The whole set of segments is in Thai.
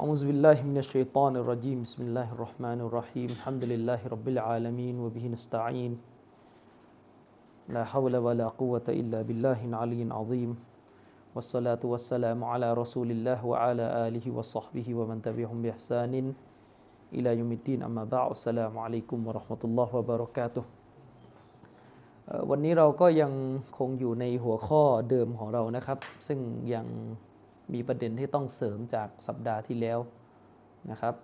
أعوذ بالله من الشيطان الرجيم. بسم الله الرحمن الرحيم. الحمد لله رب العالمين وبه نستعين. لا حول ولا قوة إلا بالله العلي العظيم. والصلاة والسلام على رسول الله وعلى آله وصحبه ومن تبعهم بإحسان إلى يوم الدين. أما بعد السلام عليكم ورحمة الله وبركاته. วันนี้เราก็ยังคงอยู่ในหัวข้อเดิมของเรานะครับ ซึ่งยัง มีประเด็นที่ต้องเสริมจากสัปดาห์ที่แล้วนะครับ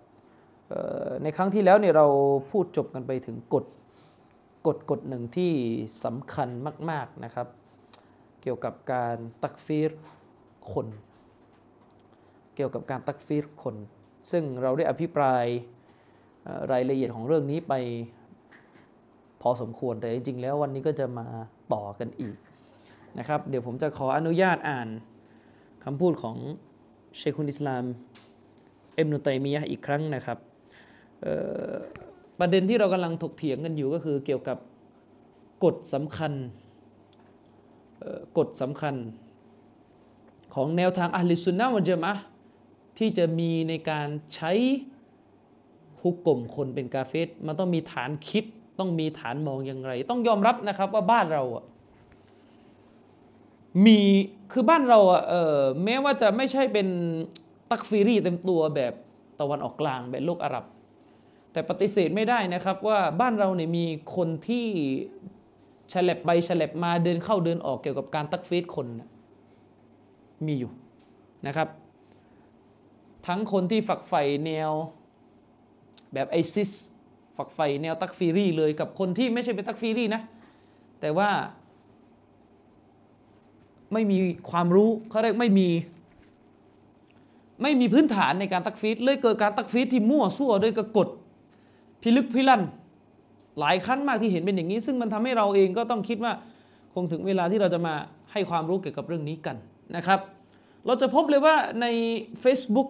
ในครั้งที่แล้วเนี่ยเราพูดจบกันไปถึงกฎกฎกฎหนึ่งที่สำคัญมาก ๆนะครับ เกี่ยวกับการตักฟีรคน เกี่ยวกับการตักฟีรคน ซึ่งเราได้อภิปรายรายละเอียดของเรื่องนี้ไปพอสมควรแต่จริงๆแล้ววันนี้ก็จะมาต่อกันอีกนะครับ เดี๋ยวผมจะขออนุญาตอ่าน คำพูดของเชคุนอิสลาม เอ็มนุตัยมียะอีกครั้งนะครับประเด็นที่เรากำลังถกเถียงกันอยู่ก็คือเกี่ยวกับกฎสำคัญกฎสำคัญ ของแนวทางอัลลิสุนนะวันเจามะห์ที่จะมีในการใช้ฮุกกลมคนเป็นกาเฟสมันต้องมีฐานคิด ต้องมีฐานมองอย่างไร ต้องยอมรับนะครับว่าบ้านเราอะมี คือบ้านเราอะเออแม้ว่าจะไม่ใช่เป็นตักฟีรีเต็มตัวแบบตะวันออกกลางแบบโลกอาหรับ แต่ปฏิเสธไม่ได้นะครับว่าบ้านเราเนี่ยมีคนที่ฉลับไปฉลับมาเดินเข้าเดินออกเกี่ยวกับการตักฟีดคนนะมีอยู่นะครับ ทั้งคนที่ฝักใฝ่แนวแบบไอซิสฝักใฝ่แนวตักฟีรีเลยกับคนที่ไม่ใช่เป็นตักฟีรีนะ แต่ว่า ไม่มีความรู้เขาเรียกไม่มี ไม่มีพื้นฐานในการตักฟีดเลยเกิดการตักฟีดที่มั่วซั่วด้วยกกฎพิลึกพิลั่น หลายครั้งมากที่เห็นเป็นอย่างนี้ ซึ่งมันทำให้เราเองก็ต้องคิดว่า คงถึงเวลาที่เราจะมาให้ความรู้เกี่ยวกับเรื่องนี้กันนะครับ เราจะพบเลยว่าใน Facebook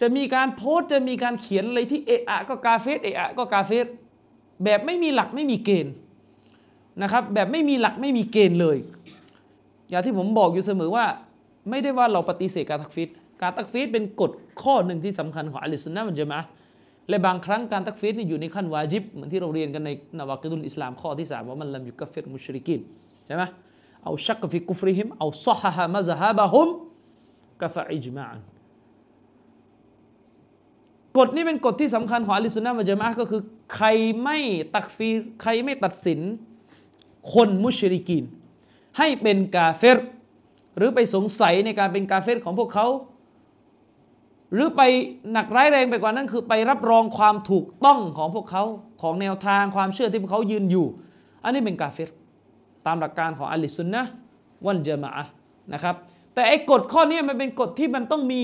จะมีการโพสต์จะมีการเขียนอะไรที่เอะอะก็กาเฟสเอะอะก็กาเฟสแบบไม่มีหลักไม่มีเกณฑ์นะครับ แบบไม่มีหลักไม่มีเกณฑ์เลย อย่างที่ผมบอกอยู่เสมอว่า ไม่ได้ว่าเราปฏิเสธการตักฟีดการตักฟีดเป็นกฎข้อหนึ่งที่สำคัญของอัลลิสุนนะมันจะมาและบางครั้งการตักฟีดนี่อยู่ในขั้นวาจิบ เหมือนที่เราเรียนกันในنواقض الإسلام ข้อที่สามว่า من لم يكفر المشركين ใช่ไหม أو شك في كفرهم أو صحح مذهبهم كفر إجماعا กฎนี้เป็นกฎที่สำคัญของأهل السنة والجماعة ก็คือ ใครไม่ تكفير ใครไม่ตัดสิน คน مشركين ให้เป็นกาเฟรหรือไปสงสัยในการเป็นกาเฟรของพวกเขา หรือไปหนักร้ายแรงไปกว่านั้นคือไปรับรองความถูกต้องของพวกเขาของแนวทางความเชื่อที่พวกเขายืนอยู่ อันนี้เป็นกาเฟรตามหลักการของอัลลิสุนนะวันจาะนะครับ แต่ไอ้กฎข้อนี้มันเป็นกฎที่มันต้องมี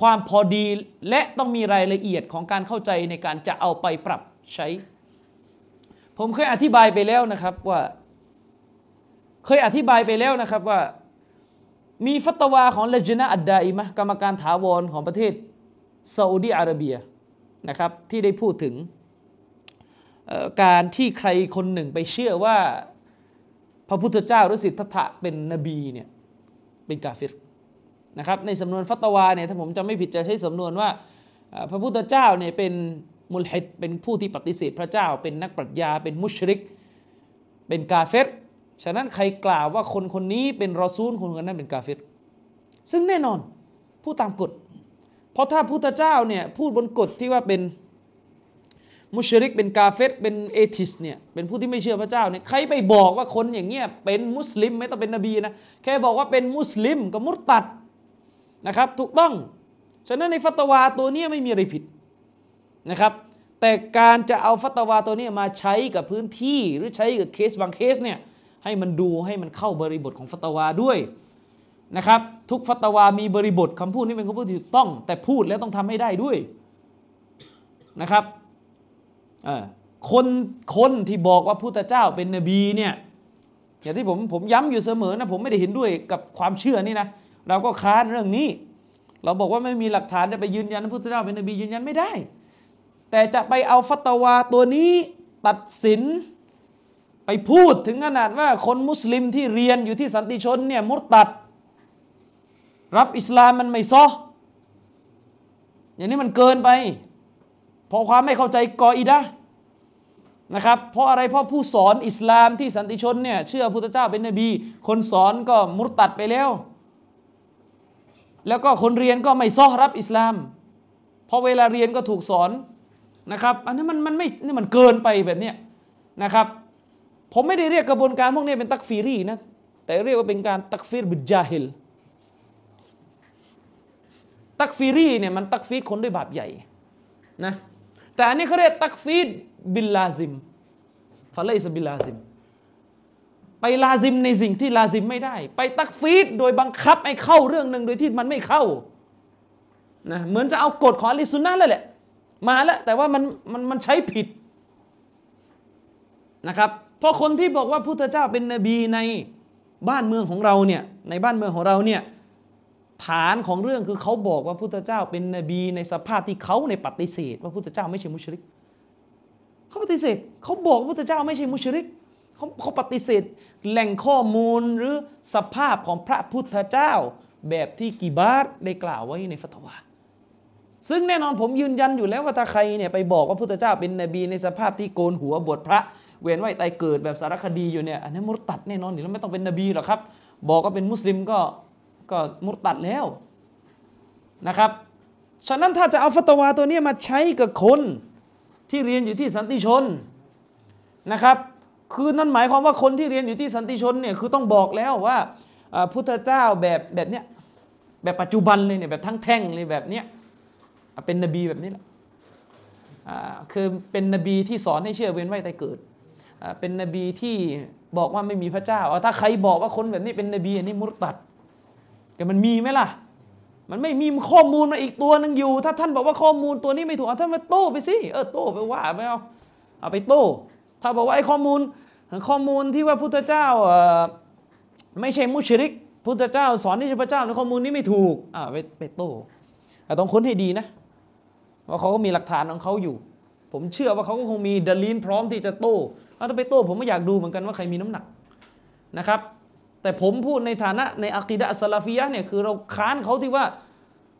ความพอดีและต้องมีรายละเอียดของการเข้าใจในการจะเอาไปปรับใช้ ผมเคยอธิบายไปแล้วนะครับว่า เคยอธิบายไปแล้วนะครับว่า มีฟัตวาของเลจนะอัดดาอิมะกรรมการถาวรของประเทศซาอุดีอาระเบียนะครับที่ได้พูดถึงการที่ใครคนหนึ่งไปเชื่อว่าพระพุทธเจ้าหรือสิทธัตถะเป็นนบีเนี่ยเป็นกาเฟรนะครับในสำนวนฟัตวาเนี่ยถ้าผมจำไม่ผิดจะใช้สำนวนว่าพระพุทธเจ้าเนี่ยเป็นมุลฮิดเป็นผู้ที่ปฏิเสธพระเจ้า เป็นนักปรัชญาเป็นมุชริก เป็นกาเฟร ฉะนั้นใครกล่าวว่าคนคนนี้เป็นรอซูลคนคนนั้นเป็นกาเฟรซึ่งแน่นอนผู้ตามกฎ เพราะถ้าพุทธเจ้าเนี่ยพูดบนกฎที่ว่าเป็นมุชริกเป็นกาเฟรเป็นเอทิสเนี่ยเป็นผู้ที่ไม่เชื่อพระเจ้าเนี่ยใครไปบอกว่าคนอย่างเงี้ยเป็นมุสลิมไม่ต้องเป็นนบีนะแค่บอกว่าเป็นมุสลิมก็มุตตัดนะครับถูกต้อง ฉะนั้นในฟัตวาตัวนี้ไม่มีอะไรผิดนะครับ แต่การจะเอาฟัตวาตัวนี้มาใช้กับพื้นที่หรือใช้กับเคสบางเคสเนี่ย ให้มันดูให้มันเข้าบริบทของฟัตวาด้วยนะครับทุกฟัตวามีบริบทคำพูดนี้เป็นคำพูดที่ถูกต้อง แต่พูดแล้วต้องทำให้ได้ด้วยนะครับคนคนที่บอกว่าพุทธเจ้าเป็นนบีเนี่ยอย่างที่ผมผมย้ำอยู่เสมอนะผมไม่ได้เห็นด้วยกับความเชื่อนี่นะเราก็ค้านเรื่องนี้ เราบอกว่าไม่มีหลักฐานจะไปยืนยันพุทธเจ้าเป็นนบียืนยันไม่ได้ แต่จะไปเอาฟัตวาตัวนี้ตัดสิน ไปพูดถึงขนาดว่าคนมุสลิมที่เรียนอยู่ที่สันติชนเนี่ยมุตตัด รับอิสลามมันไม่ซออย่างนี้มันเกินไป เพราะความไม่เข้าใจกออิดะนะครับเพราะอะไรเพราะผู้สอนอิสลามที่สันติชนเนี่ยเชื่อพุทธเจ้าเป็นนบี คนสอนก็มุตตัดไปแล้ว แล้วก็คนเรียนก็ไม่ซอรับอิสลามพอเวลาเรียนก็ถูกสอนนะครับ อันนี้มันมันไม่นี่มันเกินไปแบบเนี้ยนะครับ ผมไม่ได้เรียกกระบวนการพวกนี้เป็นตักฟีรีนะ แต่เรียกว่าเป็นการตักฟีรบิจาฮิลตักฟีรีเนี่ยมันตักฟีรคนด้วยบาปใหญ่นะแต่อันนี้เขาเรียกตักฟีรบิลลาซิมฟาเลสบิลลาซิม ไปลาซิมในสิ่งที่ลาซิมไม่ได้ ไปตักฟีดโดยบังคับให้เข้าเรื่องหนึ่งโดยที่มันไม่เข้านะเหมือนจะเอากฎของอลิสุนนะเลยแหละ มาแล้วแต่ว่ามันมันมันใช้ผิดนะครับ เพราะคนที่บอกว่าพุทธเจ้าเป็นนบีในบ้านเมืองของเราเนี่ยในบ้านเมืองของเราเนี่ยฐานของเรื่องคือเขาบอกว่าพุทธเจ้าเป็นนบีในสภาพที่เขาในปฏิเสธ ว่าพุทธเจ้าไม่ใช่มุชริกเขาปฏิเสธเขาบอกพุทธเจ้าไม่ใช่มุชริกเขาเขาปฏิเสธแหล่งข้อมูลหรือสภาพของพระพุทธเจ้าแบบที่กีบาร์ได้กล่าวไว้ในฟัตวาซึ่งแน่นอนผมยืนยันอยู่แล้วว่าถ้าใครเนี่ยไปบอกว่าพุทธเจ้าเป็นนบีในสภาพที่โกนหัวบวชพระ เวียนไหวตายเกิดแบบสารคดีอยู่เนี่ยอันนี้มุตตัดแน่นอนอยู่แล้วไม่ต้องเป็นนบีหรอกครับ บอกว่าเป็นมุสลิมก็ก็มุตตัดแล้วนะครับฉะนั้นถ้าจะเอาฟัตวาตัวนี้มาใช้กับคนที่เรียนอยู่ที่สันติชนนะครับ คือนั่นหมายความว่าคนที่เรียนอยู่ที่สันติชนเนี่ยคือต้องบอกแล้วว่าพุทธเจ้าแบบแบบเนี้ยแบบปัจจุบันเลยเนี่ยแบบทั้งแท่งเลยแบบเนี้ยเป็นนบีแบบนี้แหละคือเป็นนบีที่สอนให้เชื่อเว้นไว้แต่เกิด เป็นนบีที่บอกว่าไม่มีพระเจ้าถ้าใครบอกว่าคนแบบนี้เป็นนบีอันนี้มุตตัดแต่มันมีไหมล่ะ มันไม่มีข้อมูลมาอีกตัวหนึ่งอยู่ ถ้าท่านบอกว่าข้อมูลตัวนี้ไม่ถูกท่านมาโต้ไปสิเออโต้ไปว่าไปเอาเอาไปโต้ถ้าบอกว่าไอ้ข้อมูลข้อมูลที่ว่าพุทธเจ้าไม่ใช่มุชริกพุทธเจ้า สอนที่พระเจ้าในข้อมูลนี้ไม่ถูกอ่าไปไปโต้แต่ต้องค้นให้ดีนะว่าเขาก็มีหลักฐานของเขาอยู่ ผมเชื่อว่าเขาก็คงมีดลีนพร้อมที่จะโต้ ถ้าไปโต้ผมไม่อยากดูเหมือนกันว่าใครมีน้ำหนักนะครับ แต่ผมพูดในฐานะในอักีดะสลาฟียะเนี่ยคือเราค้านเขาที่ว่า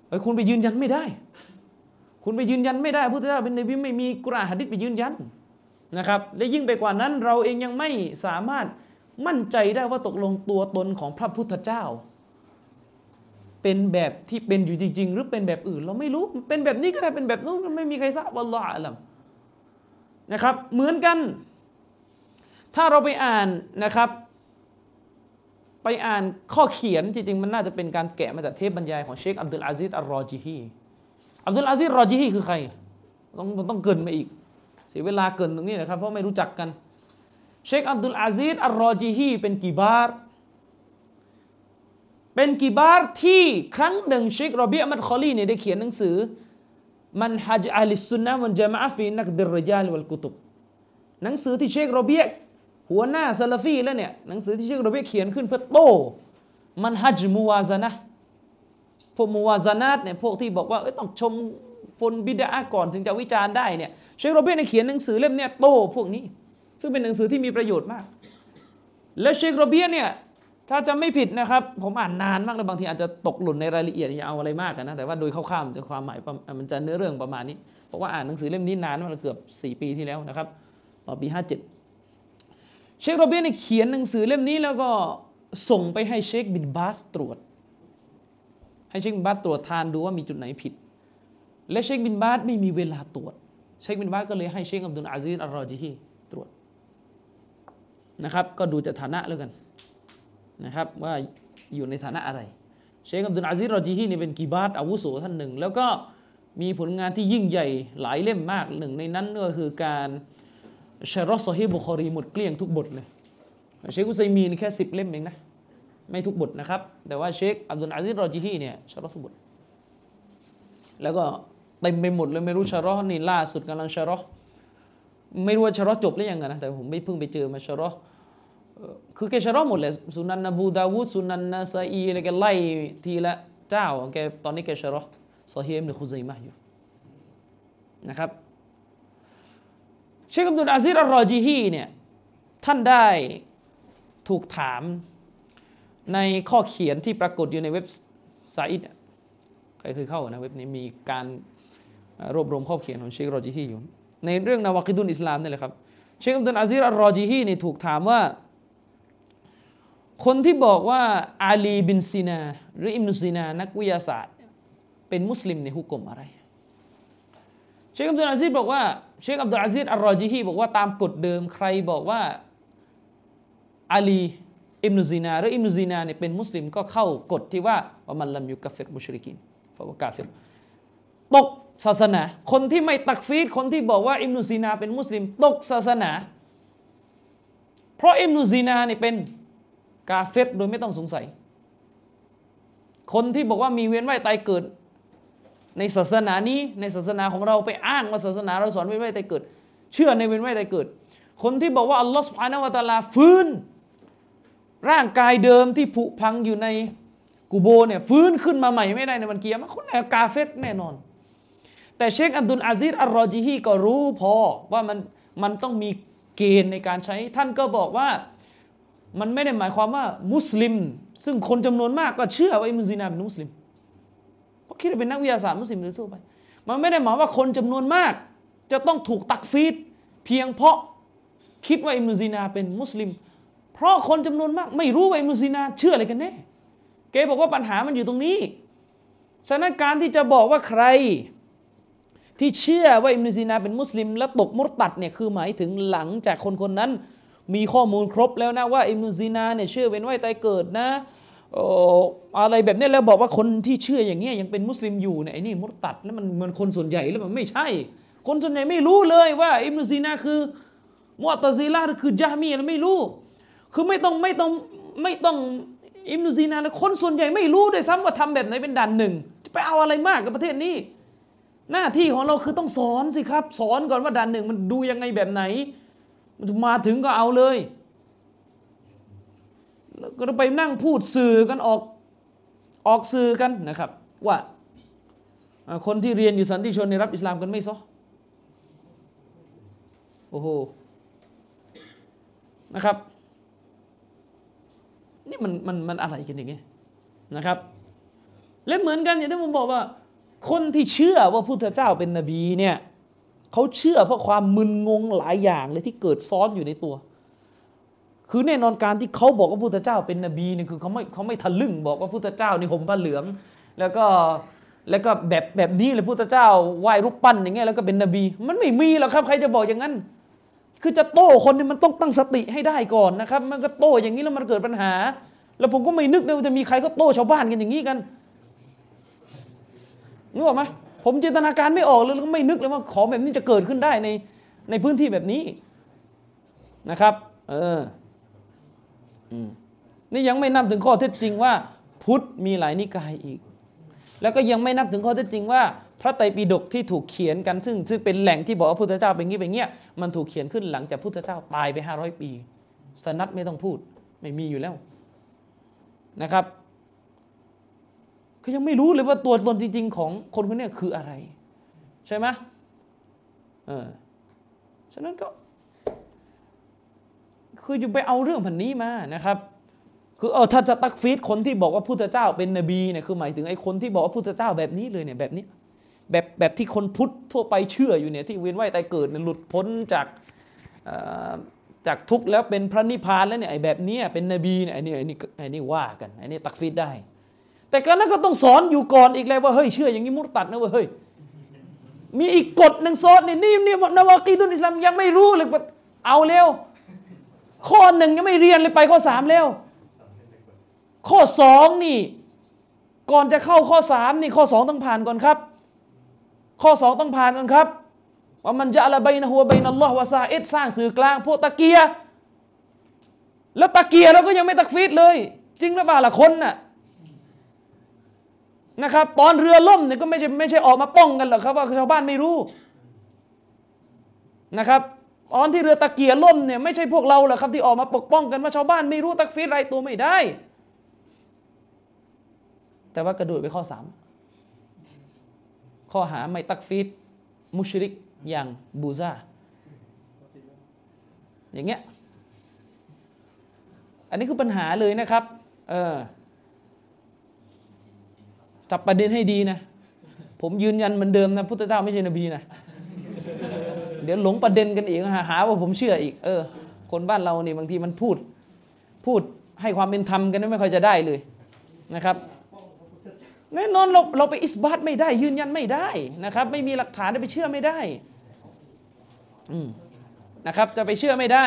ไอ้คุณไปยืนยันไม่ได้ คุณไปยืนยันไม่ได้พุทธเจ้าเป็นนบีไม่มีกุรอานหะดิษไปยืนยันนะครับและยิ่งไปกว่านั้นเราเองยังไม่สามารถมั่นใจได้ว่าตกลงตัวตนของพระพุทธเจ้า เป็นแบบที่เป็นอยู่จริง ๆ หรือเป็นแบบอื่น เราไม่รู้เป็นแบบนี้ก็ได้เป็นแบบนู้นไม่มีใครทราบวัลลอฮ์อัลลัมนะครับ เหมือนกัน ถ้าเราไปอ่านนะครับ ไปอ่านข้อเขียนจริงๆ มันน่าจะเป็นการแกะมาจากเทปบรรยายของเชคอับดุลอาซิดอัลรอจิฮีอับดุลอาซิดรอจิฮีคือใคร ต้องต้องเกินมาอีก เสียเวลาเกินตรงนี้นะครับ เพราะไม่รู้จักกัน เชคอับดุลอาซิดอัลรอจิฮีเป็น كبار เป็น كبار ที่ครั้งหนึ่งเชคโรเบียมัดคอลีเนี่ยได้เขียนหนังสือมันฮัจอัลิสุนนะมันจามะฟีนักดิรจาลวัลกุตุบหนังสือที่เชคโรเบีย หัวหน้าซาลฟีแล้วเนี่ยหนังสือที่เชคโรเบียเขียนขึ้นเพื่อโต้มันฮัจมูวาซานะพวกมูวาซานัตเนี่ยพวกที่บอกว่าต้องชมคนบิดาก่อนถึงจะวิจารณ์ได้เนี่ยเชคโรเบียเนี่ยเขียนหนังสือเล่มเนี่ยโต้พวกนี้ ซึ่งเป็นหนังสือที่มีประโยชน์มาก แล้วเชคโรเบียเนี่ยถ้าจะไม่ผิดนะครับ ผมอ่านนานมากเลยบางทีอาจจะตกหล่นในรายละเอียดอย่าเอาอะไรมากกันนะแต่ว่าโดยคร่าวๆจะความหมายมันจะเนื้อเรื่องประมาณนี้เพราะว่าอ่านหนังสือเล่มนี้นานมากเกือบ 4 ปีที่แล้วนะครับต่อปี 57 เชคโรเบียเนี่ยเขียนหนังสือเล่มนี้แล้วก็ส่งไปให้เชคบินบาสตรวจ ให้เชคบินบาสตรวจทานดูว่ามีจุดไหนผิด และเชคบินบาสไม่มีเวลาตรวจ เชคบินบาสก็เลยให้เชคอับดุลอาซีซอัลรอจิฮีตรวจนะครับ ก็ดูจากฐานะแล้วกันนะครับว่าอยู่ในฐานะอะไร เชคอับดุลอาซีซรอจิฮีนี่เป็นกีบาสอาวุโสท่านหนึ่ง แล้วก็มีผลงานที่ยิ่งใหญ่หลายเล่มมากหนึ่งในนั้นก็คือการ ชารอซอฮีบุคอรีหมดเกลี้ยงทุกบทเลยเชคอุซัยมีนแค่สิบเล่มเองนะ ไม่ทุกบทนะครับ แต่ว่าเชคอับดุลอาซิรรอจิฮีเนี่ยชารอทุกบท แล้วก็เต็มไปหมดเลยไม่รู้ชารอนี่ล่าสุดกำลังชารอไม่รู้ว่าชารอจบหรือยังนะแต่ผมไม่เพิ่งไปเจอมาชารอคือแกชารอหมดเลยสุนันนบูดาวูดสุนันนาซาอีอะไรแกไล่ทีละเจ้าแกตอนนี้แกชารอซอฮีมหรือคุซัยมะอยู่นะครับ เชคอับดุลอาซิรอัลรอจีฮีเนี่ยท่านได้ถูกถามในข้อเขียนที่ปรากฏอยู่ในเว็บไซต์ใครเคยเข้านะเว็บนี้มีการรวบรวมข้อเขียนของเชครอจิฮีอยู่ในเรื่อง نواقض الإسلام นี่แหละครับเชคอับดุลอาซีซอัลรอจิฮีนี่ถูกถามว่า คนที่บอกว่าอาลีบินซีนาหรืออิบนุซีนานักวิทยาศาสตร์ เป็นมุสลิมใน حكم อะไร เชคอับดุลอาซีซบอกว่า เชคอับดุลอาซีซอัลรอจิฮีบอกว่าตามกฎเดิมใครบอกว่าอาลีอิบนุซีนาหรืออิบนุซีนาเนี่ยเป็นมุสลิมก็เข้ากฎที่ว่าว่า من لم يكفر المشركينเพราะว่ากาเฟรตกศาสนา คนที่ไม่ตักฟีดคนที่บอกว่าอิมนุซีนาเป็นมุสลิม ตกศาสนา เพราะอิมนุซีนาเนี่ยเป็นกาเฟรโดยไม่ต้องสงสัย คนที่บอกว่ามีเวียนว่ายตายเกิด ในศาสนานี้ในศาสนาของเราไปอ้างว่าศาสนาเราสอนเวียนว่ายตายเกิด เชื่อในเวียนว่ายตายเกิด คนที่บอกว่าอัลลอฮฺสุบฮานาวะตะลาฟื้น ร่างกายเดิมที่ผุพังอยู่ในกูโบเนี่ยฟื้นขึ้นมาใหม่ไม่ได้ในวันเกียร์มันคนไหนกาเฟตแน่นอน แต่เชคอับดุลอาซิรอัลรอจิฮีก็รู้พอว่ามันมันต้องมีเกณฑ์ในการใช้ ท่านก็บอกว่ามันไม่ได้หมายความว่ามุสลิม ซึ่งคนจำนวนมากก็เชื่อว่าอิมุซีนาเป็นมุสลิม คิดว่าเป็นนักวิทยาศาสตร์มุสลิมโดยทั่วไป มันไม่ได้หมายว่าคนจำนวนมาก จะต้องถูกตักฟีดเพียงเพราะคิดว่าอิบนุซีนาเป็นมุสลิม เพราะคนจำนวนมากไม่รู้ว่าอิบนุซีนาเชื่ออะไรกันแน่แกบอกว่าปัญหามันอยู่ตรงนี้ฉะนั้นการที่จะบอกว่าใครที่เชื่อว่าอิบนุซีนาเป็นมุสลิม และตก مرتد เนี่ยคือหมายถึงหลังจากคนคนนั้น มีข้อมูลครบแล้วนะว่าอิบนุซีนาเนี่ยเชื่อเวียนว่ายตายเกิดนะ อ้อะไรแบบนี้แล้วบอกว่าคนที่เชื่ออย่างเงี้ยยังเป็นมุสลิมอยู่เนี่ยไอ้นี่مرتد แล้วมันมันคนส่วนใหญ่แล้วมันไม่ใช่ คนส่วนใหญ่ไม่รู้เลยว่าอิมนุซีนาคือมุอตซีลาหรือคือจามีอะไรไม่รู้ คือไม่ต้องไม่ต้องไม่ต้องอิมนุซีนาแล้วคนส่วนใหญ่ไม่รู้ด้วยซ้ำว่าทำแบบไหนเป็นด่านหนึ่งจะไปเอาอะไรมากกับประเทศนี้ หน้าที่ของเราคือต้องสอนสิครับ สอนก่อนว่าด่านหนึ่งมันดูยังไงแบบไหน มาถึงก็เอาเลย แล้วก็ไปนั่งพูดสื่อกันออกออกสื่อกันนะครับ ว่าคนที่เรียนอยู่สันติชนในรับอิสลามกันไม่ซอโอ้โหนะครับ นี่มันมันมันอะไรกันอย่างเงี้ยนะครับ และเหมือนกันอย่างที่ผมบอกว่า คนที่เชื่อว่าพุทธเจ้าเป็นนบีเนี่ยเขาเชื่อเพราะความมึนงงหลายอย่างเลยที่เกิดซ้อนอยู่ในตัว คือแน่นอนการที่เขาบอกว่าพุทธเจ้าเป็นนบีเนี่ยคือเขาไม่เขาไม่ทะลึ่งบอกว่าพุทธเจ้านี่ห่มผ้าเหลือง แล้วก็แล้วก็แบบแบบนี้เลยพุทธเจ้าไหว้รูปปั้นอย่างเงี้ยแล้วก็เป็นนบี มันไม่มีหรอกครับ ใครจะบอกอย่างนั้น คือจะโต้คนนี่มันต้องตั้งสติให้ได้ก่อนนะครับ มันก็โต้อย่างนี้แล้วมันเกิดปัญหา แล้วผมก็ไม่นึกเลยว่าจะมีใครเขาโต้ชาวบ้านกันอย่างนี้กันนึกออกไหมผมจินตนาการไม่ออกเลยแล้วก็ไม่นึกเลยว่าของแบบนี้จะเกิดขึ้นได้ในในพื้นที่แบบนี้นะครับ เออ นี่ยังไม่นับถึงข้อเท็จจริงว่า พุทธมีหลายนิกายอีก แล้วก็ยังไม่นับถึงข้อเท็จจริงว่า พระไตรปิฎกที่ถูกเขียนกันซึ่ง ซึ่งเป็นแหล่งที่บอกว่าพุทธเจ้าเป็นงี้เป็นเงี้ยมันถูกเขียนขึ้นหลังจากพุทธเจ้าตายไปห้าร้อยปี สนัดไม่ต้องพูดไม่มีอยู่แล้วนะครับก็ยังไม่รู้เลยว่าตัวตนจริง ๆ ของคนคนนี้คืออะไร ใช่ไหมเออฉะนั้นก็ คือจะไปเอาเรื่องพันนี้มานะครับ คือเออถ้าจะตักฟีดคนที่บอกว่าพุทธเจ้าเป็นนบีเนี่ยคือหมายถึงไอ้คนที่บอกว่าพุทธเจ้าแบบนี้เลยเนี่ยแบบนี้แบบแบบที่คนพุทธทั่วไปเชื่ออยู่เนี่ยที่เวียนว่ายตายเกิดเนี่ยหลุดพ้นจากจากทุกข์แล้วเป็นพระนิพพานแล้วเนี่ยไอ้แบบนี้เป็นนบีเนี่ยไอ้นี่ไอ้นี่ไอ้นี่ว่ากันไอ้นี่ตักฟีดได้ แต่การนั้นก็ต้องสอนอยู่ก่อนอีกแล้วว่าเฮ้ยเชื่ออย่างนี้มุตตัดนะเว้ยเฮ้ยมีอีกกฎหนึ่งโซนนี่นี่นี่นวากีตุนอิสลามยังไม่รู้เลยว่าเอาเร็ว ข้อหนึ่งยังไม่เรียนเลยไปข้อสามแล้ว ข้อสองนี่ ก่อนจะเข้าข้อสามนี่ข้อสองต้องผ่านก่อนครับ ข้อสองต้องผ่านก่อนครับว่ามันจะอะไรใบนะหัวใบนัลลอฮ์วะซาเอตสร้างสื่อกลางพวกตะเกีย แล้วตะเกียเราก็ยังไม่ตักฟีดเลย จริงหรือเปล่าล่ะคนน่ะนะครับ ตอนเรือล่มเนี่ยก็ไม่ใช่ไม่ใช่ออกมาป้องกันหรอกครับว่าชาวบ้านไม่รู้นะครับ ตอนที่เรือตะเกียล่มเนี่ยไม่ใช่พวกเราหรอกครับที่ออกมาปกป้องกันว่าชาวบ้านไม่รู้ตักฟีดไรตัวไม่ได้ แต่ว่ากระโดดไปข้อสามข้อหาไม่ตักฟีดมุชริกอย่างบูซาอย่างเงี้ยอันนี้คือปัญหาเลยนะครับ เออจับประเด็นให้ดีนะ ผมยืนยันเหมือนเดิมนะพุทธเจ้าไม่ใช่นบีนะ ดี๋ยวหลงประเด็นกันอีกหาหาว่าผมเชื่ออีก เออ คนบ้านเรานี่บางทีมันพูด พูดให้ความเป็นธรรมกันไม่ค่อยจะได้เลยนะครับแน่นอนเราเราไปอิสบาตไม่ได้ ยืนยันไม่ได้นะครับ ไม่มีหลักฐานจะไปเชื่อไม่ได้อืมนะครับ จะไปเชื่อไม่ได้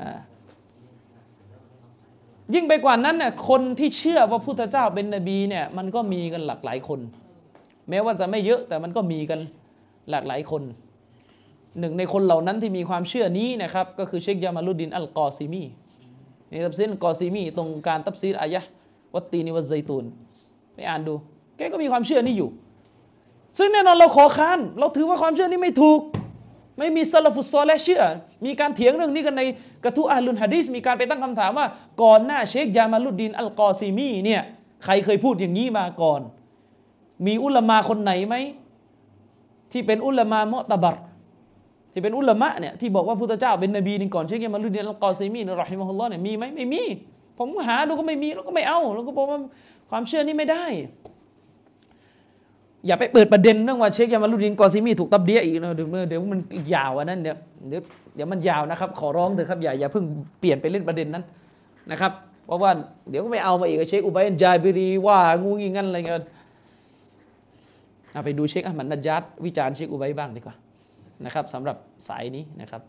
อ่ายิ่งไปกว่านั้นเนี่ยคนที่เชื่อว่าพุทธเจ้าเป็นนบีเนี่ย มันก็มีกันหลากหลายคน แม้ว่าจะไม่เยอะแต่มันก็มีกันหลากหลายคน หนึ่งในคนเหล่านั้นที่มีความเชื่อนี้นะครับก็คือเชคยามาลุดดินอัลกอซิมีในตับซีนกอซิมีตรงการตับซีนอายะวัตตีนิวัตไซตูนไปอ่านดูแกก็มีความเชื่อนี้อยู่ ซึ่งแน่นอนเราขอค้านเราถือว่าความเชื่อนี้ไม่ถูก ไม่มีซาลฟุตซอลและเชื่อ มีการเถียงเรื่องนี้กันในกระทู้อาลุนฮะดิษมีการไปตั้งคำถามว่า ก่อนหน้าเชคยามาลุดดินอัลกอซีมีเนี่ยใครเคยพูดอย่างนี้มาก่อน มีอุลามาคนไหนไหมที่เป็นอุลามามะตบัร ที่เป็นอุลามะเนี่ยที่บอกว่าพุทธเจ้าเป็นนบีนี่ก่อนเชคยามาลุดดินลกอซีมีนรอฮิมะฮุลลอฮ์เนี่ยมีไหมไม่มี ผมหาดูก็ไม่มีแล้วก็ไม่เอา แล้วก็บอกว่าความเชื่อนี้ไม่ได้ อย่าไปเปิดประเด็นเรื่องว่าเชคยามาลุดินกอซิมีถูกตับเดียอีกนะเดี๋ยวเดี๋ยวมันยาวอันนั้นเดี๋ยวเดี๋ยวเดี๋ยวมันยาวนะครับ ขอร้องเถอะครับอย่าอย่าเพิ่งเปลี่ยนไปเล่นประเด็นนั้นนะครับเพราะว่าเดี๋ยวก็ไม่เอามาอีกเชคอุบัยนจายบิรีว่างูงี้งั้นอะไรเงี้ยเอาไปดูเชคอัลมัดนัจญัดวิจารณ์เชคอุบัยบ้างดีกว่า นะครับสำหรับสายนี้นะครับ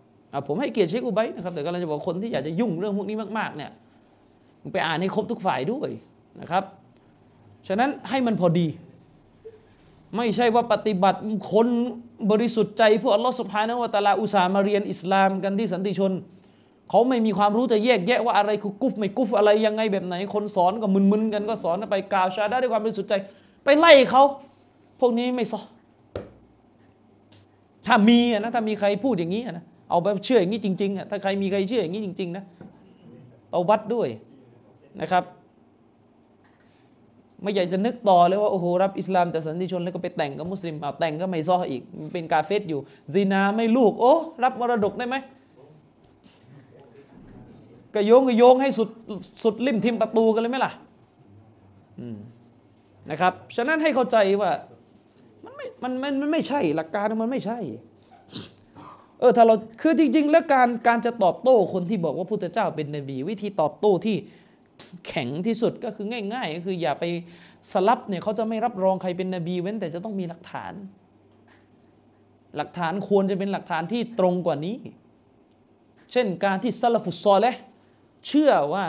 ผมให้เกียรติเชคอุบัยนะครับแต่ก็เราจะบอกคนที่อยากจะยุ่งเรื่องพวกนี้มากๆเนี่ยไปอ่านให้ครบทุกฝ่ายด้วยนะครับ ฉะนั้นให้มันพอดี ไม่ใช่ว่าปฏิบัติคนบริสุทธิ์ใจพวกอัลลอฮฺสุบฮานวะตะลาอุสามาเรียนอิสลามกันที่สันติชน เขาไม่มีความรู้จะแยกแยะว่าอะไรคือกุฟไม่กุฟอะไรยังไงแบบไหน คนสอนก็มึนๆกันก็สอนไปกล่าวชาดาด้วยความบริสุทธิ์ใจ ไปไล่เขาพวกนี้ไม่ซอ ถ้ามีนะถ้ามีใครพูดอย่างนี้นะเอาไปเชื่ออย่างนี้จริงๆอะถ้าใครมีใครเชื่ออย่างนี้จริง ๆ นะเอาวัดด้วยนะครับ ไม่อยากจะนึกต่อเลยว่าโอ้โหรับอิสลามแต่สันติชนแล้วก็ไปแต่งกับมุสลิมเอาแต่งก็ไม่ซ้ออีกเป็นกาเฟสอยู่ซีนาไม่ลูกโอ้รับมรดกได้ไหมก็โยงก็โยงให้สุดสุดริมทิมประตูกันเลยไหมล่ะนะครับฉะนั้นให้เข้าใจว่า มันไม่มันมันมันไม่ใช่หลักการมันไม่ใช่ เออถ้าเราคือจริง ๆ แล้วการการจะตอบโต้คนที่บอกว่าพุทธเจ้าเป็นนบี วิธีตอบโต้ที่แข็งที่สุดก็คือง่ายๆก็คืออย่าไปสลับเนี่ยเขาจะไม่รับรองใครเป็นนบี เว้นแต่จะต้องมีหลักฐาน หลักฐานควรจะเป็นหลักฐานที่ตรงกว่านี้ เช่นการที่ซาลฟุตซอลและเชื่อว่า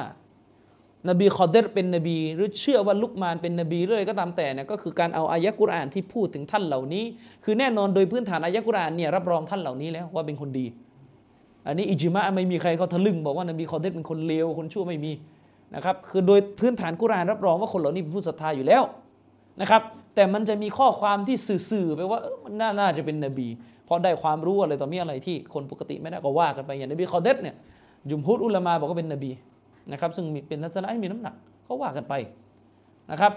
นบีคอเดรเป็นนบีหรือเชื่อว่าลุกมานเป็นนบีเรื่อยก็ตามแต่เนี่ยก็คือการเอาอายะกุรอานที่พูดถึงท่านเหล่านี้ คือแน่นอนโดยพื้นฐานอายะกุรอานเนี่ยรับรองท่านเหล่านี้แล้วว่าเป็นคนดี อันนี้อิจมะไม่มีใครเขาทะลึ่งบอกว่านบีคอเดรเป็นคนเลวคนชั่วไม่มีนะครับคือโดยพื้นฐานกุรอานรับรองว่าคนเหล่านี้เป็นผู้ศรัทธาอยู่แล้วนะครับแต่มันจะมีข้อความที่สื่อๆไปว่ามันน่าจะเป็นนบี เพราะได้ความรู้อะไรต่อมีอะไรที่คนปกติไม่ได้ก็ว่ากันไปอย่างนบีคอเดตเนี่ยยุมพุดอุลามาบอกว่าเป็นนบี นะครับ ซึ่งเป็นทัศนะที่มีน้ำหนักเขาว่ากันไปนะครับ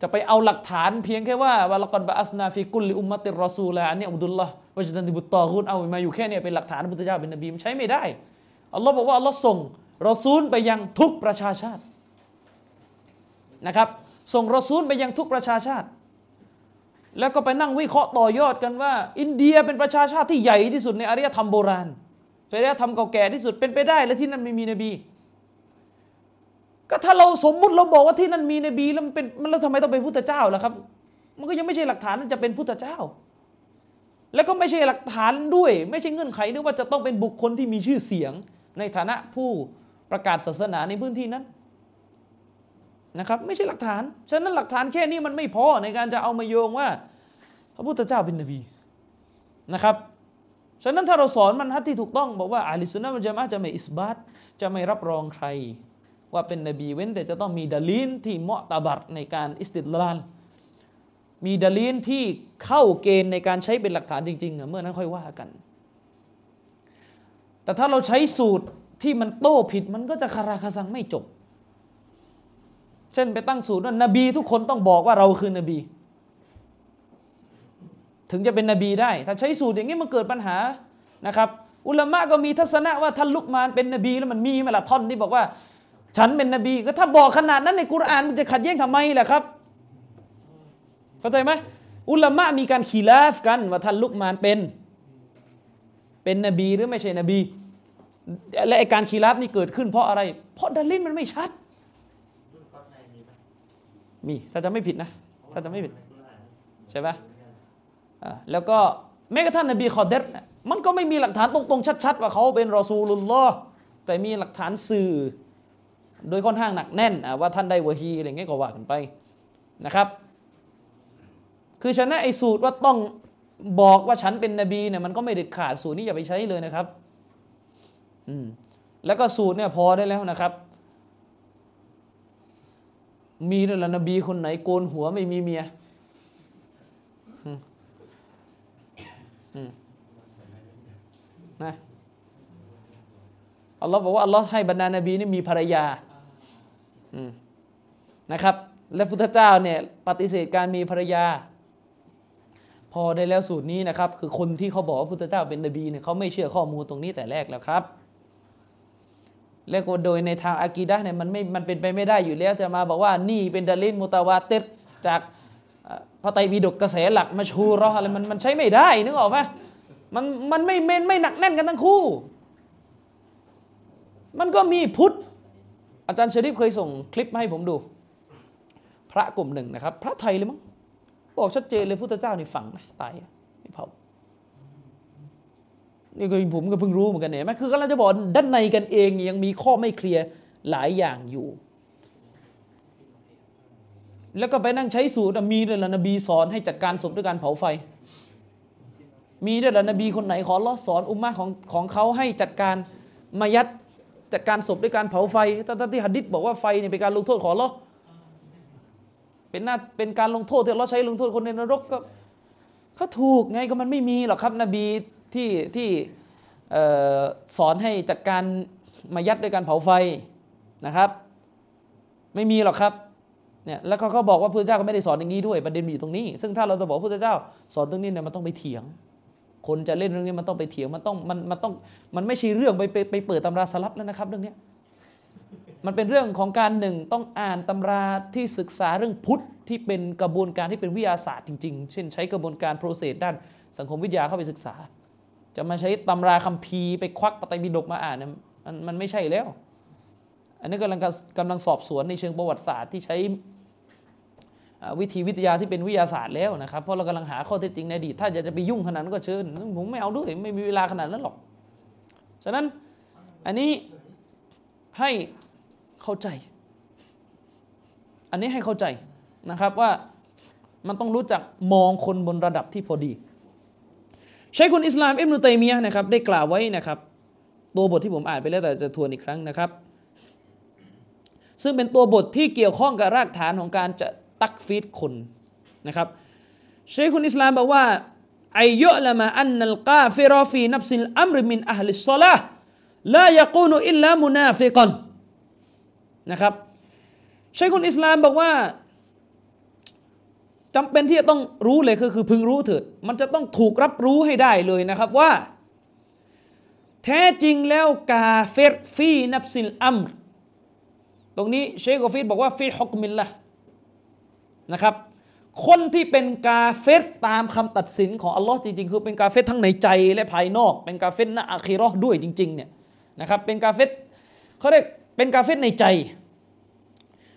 จะไปเอาหลักฐานเพียงแค่ว่าวะลกอนบะอัสนาฟิกุลลิอุมมะติรอซูลอันนี้อับดุลละวะจันติบุตตอกุนเอามาอยู่แค่นี้เป็นหลักฐานพุทธเจ้าเป็นนบีมันใช้ไม่ได้อัลลอฮ์บอกว่าอัลลอฮ์ส่งรอซูลไปยังทุกประชาชาตินะครับ ส่งรอซูลไปยังทุกประชาชาติ แล้วก็ไปนั่งวิเคราะห์ต่อยอดกันว่า อินเดียเป็นประชาชาติที่ใหญ่ที่สุดในอารยธรรมโบราณ เป็นอารยธรรมเก่าแก่ที่สุดเป็นไปได้และที่นั่นไม่มีนบี ก็ถ้าเราสมมุติเราบอกว่าที่นั่นมีนบีแล้วมันเป็นมันแล้วทำไมต้องเป็นพุทธเจ้าล่ะครับ มันก็ยังไม่ใช่หลักฐานจะเป็นพุทธเจ้า แล้วก็ไม่ใช่หลักฐานด้วย ไม่ใช่เงื่อนไขด้วยว่าจะต้องเป็นบุคคลที่มีชื่อเสียง ในฐานะผู้ประกาศศาสนาในพื้นที่นั้นนะครับไม่ใช่หลักฐาน ฉะนั้นหลักฐานแค่นี้มันไม่พอในการจะเอามาโยงว่า พระพุทธเจ้าเป็นนบีนะครับ ฉะนั้นถ้าเราสอนมันฮัตที่ถูกต้องบอกว่าอาลิสุนนะมันจะมาจะไม่อิสบัตจะไม่รับรองใคร ว่าเป็นนบีเว้น แต่จะต้องมีดลีนที่เหมาะตาบัตในการอิสติดลานมีดลีนที่เข้าเกณฑ์ในการใช้เป็นหลักฐานจริงๆเมื่อนั้นค่อยว่ากัน แต่ถ้าเราใช้สูตรที่มันโต้ผิดมันก็จะคาราคาซังไม่จบ เช่นไปตั้งสูตรว่านบีทุกคนต้องบอกว่าเราคือนบี ถึงจะเป็นนบีได้ ถ้าใช้สูตรอย่างนี้มันเกิดปัญหานะครับ อุลามะก็มีทัศนะว่าท่านลุกมานเป็นนบีแล้วมันมีไหมล่ะท่อนที่บอกว่า ฉันเป็นนบีก็ถ้าบอกขนาดนั้นในกุรานมันจะขัดแย้งทำไมล่ะครับเข้าใจไหมอุลามะมีการขีลาฟกันว่าท่านลุกมานเป็น เป็นนบีหรือไม่ใช่นบี และไอการขีลาฟนี่เกิดขึ้นเพราะอะไร เพราะดัลลินมันไม่ชัด มีถ้าจะไม่ผิดนะ ถ้าจะไม่ผิด ใช่ปะ แล้วก็แม้กระทั่งนบีคอเดรนะมันก็ไม่มีหลักฐานตรงๆชัด ๆ ว่าเขาเป็นรอซูลุลลอฮ์แต่มีหลักฐานสื่อ โดยค่อนข้างหนักแน่นว่าท่านได้วะฮีอะไรเงี้ยก็ว่ากันไปนะครับ คือฉะนั้นไอ้สูตรว่าต้องบอกว่าฉันเป็นนบีเนี่ยมันก็ไม่เด็ดขาดสูตรนี้อย่าไปใช้เลยนะครับอืมแล้วก็สูตรเนี่ยพอได้แล้วนะครับ มีด้วยละนบีคนไหนโกนหัวไม่มีเมียอืม อืมนะอัลลอฮ์บอกว่าอัลลอฮ์ให้บรรดานบีนี่มีภรรยาอืมนะครับ และพุทธเจ้าเนี่ยปฏิเสธการมีภรรยา พอได้แล้วสูตรนี้นะครับ คือคนที่เขาบอกว่าพุทธเจ้าเป็นนบีเนี่ยเขาไม่เชื่อข้อมูลตรงนี้แต่แรกแล้วครับและก็โดยในทางอากีดะเนี่ยมันไม่มันเป็นไปไม่ได้อยู่แล้วจะมาบอกว่านี่เป็นดาลินมุตาวาเตรจาก พระไตรปิฎกกระแสหลักมาชูเราอะไรมันมันใช้ไม่ได้นึกออกไหมมันมันไม่ไม่ไม่หนักแน่นกันทั้งคู่ มันก็มีพุทธ อาจารย์เชริฟเคยส่งคลิปมาให้ผมดู พระกลุ่มหนึ่งนะครับ พระไทยเลยมั้งบอกชัดเจนเลยพุทธเจ้านี่ฝังนะตายไม่เผานี่ก็ผมก็เพิ่งรู้เหมือนกันเนี่ยเห็นไหมคือกำลังจะบอกด้านในกันเองยังมีข้อไม่เคลียร์หลายอย่างอยู่ แล้วก็ไปนั่งใช้สูตรมีด้วยละนบีสอนให้จัดการศพด้วยการเผาไฟ มีด้วยละนบีคนไหนขอรอสอนอุมมะของของเขาให้จัดการมายัดจัดการศพด้วยการเผาไฟทั้งที่หัดดิษบอกว่าไฟเนี่ยเป็นการลงโทษขอรอเป็นหน้าเป็นการลงโทษที่เราใช้ลงโทษคนในนรกก็เขาถูกไงก็มันไม่มีหรอกครับ นบีที่ที่สอนให้จัดการมายัดด้วยการเผาไฟนะครับ ไม่มีหรอกครับ เนี่ยแล้วเขาบอกว่าพระเจ้าก็ไม่ได้สอนอย่างนี้ด้วยประเด็นมีอยู่ตรงนี้ ซึ่งถ้าเราจะบอกพระเจ้าสอนตรงนี้เนี่ยมันต้องไปเถียง คนจะเล่นเรื่องนี้มันต้องไปเถียงมันต้องมันมันต้องมันไม่ใช่เรื่องไปไปไปเปิดตำราสลับแล้วนะครับ เรื่องนี้มันเป็นเรื่องของการหนึ่งต้องอ่านตำราที่ศึกษาเรื่องพุทธที่เป็นกระบวนการที่เป็นวิทยาศาสตร์จริง ๆ เช่นใช้กระบวนการโปรเซสด้านสังคมวิทยาเข้าไปศึกษา จะมาใช้ตำราคัมภีร์ไปควักปไตรปิฎกมาอ่านเนี่ยมันมันไม่ใช่แล้ว อันนี้กำลังกำลังสอบสวนในเชิงประวัติศาสตร์ที่ใช้ วิธีวิทยาที่เป็นวิทยาศาสตร์แล้วนะครับเพราะเรากำลังหาข้อเท็จจริงในอดีตถ้าอยากจะไปยุ่งขนาดนั้นก็เชิญผมไม่เอาด้วยไม่มีเวลาขนาดนั้นหรอก ฉะนั้นอันนี้ให้เข้าใจ อันนี้ให้เข้าใจนะครับว่ามันต้องรู้จักมองคนบนระดับที่พอดีใช้คุณอิสลามอิบนุตัยมียะนะครับได้กล่าวไว้นะครับ ตัวบทที่ผมอ่านไปแล้วแต่จะทวนอีกครั้งนะครับ ซึ่งเป็นตัวบทที่เกี่ยวข้องกับรากฐานของการจะ تكفير คนนะครับشيخ الإسلام บอกว่า أن يعلم أن الكافر في نفس الأمر من أهل الصلاة لا يكون إلا منافقا นะครับ شيخ الإسلام บอกว่าจำเป็นที่จะต้องรู้เลยก็คือพึงรู้เถิด มันจะต้องถูกรับรู้ให้ได้เลยนะครับว่า แท้จริงแล้วกาเฟร في نفس الأمر ตรงนี้เชคกอฟิดบอกว่าفي حكم الله นะครับคนที่เป็นกาเฟรตามคำตัดสินของอัลลอฮ์จริงๆ คือเป็นกาเฟรทั้งในใจและภายนอก เป็นกาเฟรณอาคีราะห์ด้วยจริงๆเนี่ยนะครับเป็นกาเฟรเขาเรียกเป็นกาเฟรในใจ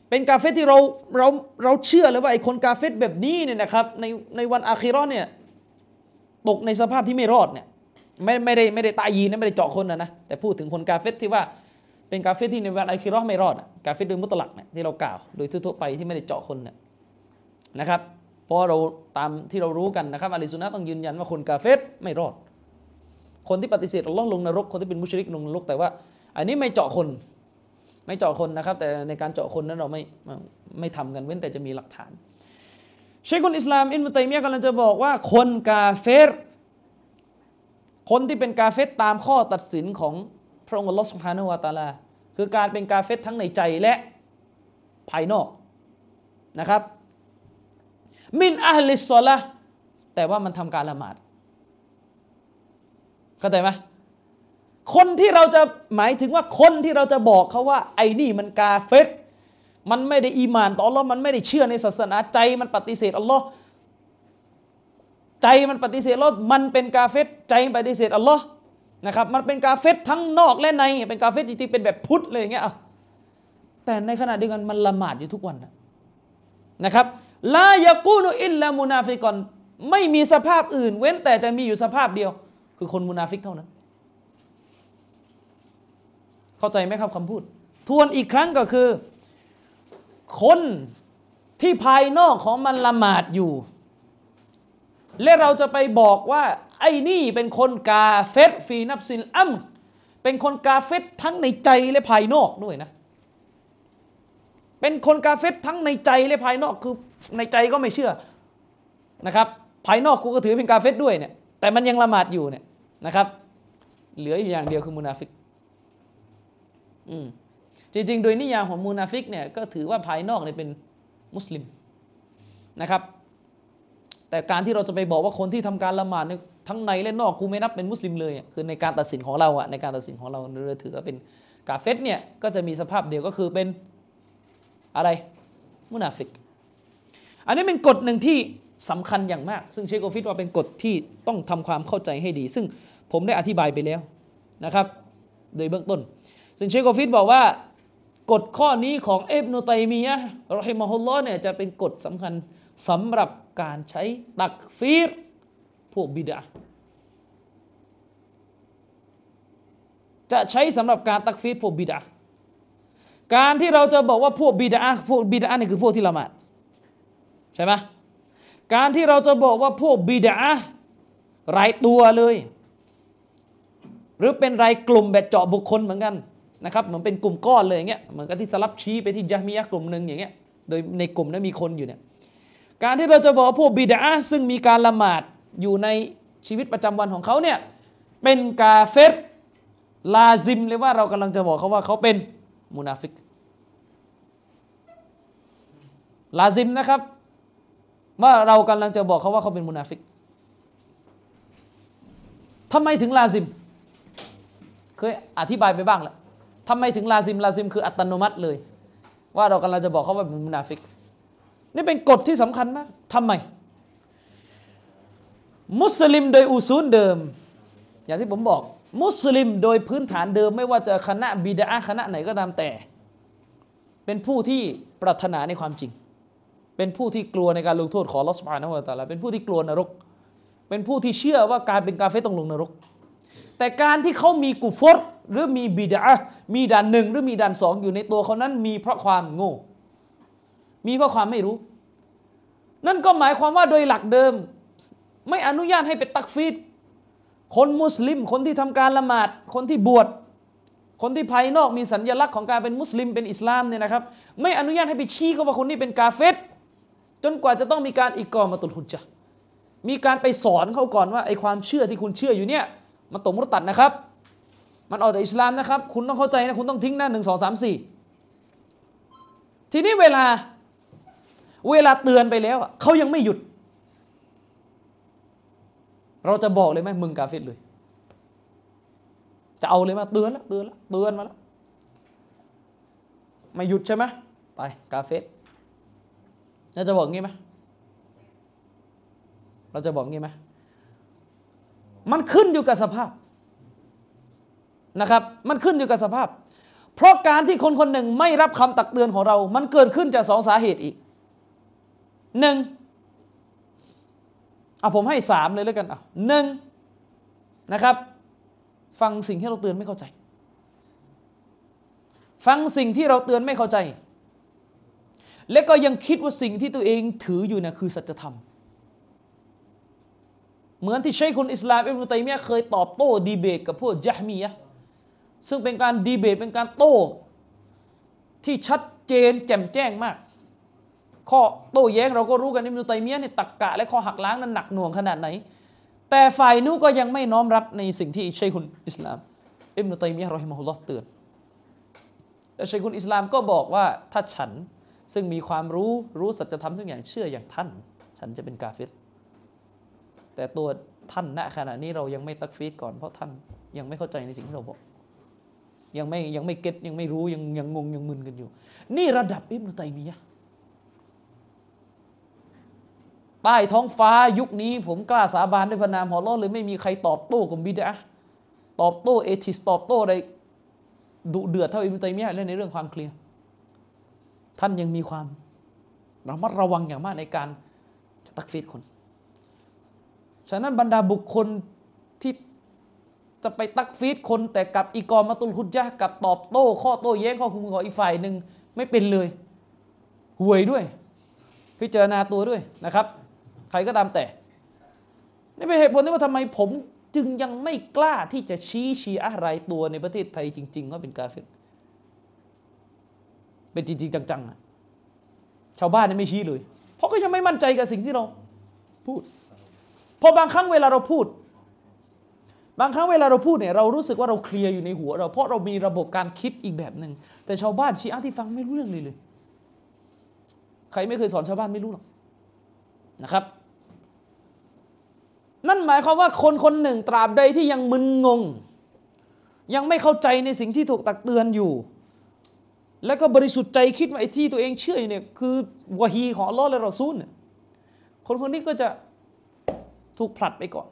เป็นกาเฟรที่เราเราเราเชื่อเลยว่าไอ้คนกาเฟรแบบนี้เนี่ยนะครับในในวันอาคีราะห์เนี่ยตกในสภาพที่ไม่รอดเนี่ยไม่ไม่ได้ไม่ได้ตายยีนะไม่ได้เจาะคนนะนะแต่พูดถึงคนกาเฟตที่ว่าเป็นกาเฟตที่ในวันอาคิราะห์ไม่รอดกาเฟตโดยมุตลักเนี่ยที่เรากล่าวโดยทั่วๆไปที่ไม่ได้เจาะคนเนี่ย นะครับ เพราะเราตามที่เรารู้กันนะครับอาลีซุนนะต้องยืนยันว่าคนกาเฟตไม่รอด คนที่ปฏิเสธอัลลอฮ์ลงนรก คนที่เป็นมุชริกลงนรกแต่ว่า อันนี้ไม่เจาะคน ไม่เจาะคนนะครับ แต่ในการเจาะคนนั้นเราไม่ไม่ทำกันเว้นแต่จะมีหลักฐานเชคคนอิสลามอินมุตัยมียะกำลังจะบอกว่าคนกาเฟรคนที่เป็นกาเฟตตามข้อตัดสินของพระองค์อัลลอฮฺสุบฮานะฮูวาตาลาคือการเป็นกาเฟตทั้งในใจและภายนอกนะครับ มินอัลลิสซอละแต่ว่ามันทำการละหมาดเข้าใจไหมคนที่เราจะหมายถึงว่าคนที่เราจะบอกเขาว่า ไอ้นี่มันกาเฟตมันไม่ได้อีมานต่ออัลลอฮ์มันไม่ได้เชื่อในศาสนาใจมันปฏิเสธอัลลอฮ์ใจมันปฏิเสธแล้วมันเป็นกาเฟรใจมันปฏิเสธอัลลอฮ์นะครับมันเป็นกาเฟรทั้งนอกและในเป็นกาเฟรจริงๆเป็นแบบพุทธเลยอย่างเงี้ยอะแต่ในขณะเดียวกันมันละหมาดอยู่ทุกวันนะครับ لا يكون إلا منافقا ไม่มีสภาพอื่น เว้นแต่จะมีอยู่สภาพเดียว คือคนมุนาฟิกเท่านั้น เข้าใจไหมครับคำพูด ทวนอีกครั้งก็คือ คนที่ภายนอกของมันละหมาดอยู่ และเราจะไปบอกว่า ไอ้นี่เป็นคนกาเฟตฟีนับซินอัมเป็นคนกาเฟตทั้งในใจและภายนอกด้วยนะ เป็นคนกาเฟตทั้งในใจและภายนอกคือในใจก็ไม่เชื่อนะครับภายนอกกูก็ถือเป็นกาเฟตด้วยเนี่ยแต่มันยังละหมาดอยู่เนี่ยนะครับเหลืออยู่อย่างเดียวคือมุนาฟิกอืมจริงๆ โดยนิยามของมุนาฟิกเนี่ยก็ถือว่าภายนอกเนี่ยเป็นมุสลิมนะครับ แต่การที่เราจะไปบอกว่าคนที่ทำการละหมาดทั้งในและนอกกูไม่นับเป็นมุสลิมเลยคือในการตัดสินของเราอะในการตัดสินของเราเราถือว่าเป็นกาเฟรเนี่ยก็จะมีสภาพเดียวก็คือเป็น อะไรมุนาฟิก อันนี้เป็นกฎหนึ่งที่สำคัญอย่างมาก ซึ่งเชคกอฟิสว่าเป็นกฎที่ต้องทำความเข้าใจให้ดี ซึ่งผมได้อธิบายไปแล้วนะครับ โดยเบื้องต้น ซึ่งเชคกอฟิสบอกว่ากฎข้อนี้ของเอบนุตัยมียะรอฮิมฮุลลอเนี่ยจะเป็นกฎสำคัญสำหรับการใช้تكفير พวกบิดอะฮ์จะใช้สำหรับการتكفير พวกบิดอะฮ์ การที่เราจะบอกว่าพวกบิดอะฮ์พวกบิดาเนี่ยคือพวกที่ละหมาดใช่ไหมการที่เราจะบอกว่าพวกบิดารายตัวเลย หรือเป็นรายกลุ่มแบบเจาะบุคคลเหมือนกันนะครับเหมือนเป็นกลุ่มก้อนเลยอย่างเงี้ยเหมือนกับที่สลับชี้ไปที่จามียะกลุ่มหนึ่งอย่างเงี้ยโดยในกลุ่มนั้นมีคนอยู่เนี่ยการที่เราจะบอกพวกบิดาซึ่งมีการละหมาดอยู่ในชีวิตประจำวันของเขาเนี่ยเป็นกาเฟรلازم เลยว่าเรากำลังจะบอกเขาว่าเขาเป็น มุนาฟิก لازم นะครับ ว่าเรากำลังจะบอกเขาว่าเขาเป็นมุนาฟิกทำไมถึง لازم เคยอธิบายไปบ้างแล้วทำไมถึง لازم لازم คืออัตโนมัติเลย ว่าเรากำลังจะบอกเขาว่าเป็นมุนาฟิก นี่เป็นกฎที่สำคัญมากทำไม มุสลิมโดยอุซูลเดิม อย่างที่ผมบอกมุสลิมโดยพื้นฐานเดิมไม่ว่าจะคณะบิดาคณะไหนก็ตามแต่ เป็นผู้ที่ปรารถนาในความจริง เป็นผู้ที่กลัวในการลงโทษของลอสปานะวะตาลาเป็นผู้ที่กลัวนรก เป็นผู้ที่เชื่อว่าการเป็นกาเฟต้องลงนรก แต่การที่เขามีกุฟรหรือมีบิดามีด่านหนึ่งหรือมีด่านสองอยู่ในตัวเขานั้น มีเพราะความโง่ มีเพราะความไม่รู้ นั่นก็หมายความว่าโดยหลักเดิม ไม่อนุญาตให้เป็นตักฟีด คนมุสลิม คนที่ทำการละหมาด คนที่บวช คนที่ภายนอกมีสัญลักษณ์ของการเป็นมุสลิมเป็นอิสลามเนี่ยนะครับ ไม่อนุญาตให้ไปชี้เขาว่าคนนี้เป็นกาเฟตจนกว่าจะต้องมีการอีกกอมาตุลหุจจะมีการไปสอนเขาก่อนว่าไอความเชื่อที่คุณเชื่ออยู่เนี่ยมันตกมุตตัดนะครับ มันออกจากอิสลามนะครับ คุณต้องเข้าใจนะคุณต้องทิ้งหน้าหนึ่งสองสามสี่ทีนี้เวลาเวลาเตือนไปแล้วเขายังไม่หยุด เราจะบอกเลยไหมมึงกาเฟตเลย จะเอาเลยมาเตือนแล้วเตือนแล้วเตือนมาแล้วไม่หยุดใช่ไหมไปกาเฟตเราจะบอกงี้ไหมเราจะบอกงี้ไหมมันขึ้นอยู่กับสภาพนะครับ มันขึ้นอยู่กับสภาพ เพราะการที่คนคนหนึ่งไม่รับคำตักเตือนของเรา มันเกิดขึ้นจากสองสาเหตุอีกหนึ่ง เอาผมให้สามเลยแล้วกันอะหนึ่งนะครับ ฟังสิ่งที่เราเตือนไม่เข้าใจ ฟังสิ่งที่เราเตือนไม่เข้าใจ และก็ยังคิดว่าสิ่งที่ตัวเองถืออยู่เนี่ยคือสัจธรรม เหมือนที่ใช้คนอิสลามอิบนุตัยมียเคยตอบโต้ดีเบตกับพวกยะมียะซึ่งเป็นการดีเบตเป็นการโต้ ที่ชัดเจนแจ่มแจ้งมาก ข้อโต้แย้งเราก็รู้กันอิบนุตัยมียะในตักกะและข้อหักล้างนั้นหนักหน่วงขนาดไหน แต่ฝ่ายนู้ก็ยังไม่น้อมรับในสิ่งที่ชัยคุณอิสลามอิบนุตัยมียะรอฮิมะฮุลลอฮ์เตือนและชัยคุณอิสลามก็บอกว่าถ้าฉันซึ่งมีความรู้รู้สัจธรรมทุกอย่างเชื่ออย่างท่าน ฉันจะเป็นกาเฟตแต่ตัวท่านณขณะนี้เรายังไม่ตักฟีดก่อนเพราะท่านยังไม่เข้าใจในสิ่งที่เราบอก ยังไม่ยังไม่เก็ตยังไม่รู้ยังยังงงยังมึนกันอยู่ นี่ระดับอิบนุตัยมียะ ใต้ท้องฟ้ายุคนี้ ผมกล้าสาบานด้วยพระนามของลลอฮ์เลยไม่มีใครตอบโต้กับบิดาตอบโต้เอทิสตอบโต้อะไรดุเดือดเท่าอิบนุตัยมียะห์เลยในเรื่องความเคลียร์ท่านยังมีความระมัดระวังอย่างมากในการจะตักฟีดคน ฉะนั้นบรรดาบุคคลที่จะไปตักฟีดคนแต่กับอีกอมาตุลฮุจญะกับตอบโต้ ข้อโต้แย้งข้อคุมของอีกฝ่ายหนึ่งไม่เป็นเลย ห่วยด้วย พิจารณาตัวด้วยนะครับ รก็ตามแต่ นี่เป็นเหตุผลที่ว่าทำไมผมจึงยังไม่กล้าที่จะชี้ชี้อะไรตัวในประเทศไทยจริง ๆ ว่าเป็นกาเฟรเป็นจริง ๆ จังๆอะชาวบ้านนี่ไม่ชี้เลย เพราะก็ยังไม่มั่นใจกับสิ่งที่เราพูดเพราะบางครั้งเวลาเราพูด บางครั้งเวลาเราพูดเนี่ยเรารู้สึกว่าเราเคลียร์อยู่ในหัว เราเพราะเรามีระบบการคิดอีกแบบหนึ่งแต่ชาวบ้านชี้อะห์ที่ฟังไม่รู้เรื่องเลยเลย ใครไม่เคยสอนชาวบ้านไม่รู้หรอกนะครับ นั่นหมายความว่าคนคนหนึ่งตราบใดที่ยังมึนงง ยังไม่เข้าใจในสิ่งที่ถูกตักเตือนอยู่ แล้วก็บริสุทธิ์ใจคิดว่าไอ้ที่ตัวเองเชื่ออยู่เนี่ยคือวะฮีของอัลลอฮ์และรอซูลเนี่ยคนคนนี้ก็จะถูกผลัดไปก่อน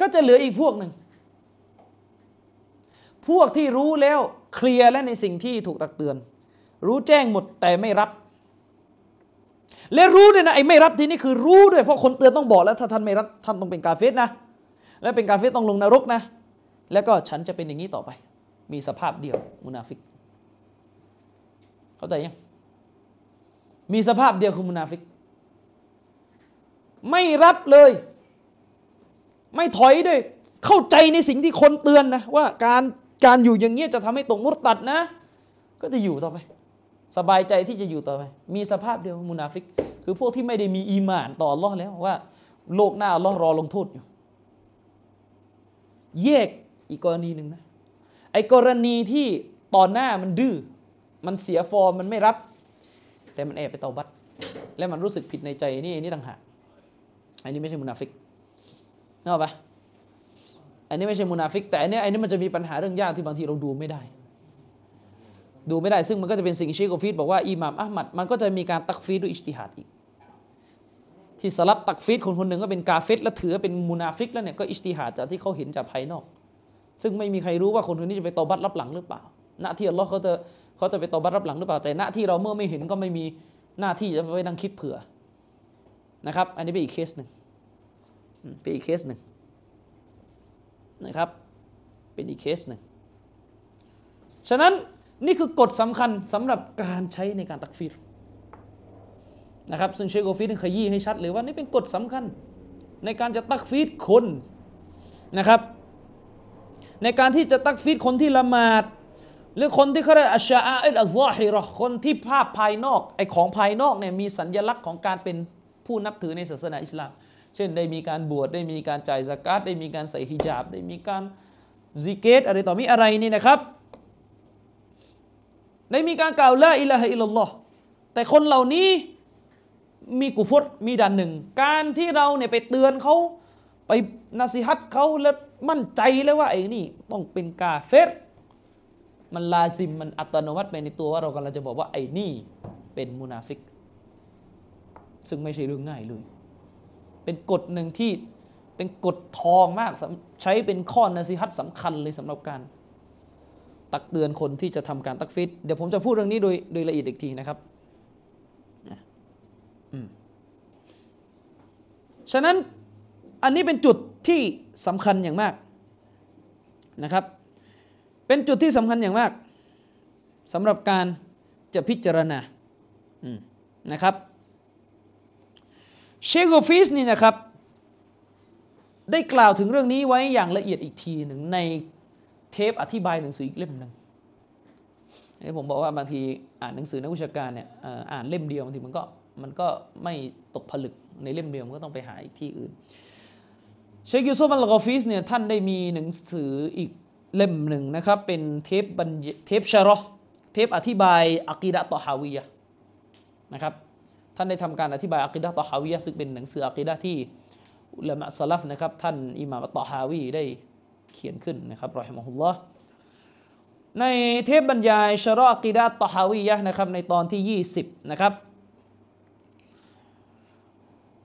ก็จะเหลืออีกพวกหนึ่ง พวกที่รู้แล้วเคลียร์และในสิ่งที่ถูกตักเตือน รู้แจ้งหมดแต่ไม่รับ และรู้ด้วยนะไอ้ไม่รับที่นี่คือรู้ด้วยเพราะคนเตือนต้องบอกแล้วถ้าท่านไม่รับท่านต้องเป็นกาเฟสนะ และเป็นกาเฟสต้องลงนรกนะ แล้วก็ฉันจะเป็นอย่างนี้ต่อไป มีสภาพเดียวมุนาฟิก เข้าใจยังมีสภาพเดียวคือมุนาฟิก ไม่รับเลย ไม่ถอยด้วย เข้าใจในสิ่งที่คนเตือนนะ ว่าการการอยู่อย่างเงี้ยจะทำให้ตกมุรตัดนะ ก็จะอยู่ต่อไป สบายใจที่จะอยู่ต่อไป มีสภาพเดียวมุนาฟิก คือพวกที่ไม่ได้มีอีมานต่ออัลอฮ์แล้วว่า โลกหน้าลอรอลงโทษอยู่ แยกอีกกรณีหนึ่งนะไอ้กรณีที่ต่อหน้ามันดื้อมันเสียฟอร์มมันไม่รับ แต่มันแอบไปเตาบัตแล้วมันรู้สึกผิดในใจนี่นี่ต่างหากอันนี้ไม่ใช่มุนาฟิกนึกออกปะอันนี้ไม่ใช่มุนาฟิก แต่อันนี้อันนี้มันจะมีปัญหาเรื่องยากที่บางทีเราดูไม่ได้ ดูไม่ได้ซึ่งมันก็จะเป็นสิ่งที่เชคกอฟิสบอกว่าอิหม่ามอะหมัดมันก็จะมีการتكفير ด้วย اجتهاد อีก ที่สลัฟ تكفير คนคนหนึ่งก็เป็นกาเฟรและถือเป็นมุนาฟิกแล้วเนี่ยก็ اجتهاد จากที่เขาเห็นจากภายนอก ซึ่งไม่มีใครรู้ว่าคนคนนี้จะไปเตาบัตลับหลังหรือเปล่า หน้าที่อัลลอฮ์เขาจะเขาจะไปตอบัตรับหลังหรือเปล่า แต่หน้าที่เราเมื่อไม่เห็นก็ไม่มีหน้าที่จะไปนั่งคิดเผื่อนะครับ อันนี้เป็นอีกเคสหนึ่งเป็นอีกเคสหนึ่งนะครับ เป็นอีกเคสหนึ่งฉะนั้น นี่คือกฎสำคัญสำหรับการใช้ในการตักฟีรนะครับซึ่งเชคโกฟีดขยี้ให้ชัดเลยว่านี่เป็นกฎสำคัญ ในการจะตักฟีดคนนะครับ ในการที่จะتكفير คนที่ละหมาด หรือคนที่เขาเรียกالشعائر الظاهرة คนที่ภาพภายนอกไอของภายนอกเนี่ยมีสัญลักษณ์ของการเป็นผู้นับถือในศาสนาอิสลาม เช่นได้มีการบวชได้มีการจ่ายซะกาตได้มีการใส่ฮิญาบ ได้มีการซิกิรอะไรต่อมีอะไรนี่นะครับ ได้มีการกล่าวلا إله إلا الله แต่คนเหล่านี้มีกุฟรมีด่านหนึ่ง การที่เราเนี่ยไปเตือนเขาไปนาสิฮัตเขาแล้วมั่นใจแล้วว่าไอ้นี่ต้องเป็นกาเฟรมันลาซิมมันอัตโนมัติไปในตัวว่าเรากำลังจะบอกว่าไอ้นี่เป็นมุนาฟิก ซึ่งไม่ใช่เรื่องง่ายเลย เป็นกฎหนึ่งที่เป็นกฎทองมาก ใช้เป็นข้อนาสิฮัตสำคัญเลยสำหรับการ ตักเตือนคนที่จะทำการตักฟิดเดี๋ยวผมจะพูดเรื่องนี้โดยโดยละเอียดอีกทีนะครับนะอืมฉะนั้นอันนี้เป็นจุดที่สำคัญอย่างมากนะครับ เป็นจุดที่สำคัญอย่างมากสำหรับการจะพิจารณาอืมนะครับ เชโกฟิสนี่นะครับ ได้กล่าวถึงเรื่องนี้ไว้อย่างละเอียดอีกทีหนึ่งใน เทปอธิบายหนังสืออีกเล่มหนึ่งนี่ผมบอกว่าบางทีอ่านหนังสือนักวิชาการเนี่ยอ่านเล่มเดียวบางทีมันก็มันก็ไม่ตกผลึกในเล่มเดียวมันก็ต้องไปหาอีกที่อื่น เชคยูซุฟอัลกอฟิสเนี่ยท่านได้มีหนังสืออีกเล่มหนึ่งนะครับ เป็นเทปบรรยเทป شرح เทปอธิบายعقيدة طحاوية นะครับท่านได้ทำการอธิบายعقيدة طحاوية ซึ่งเป็นหนังสือعقيدة ที่อุลามะสลัฟนะครับท่านอิหม่ามอัตตอฮาวีได้ เขียนขึ้นนะครับرحمه الله ในเทปบรรยายشرح عقيدة طحاوية นะครับในตอนที่ 20 นะครับ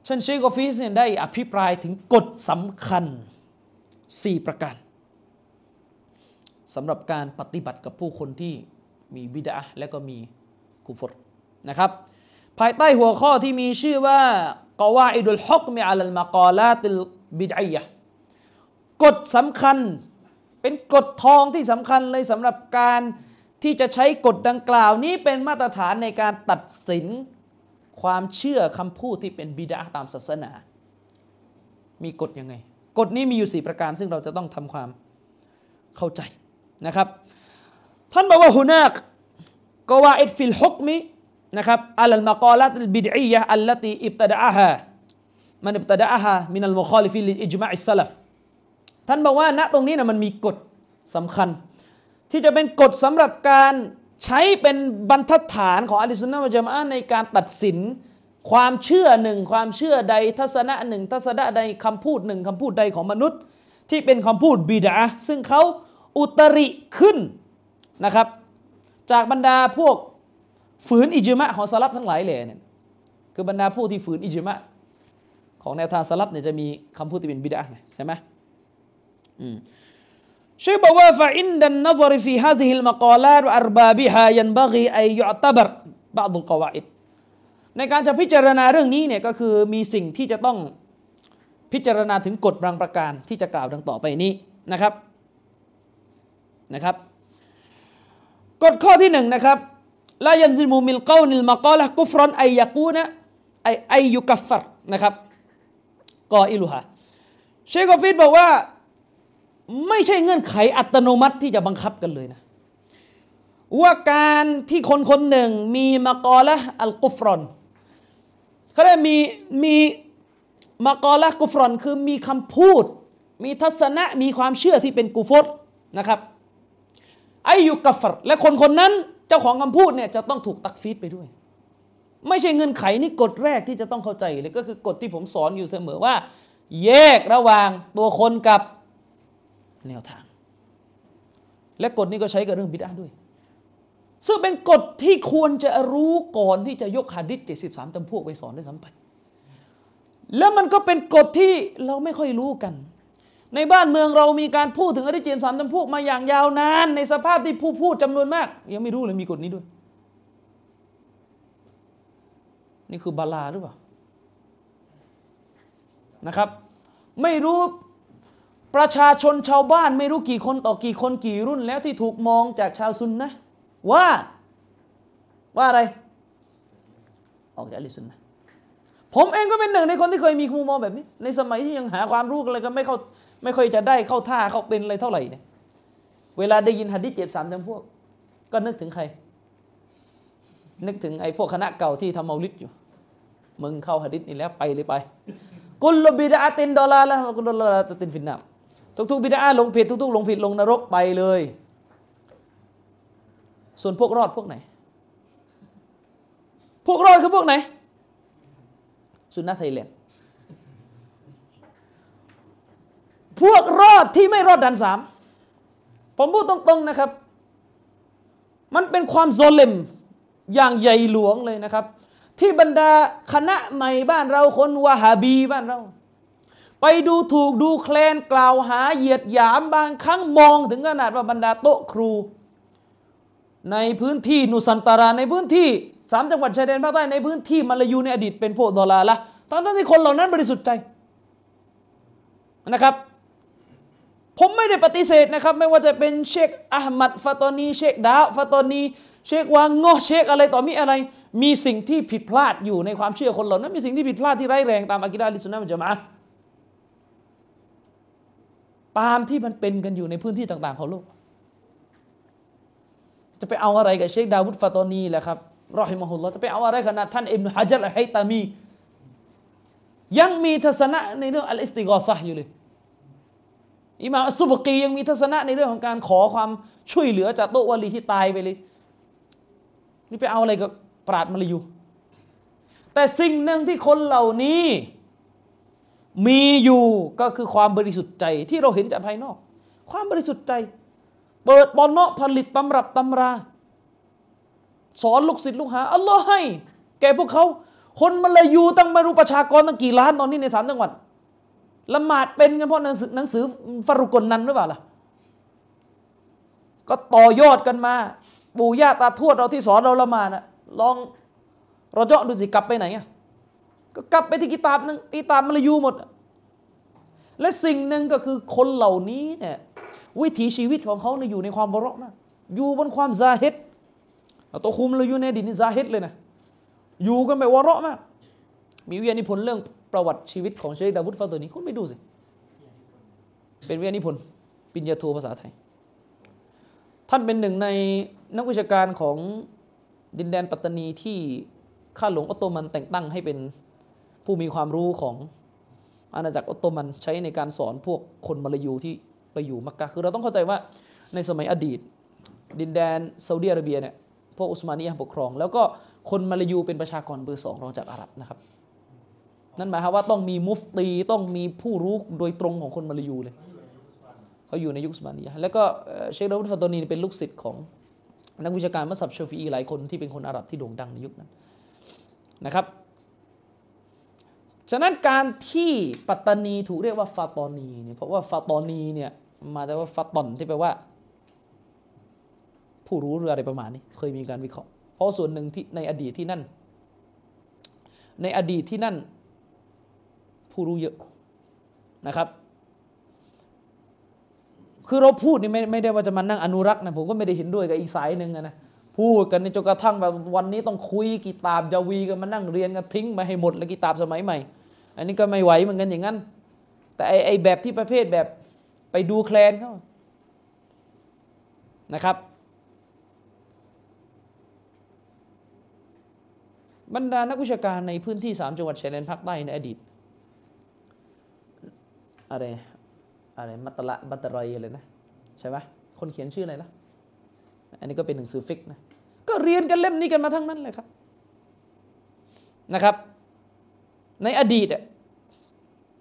ท่านเชคกอฟิสเนี่ยได้อภิปรายถึงกฎสำคัญ 4 ประการสำหรับการปฏิบัติกับผู้คนที่มีบิดอะฮ์และก็มีกุฟรนะครับ ภายใต้หัวข้อที่มีชื่อว่าقواعد الحكم على المقالاتบิดอียะ กฎสำคัญ เป็นกฎทองที่สำคัญเลยสำหรับการที่จะใช้กฎดังกล่าวนี้เป็นมาตรฐานในการตัดสินความเชื่อคำพูดที่เป็นบิดาตามศาสนา มีกฎยังไง กฎนี้มีอยู่ 4 ประการ ซึ่งเราจะต้องทำความเข้าใจนะครับ ท่านบอกว่าฮุนักกวาอิดฟิลฮุกมินะครับอัลลมากอลัตบิดอียะอัลลตีอิบตดะอาฮาمن ابتدعها من المخالف لإجماع السلف ท่านบอกว่าณตรงนี้นะมันมีกฎสำคัญ ที่จะเป็นกฎสำหรับการใช้เป็นบรรทัดฐานของأهل السنة والجماعة ในการตัดสินความเชื่อหนึ่งความเชื่อใดทัศนะหนึ่งทัศนะใดคำพูดหนึ่งคำพูดใดของมนุษย์ ที่เป็นคำพูดบิดอะฮ์ซึ่งเขาอุตริขึ้นนะครับ จากบรรดาพวกฝืนอิจมะของสลับทั้งหลายเลยเนี่ยคือบรรดาผู้ที่ฝืนอิจมะของแนวทางสลับเนี่ยจะมีคำพูดที่เป็นบิดาใช่ไหม อืมชยบอกว่าฟาอินดันนซรฟีฮาซิฮิลมะกาลาตอัรบาบิฮายันบกีอัยยุตบรบาดุลกวาอิดในการจะพิจารณาเรื่องนี้เนี่ยก็คือมีสิ่งที่จะต้องพิจารณาถึงกฎบางประการที่จะกล่าวดังต่อไปนี้นะครับนะครับกฎข้อที่หนึ่งนะครับลายันซิมูมิลกานิลมะกาละกุฟรอนไอยากูนะไอไอยุกัฟฟรนะครับกออิลุฮะเชคกอฟิดบอกว่า ไม่ใช่เงื่อนไขอัตโนมัติที่จะบังคับกันเลยนะ ว่าการที่คนคนหนึ่งมีมากอละอัลกุฟรอนเขาได้มีมีมากอละกุฟรอนคือมีคำพูด มีทัศนะมีความเชื่อที่เป็นกุฟรนะครับไอยุกัฟรและคนคนนั้นเจ้าของคำพูดเนี่ยจะต้องถูกตักฟีดไปด้วย ไม่ใช่เงื่อนไขนี่กฎแรกที่จะต้องเข้าใจเลยก็คือกฎที่ผมสอนอยู่เสมอว่า แยกระหว่างตัวคนกับ แนวทาง และกฎนี้ก็ใช้กับเรื่องบิดาด้วย ซึ่งเป็นกฎที่ควรจะรู้ก่อนที่จะยกหะดิษเจ็ดสิบสามจำพวกไปสอนด้วยซ้ำไปแล้วมันก็เป็นกฎที่เราไม่ค่อยรู้กัน ในบ้านเมืองเรามีการพูดถึงอริเจมสามจำพวกมาอย่างยาวนาน ในสภาพที่ผู้พูดจำนวนมาก ยังไม่รู้เลยมีกฎนี้ด้วย นี่คือบาลาหรือเปล่านะครับ ไม่รู้ ประชาชนชาวบ้านไม่รู้กี่คนต่อกี่คนกี่รุ่นแล้วที่ถูกมองจากชาวซุนนะว่าว่าอะไร ออกจากลิซุนนะผมเองก็เป็นหนึ่งในคนที่เคยมีมุมมองแบบนี้ ในสมัยที่ยังหาความรู้อะไรก็ไม่เข้าไม่ค่อยจะได้เข้าท่าเข้าเป็นอะไรเท่าไหร่เนี่ยเวลาได้ยินฮัดดิเจ็บสามจำพวก ก็นึกถึงใคร นึกถึงไอ้พวกคณะเก่าที่ทำเมาลิดอยู่ มึงเข้าฮัดดิษนี่แล้วไปเลยไป กุลบิดาตินดอลลาร์ละกุลลาตินฟินนา ทุกๆบิดาลงผิดทุกๆลงผิดลงนรกไปเลย ส่วนพวกรอดพวกไหน พวกรอดคือพวกไหน สุนนะไทยแลนด์พวกรอดที่ไม่รอดดันสามผมพูดตรงๆนะครับ มันเป็นความโซเลมอย่างใหญ่หลวงเลยนะครับ ที่บรรดาคณะใหม่บ้านเราคนวาฮาบีบ้านเรา ไปดูถูกดูแคลนกล่าวหาเหยียดหยามบางครั้งมองถึงขนาดว่าบรรดาโต๊ะครู ในพื้นที่นุสันตาราในพื้นที่สามจังหวัดชายแดนภาคใต้ในพื้นที่มาลายูในอดีตเป็นพวกดอลาละทั้งที่คนเหล่านั้นบริสุทธิ์ใจนะครับ ผมไม่ได้ปฏิเสธนะครับ ไม่ว่าจะเป็นเชคอัลมัดฟาตอนีเชคดาฟาตอนีเชควางงอเชคอะไรต่อมีอะไร มีสิ่งที่ผิดพลาดอยู่ในความเชื่อคนเหล่านั้นมีสิ่งที่ผิดพลาดที่ร้ายแรงตามอักิดาลิสุนนะมันจะมา ตามที่มันเป็นกันอยู่ในพื้นที่ต่าง ๆ ของโลก จะไปเอาอะไรกับเชคดาวุฒฟาตอนีแหละครับรอฮิมะฮุลลอจะไปเอาอะไรขนาดท่านอิบนุฮะจัรอัลไฮตามี ยังมีทัศนะในเรื่องอัลอิสติกอซะอยู่เลยอิมามอัสซุบกียังมีทัศนะในเรื่องของการขอความช่วยเหลือจากโตวาลีที่ตายไปเลย นี่ไปเอาอะไรกับปราดมาลายูแต่สิ่งหนึ่งที่คนเหล่านี้ มีอยู่ก็คือความบริสุทธิ์ใจที่เราเห็นจากภายนอก ความบริสุทธิ์ใจ เปิดบอลเนาะผลิตตำรับตำรา สอนลูกศิษย์ลูกหาอัลลอฮ์ให้ แก่พวกเขา คนมาลายูตั้งไม่รู้ประชากรตั้งกี่ล้านตอนนี้ในสามจังหวัดละหมาดเป็นกันเพราะหนังสือหนังสือฟารุกลนันหรือเปล่าล่ะก็ต่อยอดกันมา ปู่ย่าตาทวดเราที่สอนเราละหมาดนะลองเราเจาะดูสิกลับไปไหนอะ ก็กลับไปที่กิตาบนึงกิตาบมลายูหมด และสิ่งหนึ่งก็คือคนเหล่านี้เนี่ยวิถีชีวิตของเขาเนี่ยอยู่ในความบราะมาก อยู่บนความซาฮิดเอาตัวคุมเราอยู่ในดินนิซาฮิดเลยนะอยู่กันแบบวราะมาก มีวิทยานิพนธ์เรื่องประวัติชีวิตของเชคดาวุฒฟาตัวนี้คุณไปดูสิ เป็นวิทยานิพนธ์ปิญญาโทภาษาไทย ท่านเป็นหนึ่งในนักวิชาการของดินแดนปัตตานีที่ข้าหลวงออตโตมันแต่งตั้งให้เป็น ผู้มีความรู้ของอาณาจักรออตโตมันใช้ในการสอนพวกคนมาลายูที่ไปอยู่มักกะคือเราต้องเข้าใจว่าในสมัยอดีต ดินแดนซาอุดิอาระเบียเนี่ยพวกอุสมานียปกครอง แล้วก็คนมาลายูเป็นประชากรเบอร์สองรองจากอาหรับนะครับ นั่นหมายความว่าต้องมีมุฟตีต้องมีผู้รู้โดยตรงของคนมาลายูเลยเขาอยู่ในยุคอุสมานียแล้วก็เชคดาวุฒฟาโตนีเป็นลูกศิษย์ของนักวิชาการมัสยิดชฟีอีหลายคนที่เป็นคนอาหรับที่โด่งดังในยุคนั้นนะครับะนั้นการที่ปัตตานีถูกเรียกว่าฟาตอนีเนี่ยเพราะว่าฟาตอนีเนี่ยมาจากว่าฟาตอนที่แปลว่า ผู้รู้เรืออะไรประมาณนี้ เคยมีการวิเคราะห์ เพราะส่วนหนึ่งที่ในอดีตที่นั่น ในอดีตที่นั่น ผู้รู้เยอะนะครับ คือเราพูดนี่ไม่ไม่ได้ว่าจะมานั่งอนุรักษ์นะผมก็ไม่ได้เห็นด้วยกับอีกสายหนึ่งนะพูดกันในจนกระทั่งแบบวันนี้ต้องคุยกีตาบยาวีกันมานั่งเรียนกันทิ้งมาให้หมดแล้วกีตาบสมัยใหม่ อันนี้ก็ไม่ไหวเหมือนกันอย่างนั้น แต่ไอไอแบบที่ประเภทแบบไปดูแคลนเขานะครับ บรรดานักวิชาการในพื้นที่สามจังหวัดชายแดนภาคใต้ในอดีตอะไรอะไรมัตละบัตตรอยอะไรนะ ใช่ไหมคนเขียนชื่ออะไรนะอันนี้ก็เป็นหนังสือฟิกนะ ก็เรียนกันเล่มนี้กันมาทั้งนั้นเลยครับนะครับ ในอดีตอะ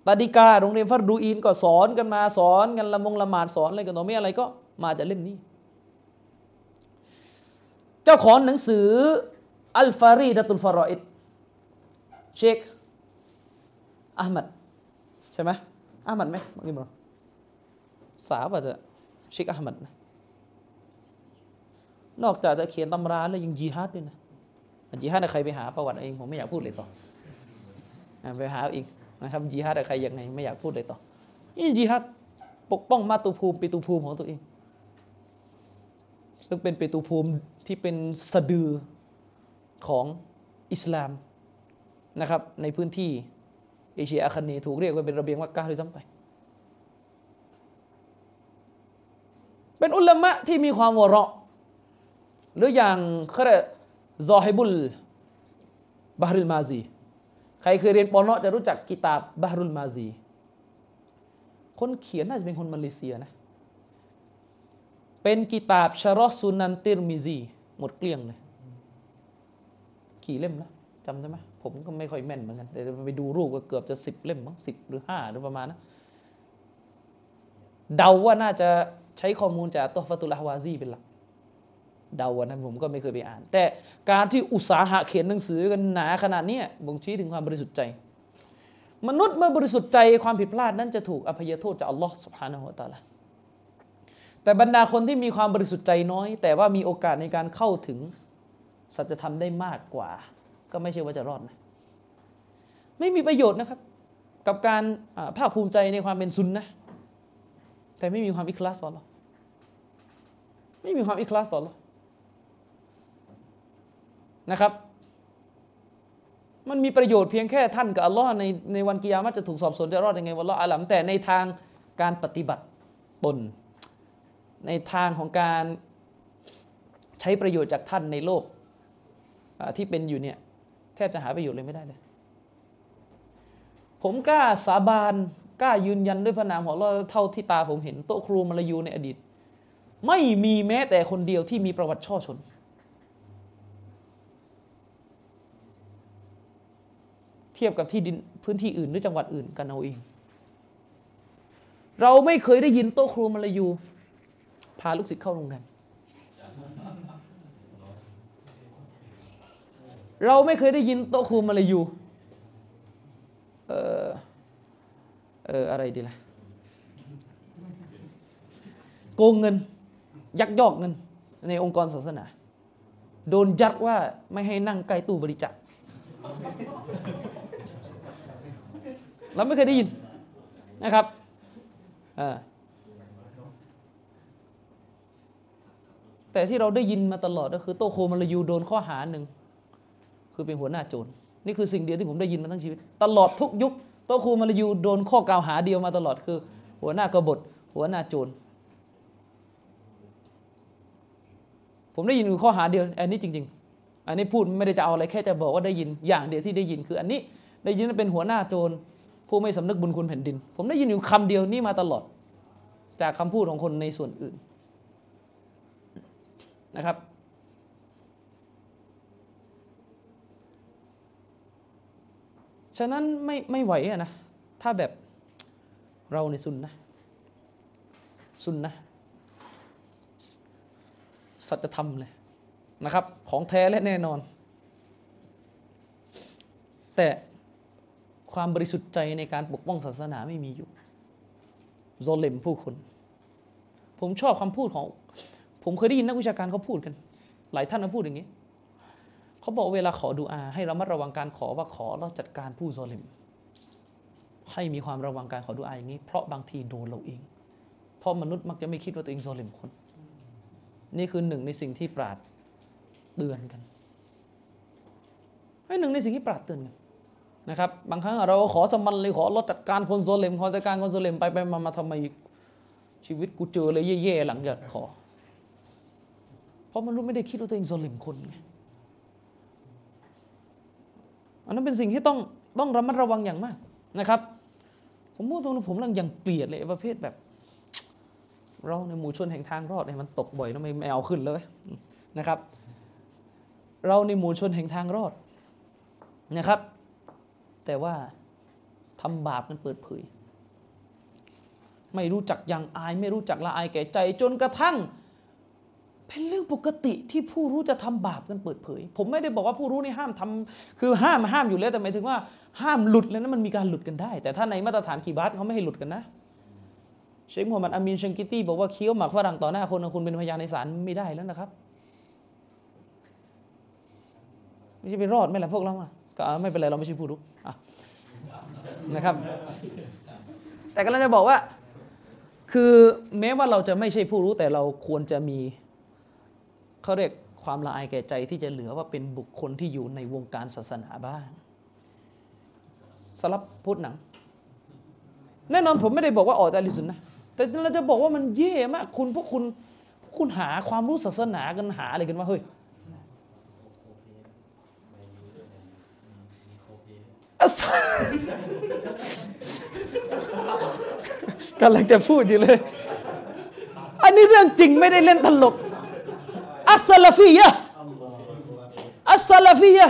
ตาดิกาโรงเรียนฟัรดูอีนก็สอนกันมาสอนกันละมงละหมาดสอนอะไรกันต่อไม่อะไรก็มาจากเล่มนี้ เจ้าของหนังสืออัลฟารีดตุลฟารออิดเชคอามัดใช่ไหมอามัดไหมบางทีบอกสาวอาจจะเชคอามัดนะนอกจากจะเขียนตำราแล้วยังจีฮัดด้วยนะจีฮัดใครไปหาประวัติเองผมไม่อยากพูดเลยต่อ ไปหาเอาเองนะครับจีฮัดใครยังไงไม่อยากพูดเลยต่อนี่จีฮัดปกป้องมาตุภูมิปิตุภูมิของตัวเอง ซึ่งเป็นปิตุภูมิที่เป็นสะดือของอิสลามนะครับ ในพื้นที่เอเชียอาคเนย์ถูกเรียกว่าเป็นระเบียงมักกะด้วยซ้ำไป เป็นอุลามะที่มีความวะเราะหรืออย่างเขาเรียกซอฮิบุลบาฮรุลมาซี ใครเคยเรียนปอนอจะรู้จักกิตาบบาฮรุลมาซี คนเขียนน่าจะเป็นคนมาเลเซียนะ เป็นกิตาบชารอซุนันติรมิซี หมดเกลี้ยงเลยกี่เล่มแล้วจำได้ไหมผมก็ไม่ค่อยแม่นเหมือนกันแต่ไปดูรูปก็เกือบจะสิบเล่มมั้งสิบหรือห้าหรือประมาณนะเดาว่าน่าจะใช้ข้อมูลจากตัวฟาตุลฮวาซีเป็นหลัก เดาวันนั้นผมก็ไม่เคยไปอ่าน แต่การที่อุตสาหะเขียนหนังสือกันหนาขนาดนี้บ่งชี้ถึงความบริสุทธิ์ใจ มนุษย์เมื่อบริสุทธิ์ใจความผิดพลาดนั้นจะถูกอภัยโทษจากอัลลอฮ์สุบฮานะฮูวะตาลาแต่บรรดาคนที่มีความบริสุทธิ์ใจน้อย แต่ว่ามีโอกาสในการเข้าถึงสัจธรรมได้มากกว่า ก็ไม่ใช่ว่าจะรอดนะไม่มีประโยชน์นะครับ กับการภาคภูมิใจในความเป็นซุนนะแต่ไม่มีความอิคลาสต่อหรอไม่มีความอิคลาสต่อหรอ นะครับ มันมีประโยชน์เพียงแค่ท่านกับอัลลอฮ์ในในวันกิยามะห์จะถูกสอบสวนจะรอดยังไงวันละอาลัมแต่ในทางการปฏิบัติตน ในทางของการใช้ประโยชน์จากท่านในโลกที่เป็นอยู่เนี่ยแทบจะหาประโยชน์เลยไม่ได้เลย ผมกล้าสาบานกล้ายืนยันด้วยพระนามของอัลลอฮ์เท่าที่ตาผมเห็นโต๊ะครูมาลายูในอดีต ไม่มีแม้แต่คนเดียวที่มีประวัติช่อชน เทียบกับที่ดินพื้นที่อื่นหรือจังหวัดอื่นกันเอาเอง เราไม่เคยได้ยินโต๊ะครูมาลายู พาลูกศิษย์เข้าโรงแรมเราไม่เคยได้ยินโต๊ะครูมาลายู เออเอออะไรดีล่ะ โกงเงิน ยักยอกเงิน ในองค์กรศาสนา โดนยัดว่าไม่ให้นั่งใกล้ตู้บริจาค เราไม่เคยได้ยินนะครับแต่ที่เราได้ยินมาตลอดก็คือโตโคมาลายูโดนข้อหาหนึ่งคือเป็นหัวหน้าโจรนี่คือสิ่งเดียวที่ผมได้ยินมาทั้งชีวิต ตลอดทุกยุคโตโคมาลายูโดนข้อกล่าวหาเดียวมาตลอดคือ หัวหน้ากบฏ หัวหน้าโจรผมได้ยินข้อหาเดียวอันนี้จริง ๆ อันนี้พูดไม่ได้จะเอาอะไรแค่จะบอกว่าได้ยินอย่างเดียวที่ได้ยินคืออันนี้ได้ยินว่าเป็นหัวหน้าโจร ผู้ไม่สำนึกบุญคุณแผ่นดิน ผมได้ยินอยู่คำเดียวนี่มาตลอด จากคำพูดของคนในส่วนอื่นนะครับ ฉะนั้นไม่ไม่ไหวอะนะ ถ้าแบบเราในซุนนะซุนนะสัจธรรมเลยนะครับ ของแท้และแน่นอน แต่ ความบริสุทธิ์ใจในการปกป้องศาสนาไม่มีอยู่โซเลมผู้คน ผมชอบคำพูดของ ผมเคยได้ยินนักวิชาการเขาพูดกัน หลายท่านมาพูดอย่างนี้เขาบอกเวลาขอดูอา ให้ระมัดระวังการขอว่าขอแล้วจัดการผู้โซเลมให้มีความระวังการขอดูอาอย่างนี้ เพราะบางทีโดนเราเอง เพราะมนุษย์มักจะไม่คิดว่าตัวเองโซเลมคน นี่คือหนึ่งในสิ่งที่ปราดเตือนกันให้หนึ่งในสิ่งที่ปราดเตือนกัน นะครับบางครั้งเราขอสมันเลยขอลดจัดการคนโซเลมขอจัดการคนโซเลมไปไปมามาทำไมชีวิตกูเจอเลยแย่ๆหลังจากขอ เพราะมันุษย์ไม่ได้คิดว่าตัวเองโซเลมคนไงอันนั้นเป็นสิ่งที่ต้องต้องระมัดระวังอย่างมากนะครับ ผมพูดตรงๆผมกำลังยังเกลียดเลยประเภทแบบ เราในหมู่ชนแห่งทางรอดเนี่ยมันตกบ่อยแล้วไม่ไม่เอาขึ้นเลยนะครับ เราในหมู่ชนแห่งทางรอดนะครับ แต่ว่าทำบาปกันเปิดเผย ไม่รู้จักยังอาย ไม่รู้จักละอายแก่ใจ จนกระทั่ง เป็นเรื่องปกติที่ผู้รู้จะทำบาปกันเปิดเผย ผมไม่ได้บอกว่าผู้รู้นี่ห้ามทำคือห้ามห้ามอยู่แล้วแต่หมายถึงว่า ห้ามหลุดแล้วนะมันมีการหลุดกันได้ แต่ถ้าในมาตรฐานกีบาสเขาไม่ให้หลุดกันนะเชคมูฮัมหมัดอามีนเชงกิตี้บอกว่าเคี้ยวหมากฝรั่งต่อหน้าคนคุณเป็นพยานในศาลไม่ได้แล้วนะครับ ไม่ใช่ไปรอดไหมล่ะพวกเราอะ ก็ไม่เป็นไรเราไม่ใช่ผู้รู้นะครับ แต่กำลังจะบอกว่า คือแม้ว่าเราจะไม่ใช่ผู้รู้แต่เราควรจะมีเขาเรียกความละอายแก่ใจที่จะเหลือว่าเป็นบุคคลที่อยู่ในวงการศาสนาบ้างสลับพูดหนัง แน่นอนผมไม่ได้บอกว่าออกจากลิสุนนะแต่เราจะบอกว่ามันเย่มาก คุณพวกคุณพวกคุณหาความรู้ศาสนากันหาอะไรกันวะเฮ้ยอัส กำลังจะพูดอยู่เลย อันนี้เรื่องจริงไม่ได้เล่นตลก อัสซาลาฟียะอัสซาลาฟียะ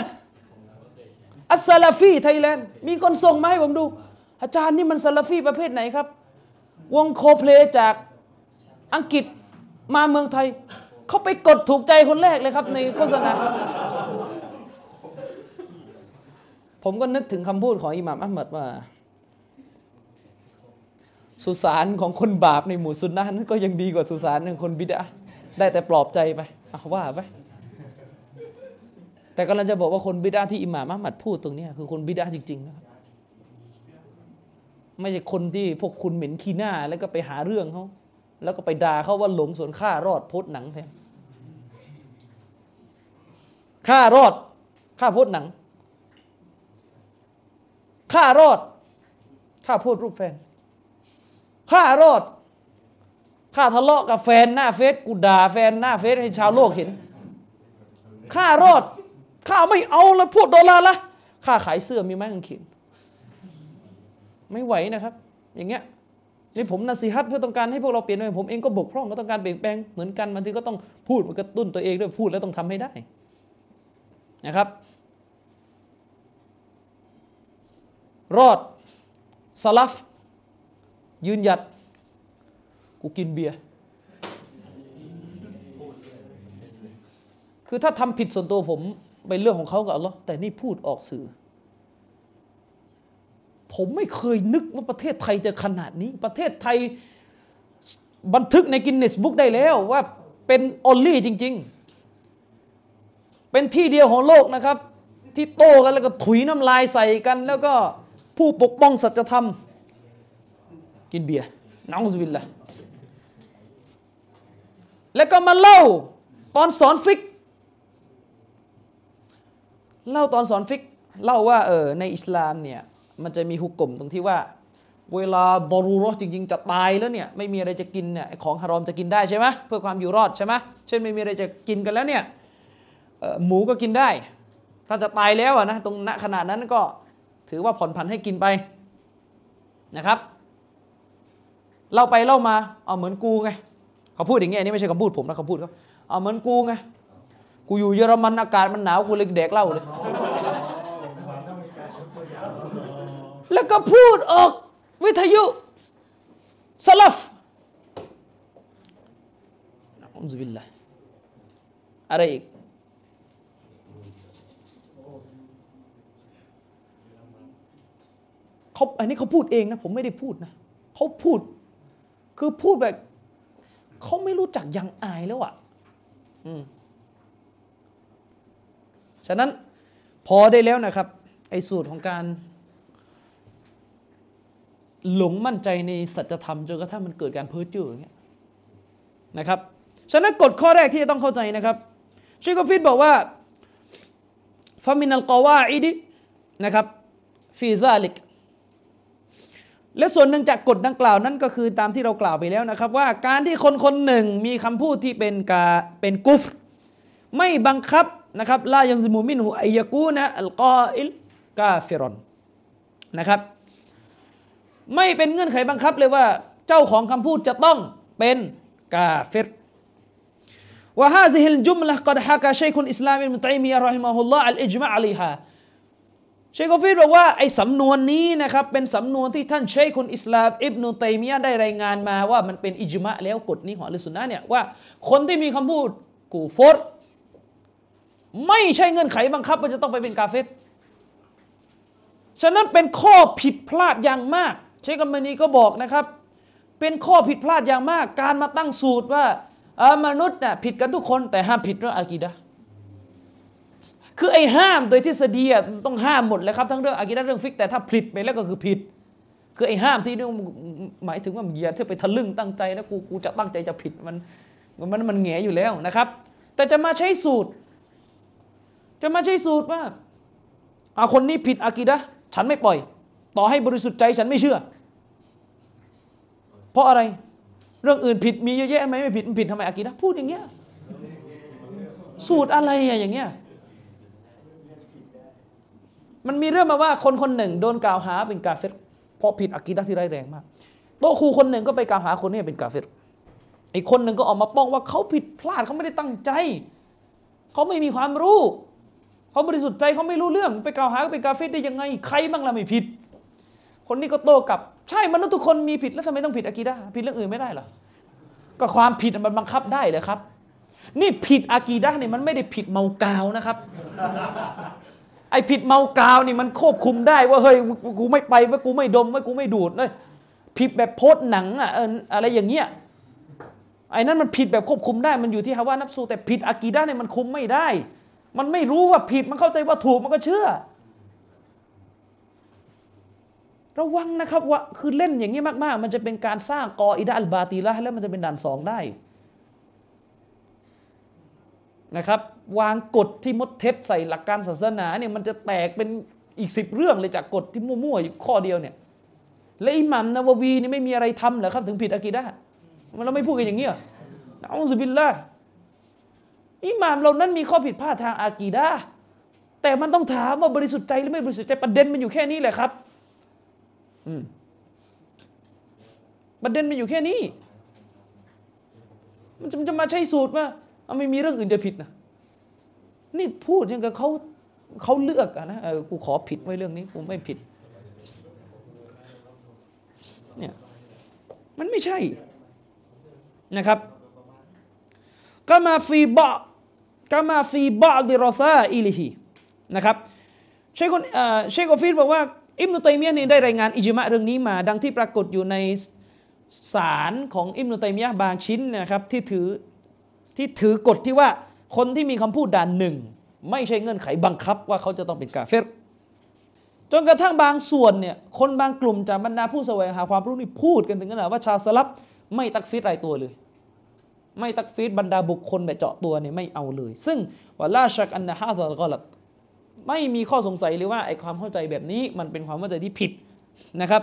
อัสซาลาฟีไทยแลนด์มีคนส่งมาให้ผมดู อาจารย์นี่มันซาลาฟีประเภทไหนครับ วงโคเพลจากอังกฤษมาเมืองไทย เขาไปกดถูกใจคนแรกเลยครับ ในโฆษณา ผมก็นึกถึงคำพูดของอิหม่ามอัลมัดว่า สุสานของคนบาปในหมู่ซุนนะนั้นก็ยังดีกว่าสุสานของคนบิดาได้แต่ปลอบใจไปว่าไปแต่กำลังจะบอกว่าคนบิดาที่อิหม่ามอัลมัดพูดตรงนี้คือคนบิดาจริงๆนะครับไม่ใช่คนที่พวกคุณเหม็นขี้หน้า แล้วก็ไปหาเรื่องเขาแล้วก็ไปด่าเขาว่าหลงส่วนข้ารอดโพสหนังแทนข้ารอดข้าโพสหนัง ข้ารอดข้าพสต์รูปแฟนข้ารอดข้าทะเลาะกับแฟนหน้าเฟซกูด่าแฟนหน้าเฟซให้ชาวโลกเห็นข้ารอดข้าไม่เอาแล้วพูดดอลลาร์ละข้าขายเสื้อมีไหมกางเขนไม่ไหวนะครับ อย่างเงี้ยนี่ผมนาซีฮัตเพื่อต้องการให้พวกเราเปลี่ยนแปผมเองก็บกพร่องก็ต้องการเปลี่ยนแปลงเหมือนกันบางทีก็ต้องพูดมันกระตุ้นตัวเองด้วยพูดแล้วต้องทำให้ได้นะครับ รอดสลัฟยืนหยัด กูกินเบียร์คือถ้าทำผิดส่วนตัวผมเป็นเรื่องของเขากับอัลลอฮ์แต่นี่พูดออกสื่อ ผมไม่เคยนึกว่าประเทศไทยจะขนาดนี้ ประเทศไทยบันทึกในกินเนสบุ๊กได้แล้วว่าเป็นออลลี่จริง ๆ เป็นที่เดียวของโลกนะครับ ที่โตกันแล้วก็ถุยน้ำลายใส่กันแล้วก็ ผู้ปกป้องสัจธรรม กินเบียร์น้องสุบินละแล้วก็มาเล่าตอนสอนฟิก เล่าตอนสอนฟิก เล่าว่าเออในอิสลามเนี่ย มันจะมีฮุกกลมตรงที่ว่า เวลาบรูรอจริง ๆ จะตายแล้วเนี่ย ไม่มีอะไรจะกินเนี่ยของฮารอมจะกินได้ใช่ไหมเพื่อความอยู่รอดใช่ไหมเช่นไม่มีอะไรจะกินกันแล้วเนี่ยหมูก็กินได้ ถ้าจะตายแล้วอะนะตรงณขนาดนั้นก็ ถือว่าผ่อนผันให้กินไปนะครับเล่าไปเล่ามาเอาเหมือนกูไงเขาพูดอย่างเงี้ยนี่ไม่ใช่คำพูดผมนะเขาพูดเขาเอาเหมือนกูไงกูอยู่เยอรมันอากาศมันหนาวกูเลยแดกเล้าเลยแล้วก็พูดออกวิทยุสลัฟนะอุบิลละอะไรอีก เขาอันนี้เขาพูดเองนะ ผมไม่ได้พูดนะเขาพูด คือพูดแบบเขาไม่รู้จักยังอายแล้วอะอืมฉะนั้นพอได้แล้วนะครับ ไอ้สูตรของการ หลงมั่นใจในสัจธรรมจนกระทั่งมันเกิดการเพ้อเจ้ออย่างเงี้ยนะครับ ฉะนั้นกฎข้อแรกที่จะต้องเข้าใจนะครับเชคกอฟิดบอกว่าفمن القواعد นะครับ في ذلك และส่วนหนึ่งจากกฎดังกล่าวนั้นก็คือตามที่เรากล่าวไปแล้วนะครับ ว่าการที่คนคนหนึ่งมีคำพูดที่เป็นกาเป็นกุฟร ไม่บังคับนะครับلا يلزم منه أن يكون القائل كافرا นะครับ ไม่เป็นเงื่อนไขบังคับเลยว่าเจ้าของคำพูดจะต้องเป็นกาเฟรوهذه الجملة قد حكى شيخ الإسلام ابن تيمية رحمه الله الإجماع عليها เชคกอฟิสบอกว่าไอ้สำนวนนี้นะครับเป็นสำนวนที่ท่านشيخ الإسلام อิบนุตัยมียะได้รายงานมาว่ามันเป็น إجماع แล้วกฎนี้ของأهل السنة เนี่ยว่าคนที่มีคำพูดกูฟรไม่ใช่เงื่อนไขบังคับว่าจะต้องไปเป็นกาเฟรฉะนั้นเป็นข้อผิดพลาดอย่างมาก เชคกัมมานีก็บอกนะครับ เป็นข้อผิดพลาดอย่างมาก การมาตั้งสูตรว่าอ่อมนุษย์น่ะผิดกันทุกคนแต่ห้ามผิดเรื่องอากีดะ คือไอ้ห้ามโดยทฤษฎีอะต้องห้ามหมดเลยครับทั้งเรื่องอากีดะเรื่องฟิกแต่ถ้าผิดไปแล้วก็คือผิด คือไอ้ห้ามที่นี่หมายถึงว่าอย่าที่ไปทะลึ่งตั้งใจนะกูกูจะตั้งใจจะผิดมันมันมันแหงอยู่แล้วนะครับ แต่จะมาใช้สูตร จะมาใช้สูตรว่าอาคนนี้ผิดอากีดะฉันไม่ปล่อย ต่อให้บริสุทธิ์ใจฉันไม่เชื่อ เพราะอะไรเรื่องอื่นผิดมีเยอะแยะทำไมไม่ผิดมันผิดทำไมอากีดะพูดอย่างเงี้ยสูตรอะไรอะอย่างเงี้ย มันมีเรื่องมาว่าคนคนหนึ่งโดนกล่าวหาเป็นกาเฟรเพราะผิดอากีดะที่ร้ายแรงมากโตะครูคนหนึ่งก็ไปกล่าวหาคนนี้เป็นกาเฟรอีกคนหนึ่งก็ออกมาป้องว่าเขาผิดพลาดเขาไม่ได้ตั้งใจ เขาไม่มีความรู้ เขาบริสุทธิ์ใจเขาไม่รู้เรื่อง ไปกล่าวหาเป็นกาเฟรได้ยังไง ใครบ้างล่ะไม่ผิด คนนี้ก็โต้กลับ ใช่มนุษย์ทุกคนมีผิดแล้วทำไมต้องผิดอากีดะผิดเรื่องอื่นไม่ได้หรอก็ความผิดมันบังคับได้เลยครับ นี่ผิดอากีดะห์นี่มันไม่ได้ผิดเมากาวนะครับ ไอ้ผิดเมากาวนี่มันควบคุมได้ว่าเฮ้ยกูไม่ไปว่ากูไม่ดมว่ากูไม่ดูดเลยผิดแบบโพสหนังอะอะไรอย่างเงี้ยไอ้นั่นมันผิดแบบควบคุมได้มันอยู่ที่ฮาวานับสูแต่ผิดอากีดะห์เนี่ยมันคุมไม่ได้ มันไม่รู้ว่าผิดมันเข้าใจว่าถูกมันก็เชื่อ ระวังนะครับว่าคือเล่นอย่างนี้มากๆ มันจะเป็นการสร้างกออิดะอัลบาตีละแล้วมันจะเป็นด่านสองได้ นะครับวางกฎที่มดเท็จใส่หลักการศาสนาเนี่ยมันจะแตกเป็นอีกสิบเรื่องเลยจากกฎที่มั่วๆอยู่ข้อเดียวเนี่ยและอิหมัมนาววีนี่ไม่มีอะไรทำเหรอครับ ถึงผิดอากีดะมันเราไม่พูดกันอย่างนี้เหรอนะอัลลอฮฺบิลละอิหม่ามเรานั้นมีข้อผิดพลาดทางอากีดะแต่มันต้องถามว่าบริสุทธิ์ใจหรือไม่บริสุทธิ์ใจประเด็นมันอยู่แค่นี้แหละครับอืมประเด็นมันอยู่แค่นี้ มันจะมาใช้สูตรว่าเอา ไม่มีเรื่องอื่นจะผิดนะนี่พูดยังกับเขาเขาเลือกอะนะกูขอผิดไว้เรื่องนี้กูไม่ผิดเนี่ยมันไม่ใช่นะครับก็มาฟีบะกามาฟีบาดิรอซาอิลิฮีนะครับเชคเชคอฟิดบอกว่าอิบนุตัยมียะนี่ได้รายงานอิจมะเรื่องนี้มา ดังที่ปรากฏอยู่ในสารของอิบนุตัยมียะบางชิ้นนะครับที่ถือ ที่ถือกฎที่ว่าคนที่มีคำพูดด่านหนึ่งไม่ใช่เงื่อนไขบังคับว่าเขาจะต้องเป็นกาเฟรจนกระทั่งบางส่วนเนี่ยคนบางกลุ่มจากบรรดาผู้แสวงหาความรู้นี่พูดกันถึงขนาดว่าชาวสลับไม่ตักฟิรรายตัวเลย ไม่ตักฟีดบรรดาบุคคลแบบเจาะตัวเนี่ยไม่เอาเลย ซึ่งว่าลาชักอันนะฮะดะกอลัดไม่มีข้อสงสัยเลยว่าไอ้ความเข้าใจแบบนี้มันเป็นความเข้าใจที่ผิดนะครับ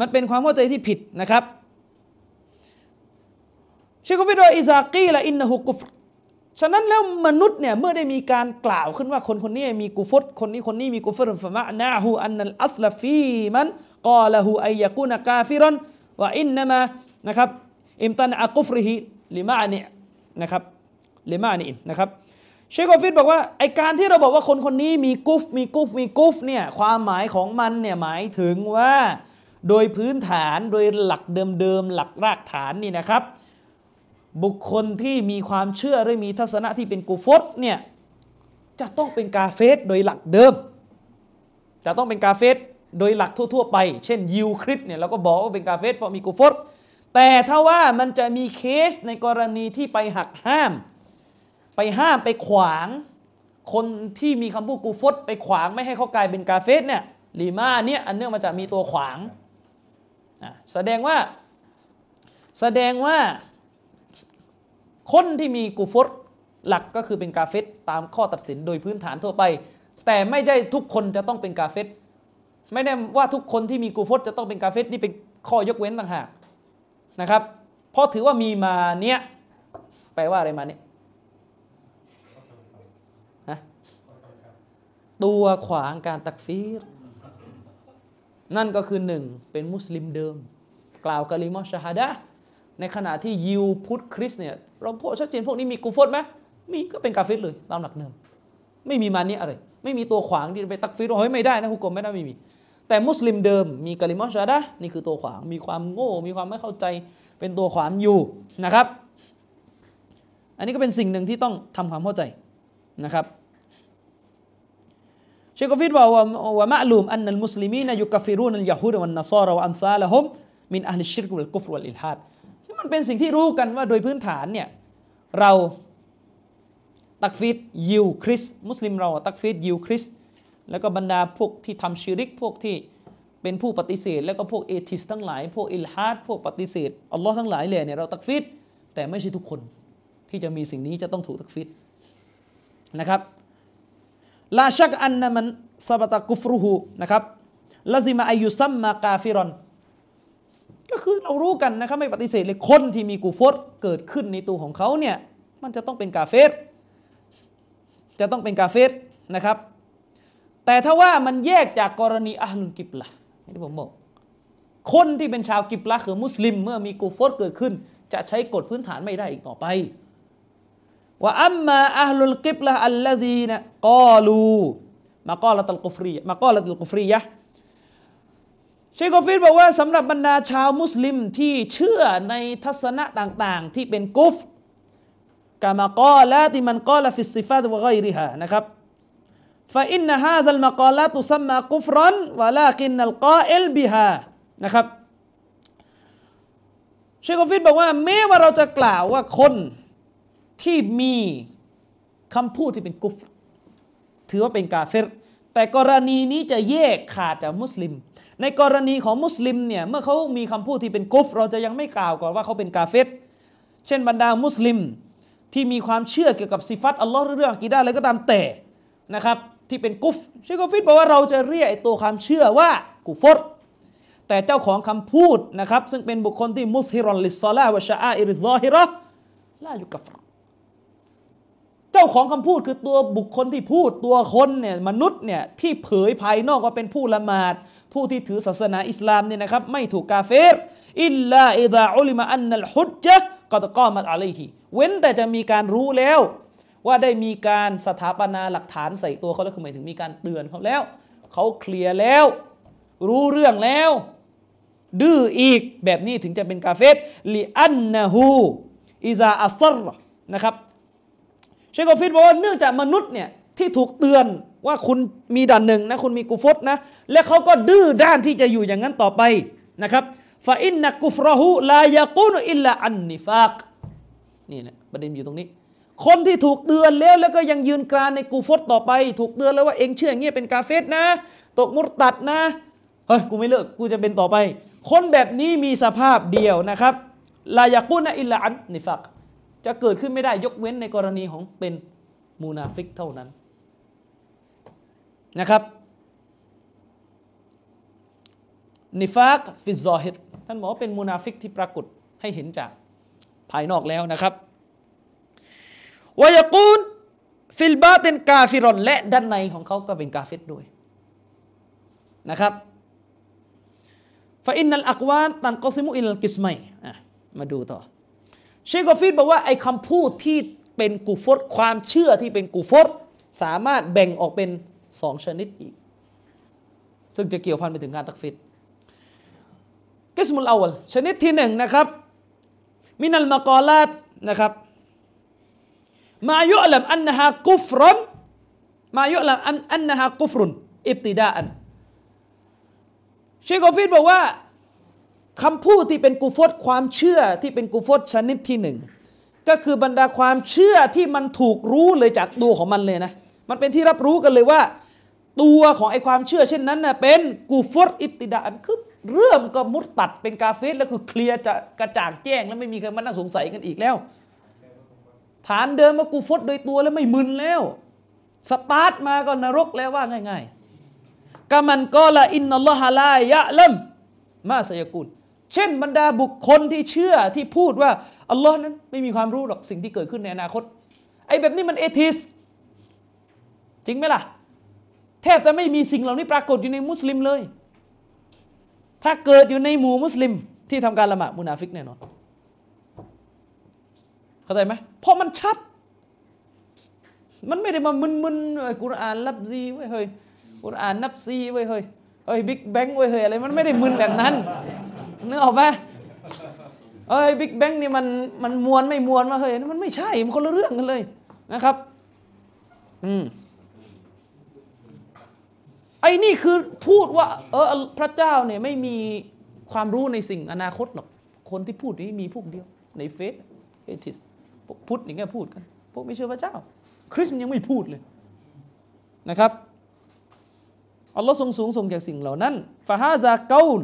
มันเป็นความเข้าใจที่ผิดนะครับ เชคฟิโดอิซากีละอินนะฮุกุฟฉะนั้นแล้วมนุษย์เนี่ยเมื่อได้มีการกล่าวขึ้นว่าคนคนนี้มีกุฟรคนนี้คนนี้มีกุฟรฟะมะนาฮูอันนัลอัสลฟีมันกาละฮูอัยยะกูนกาฟิรันวะอินนามะนะครับอิมตันอะกุฟริฮิลิมานีนะครับลิมานีนะครับเชคอฟิดบอกว่าไอการที่เราบอกว่าคนคนนี้มีกุฟมีกุฟมีกุฟเนี่ยความหมายของมันเนี่ยหมายถึงว่า โดยพื้นฐานโดยหลักเดิมๆหลักรากฐานนี่นะครับ บุคคลที่มีความเชื่อหรือมีทัศนะที่เป็นกูฟตเนี่ยจะต้องเป็นกาเฟสโดยหลักเดิม จะต้องเป็นกาเฟสโดยหลักทั่ว ๆ ไป เช่นยิวคริสเนี่ยเราก็บอกว่าเป็นกาเฟสเพราะมีกูฟตแต่ถ้าว่ามันจะมีเคสในกรณีที่ไปหักห้าม ไปห้ามไปขวาง คนที่มีคำพูดกูฟตไปขวางไม่ให้เขากลายเป็นกาเฟสเนี่ยลีมาเนี่ยอันเนื่องมาจากมีตัวขวางแสดงว่าแสดงว่า คนที่มีกูฟตหลักก็คือเป็นกาเฟตตามข้อตัดสินโดยพื้นฐานทั่วไป แต่ไม่ใช่ทุกคนจะต้องเป็นกาเฟตไม่ได้ว่าทุกคนที่มีกูฟตจะต้องเป็นกาเฟตนี่เป็นข้อยกเว้นต่างหากนะครับ เพราะถือว่ามีมาเนี้ยแปลว่าอะไรมาเนี้ยะตัวขวางการตักฟีร นั่นก็คือหนึ่งเป็นมุสลิมเดิม กล่าวกะลิมอชฮาดะ ในขณะที่ยิวพุทธคริสเนี่ยเราพบชัดเจนพวกนี้มีกูฟตไหมมีก็เป็นกาเฟตเลยตามหลักเดิมไม่มีมานี้อะไร ไม่มีตัวขวางที่ไปตักฟีรเฮ้ยไม่ได้นะฮุกกลมไม่ได้ไม่มี แต่มุสลิมเดิมมีกะลิมอชาดะนี่คือตัวขวางมีความโง่ มีความไม่เข้าใจเป็นตัวขวางอยู่นะครับ อันนี้ก็เป็นสิ่งหนึ่งที่ต้องทำความเข้าใจนะครับเชคกฟิดบอกว่าومعلوم أن المسلمين يكفرون اليهود والنصارى وأمثالهم من أهل الشرك والكفر والإلحاد มันเป็นสิ่งที่รู้กันว่าโดยพื้นฐานเนี่ยเราตักฟีรยิวคริสต์มุสลิมเราตักฟีรยิวคริสต์แล้วก็บรรดาพวกที่ทำชิริกพวกที่เป็นผู้ปฏิเสธ แล้วก็พวก atheist ทั้งหลาย พวกอิลฮัดพวกปฏิเสธอัลลอฮ์ทั้งหลายเลยเนี่ยเราตักฟีรแต่ไม่ใช่ทุกคนที่จะมีสิ่งนี้จะต้องถูกตักฟิดนะครับลาชักอันนะมันซาบตะกุฟรุหูนะครับลาซิมาอายุซัมมากาฟิรอน ก็คือเรารู้กันนะครับไม่ปฏิเสธเลยคนที่มีกูฟตเกิดขึ้นในตัวของเขาเนี่ยมันจะต้องเป็นกาเฟรจะต้องเป็นกาเฟรนะครับ แต่ถ้าว่ามันแยกจากกรณีอัลลุนกิบละที่ผมบอกคนที่เป็นชาวกิบละคือมุสลิม เมื่อมีกูฟอรเกิดขึ้น จะใช้กฎพื้นฐานไม่ได้อีกต่อไปว่าอัมมาอัลลุลกิบละอัลลซีนะกอลูมากอละตัลกุฟรีมากอละตัลกุฟรียะ เชคกอฟิดบอกว่าสำหรับบรรดาชาวมุสลิมที่เชื่อในทัศนะต่างๆ ที่เป็นกุฟกามากอละที่มันกอละฟิสซิฟาตวะไกริฮะนะครับฟาอินนะฮาซัลมะกอลาตุซัมมากุฟรอนวะลากินนัลกอเอลบิฮานะครับเชคกอฟิดบอกว่าแม้ว่าเราจะกล่าวว่าคนที่มีคำพูดที่เป็นกุฟถือว่าเป็นกาเฟร แต่กรณีนี้จะแยกขาดจากมุสลิม ในกรณีของมุสลิมเนี่ยเมื่อเขามีคำพูดที่เป็นกุฟ เราจะยังไม่กล่าวก่อนว่าเขาเป็นกาเฟรเช่นบรรดามุสลิมที่มีความเชื่อเกี่ยวกับสิฟัตอัลลอฮ์เรื่องกีด้าอะไรก็ตามแต่นะครับที่เป็นกุฟเชคกฟิดบอกว่าเราจะเรียกตัวความเชื่อว่ากุฟรแต่เจ้าของคำพูดนะครับซึ่งเป็นบุคคลที่มุสฮิรอนลิซอลาวะชาอิริซอฮิระลายุกัฟร จ้าของคำพูดคือตัวบุคคลที่พูดตัวคนเนี่ยมนุษย์เนี่ยที่เผยภายนอกว่าเป็นผู้ละหมาด ผู้ที่ถือศาสนาอิสลามเนี่ยนะครับไม่ถูกกาเฟรإلا إذا علم أن الحجة قد قامت عليهเว้นแต่จะมีการรู้แล้ว ว่าได้มีการสถาปนาหลักฐานใส่ตัวเขาแล้วคือหมายถึงมีการเตือนเขาแล้ว เขาเคลียร์แล้ว รู้เรื่องแล้ว ดื้ออีกแบบนี้ถึงจะเป็นกาเฟสลีอันนะฮูอิซาอัซรนะครับ เชคกฟิดบอกว่าเนื่องจากมนุษย์เนี่ยที่ถูกเตือนว่าคุณมีด่านหนึ่งนะคุณมีกุฟรนะและเขาก็ดื้อด้านที่จะอยู่อย่างนั้นต่อไปนะครับفإن كفره لا يكون إلا عن نفاق นี่นะประเด็นอยู่ตรงนี้ คนที่ถูกเตือนแล้วแล้วก็ยังยืนกรานในกูฟรต่อไป ถูกเตือนแล้วว่าเองเชื่ออย่างเงี้ยเป็นกาเฟรนะ ตกมุรตัดนะเฮ้ยกูไม่เลิกกูจะเป็นต่อไป คนแบบนี้มีสภาพเดียวนะครับلا يكون إلا عن نفاق จะเกิดขึ้นไม่ได้ยกเว้นในกรณีของเป็นมูนาฟิกเท่านั้นนะครับنفاق في الظاهر ท่านบอกว่าเป็นมูนาฟิกที่ปรากฏให้เห็นจากภายนอกแล้วนะครับويكون في الباطن كافرا และด้านในของเขาก็เป็นกาเฟรด้วยนะครับفإن الأقوال تنقسم إلى قسمين มาดูต่อ เชคกอฟิดบอกว่าไอ้คำพูดที่เป็นกูฟรความเชื่อที่เป็นกูฟรสามารถแบ่งออกเป็นสองชนิดอีก ซึ่งจะเกี่ยวพันไปถึงการตักฟิดกิสมุลอาวลชนิดที่หนึ่งนะครับมินัลมากอลาตนะครับมายุลัมอันนฮากุฟรนมายุลัมอันอันนฮากุฟรุนอิบติดาอันเชคกอฟิดบอกว่า คำพูดที่เป็นกูฟตความเชื่อที่เป็นกูฟตชนิดที่หนึ่งก็คือบรรดาความเชื่อที่มันถูกรู้เลยจากตัวของมันเลยนะมันเป็นที่รับรู้กันเลยว่า ตัวของไอ้ความเชื่อเช่นนั้นนะเป็นกูฟตอิบติดาอันคือเริ่มก็มุดตัดเป็นกาเฟสแล้วคือเคลียร์จะกระจ่างแจ้งแล้วไม่มีใครมานั่งสงสัยกันอีกแล้ว ฐานเดิมว่ากูฟตโดยตัวแล้วไม่มึนแล้วสตาร์ทมาก็นรกแล้วว่าง่ายๆกามันก็ละอินนัลลอฮะลายะลัมมาสยกุล เช่นบรรดาบุคคลที่เชื่อที่พูดว่าอัลลอฮ์นั้นไม่มีความรู้หรอกสิ่งที่เกิดขึ้นในอนาคต ไอ้แบบนี้มัน atheist จริงไหมล่ะ แทบจะไม่มีสิ่งเหล่านี้ปรากฏอยู่ในมุสลิมเลย ถ้าเกิดอยู่ในหมู่มุสลิม ที่ทำการละหมาดมุนาฟิกแน่นอน เข้าใจไหมเพราะมันชัด มันไม่ได้มามึนๆเอ้ยกุรอานนัฟซีไว้เฮ้ยกุรอานนัฟซีไว้เฮ้ยเอ้ย Big Bang ไว้เฮ้ยอะไรมันไม่ได้มึนแบบนั้น นึกออกไหมเอ้ย Big Bang นี่มันมันมวนไม่มวนมาเฮ้ยมันไม่ใช่มันคนละเรื่องกันเลยนะครับ อืมไอ้นี่คือพูดว่า เออพระเจ้าเนี่ยไม่มีความรู้ในสิ่งอนาคตหรอกคนที่พูดนี้มีพวกเดียว ในเฟซ atheist พุทธอย่างเงี้ยพูดกัน พวกไม่เชื่อพระเจ้า คริสต์ยังไม่พูดเลยนะครับอัลลอฮ์ทรงสูงส่งจากสิ่งเหล่านั้นฟาฮาซาเกาล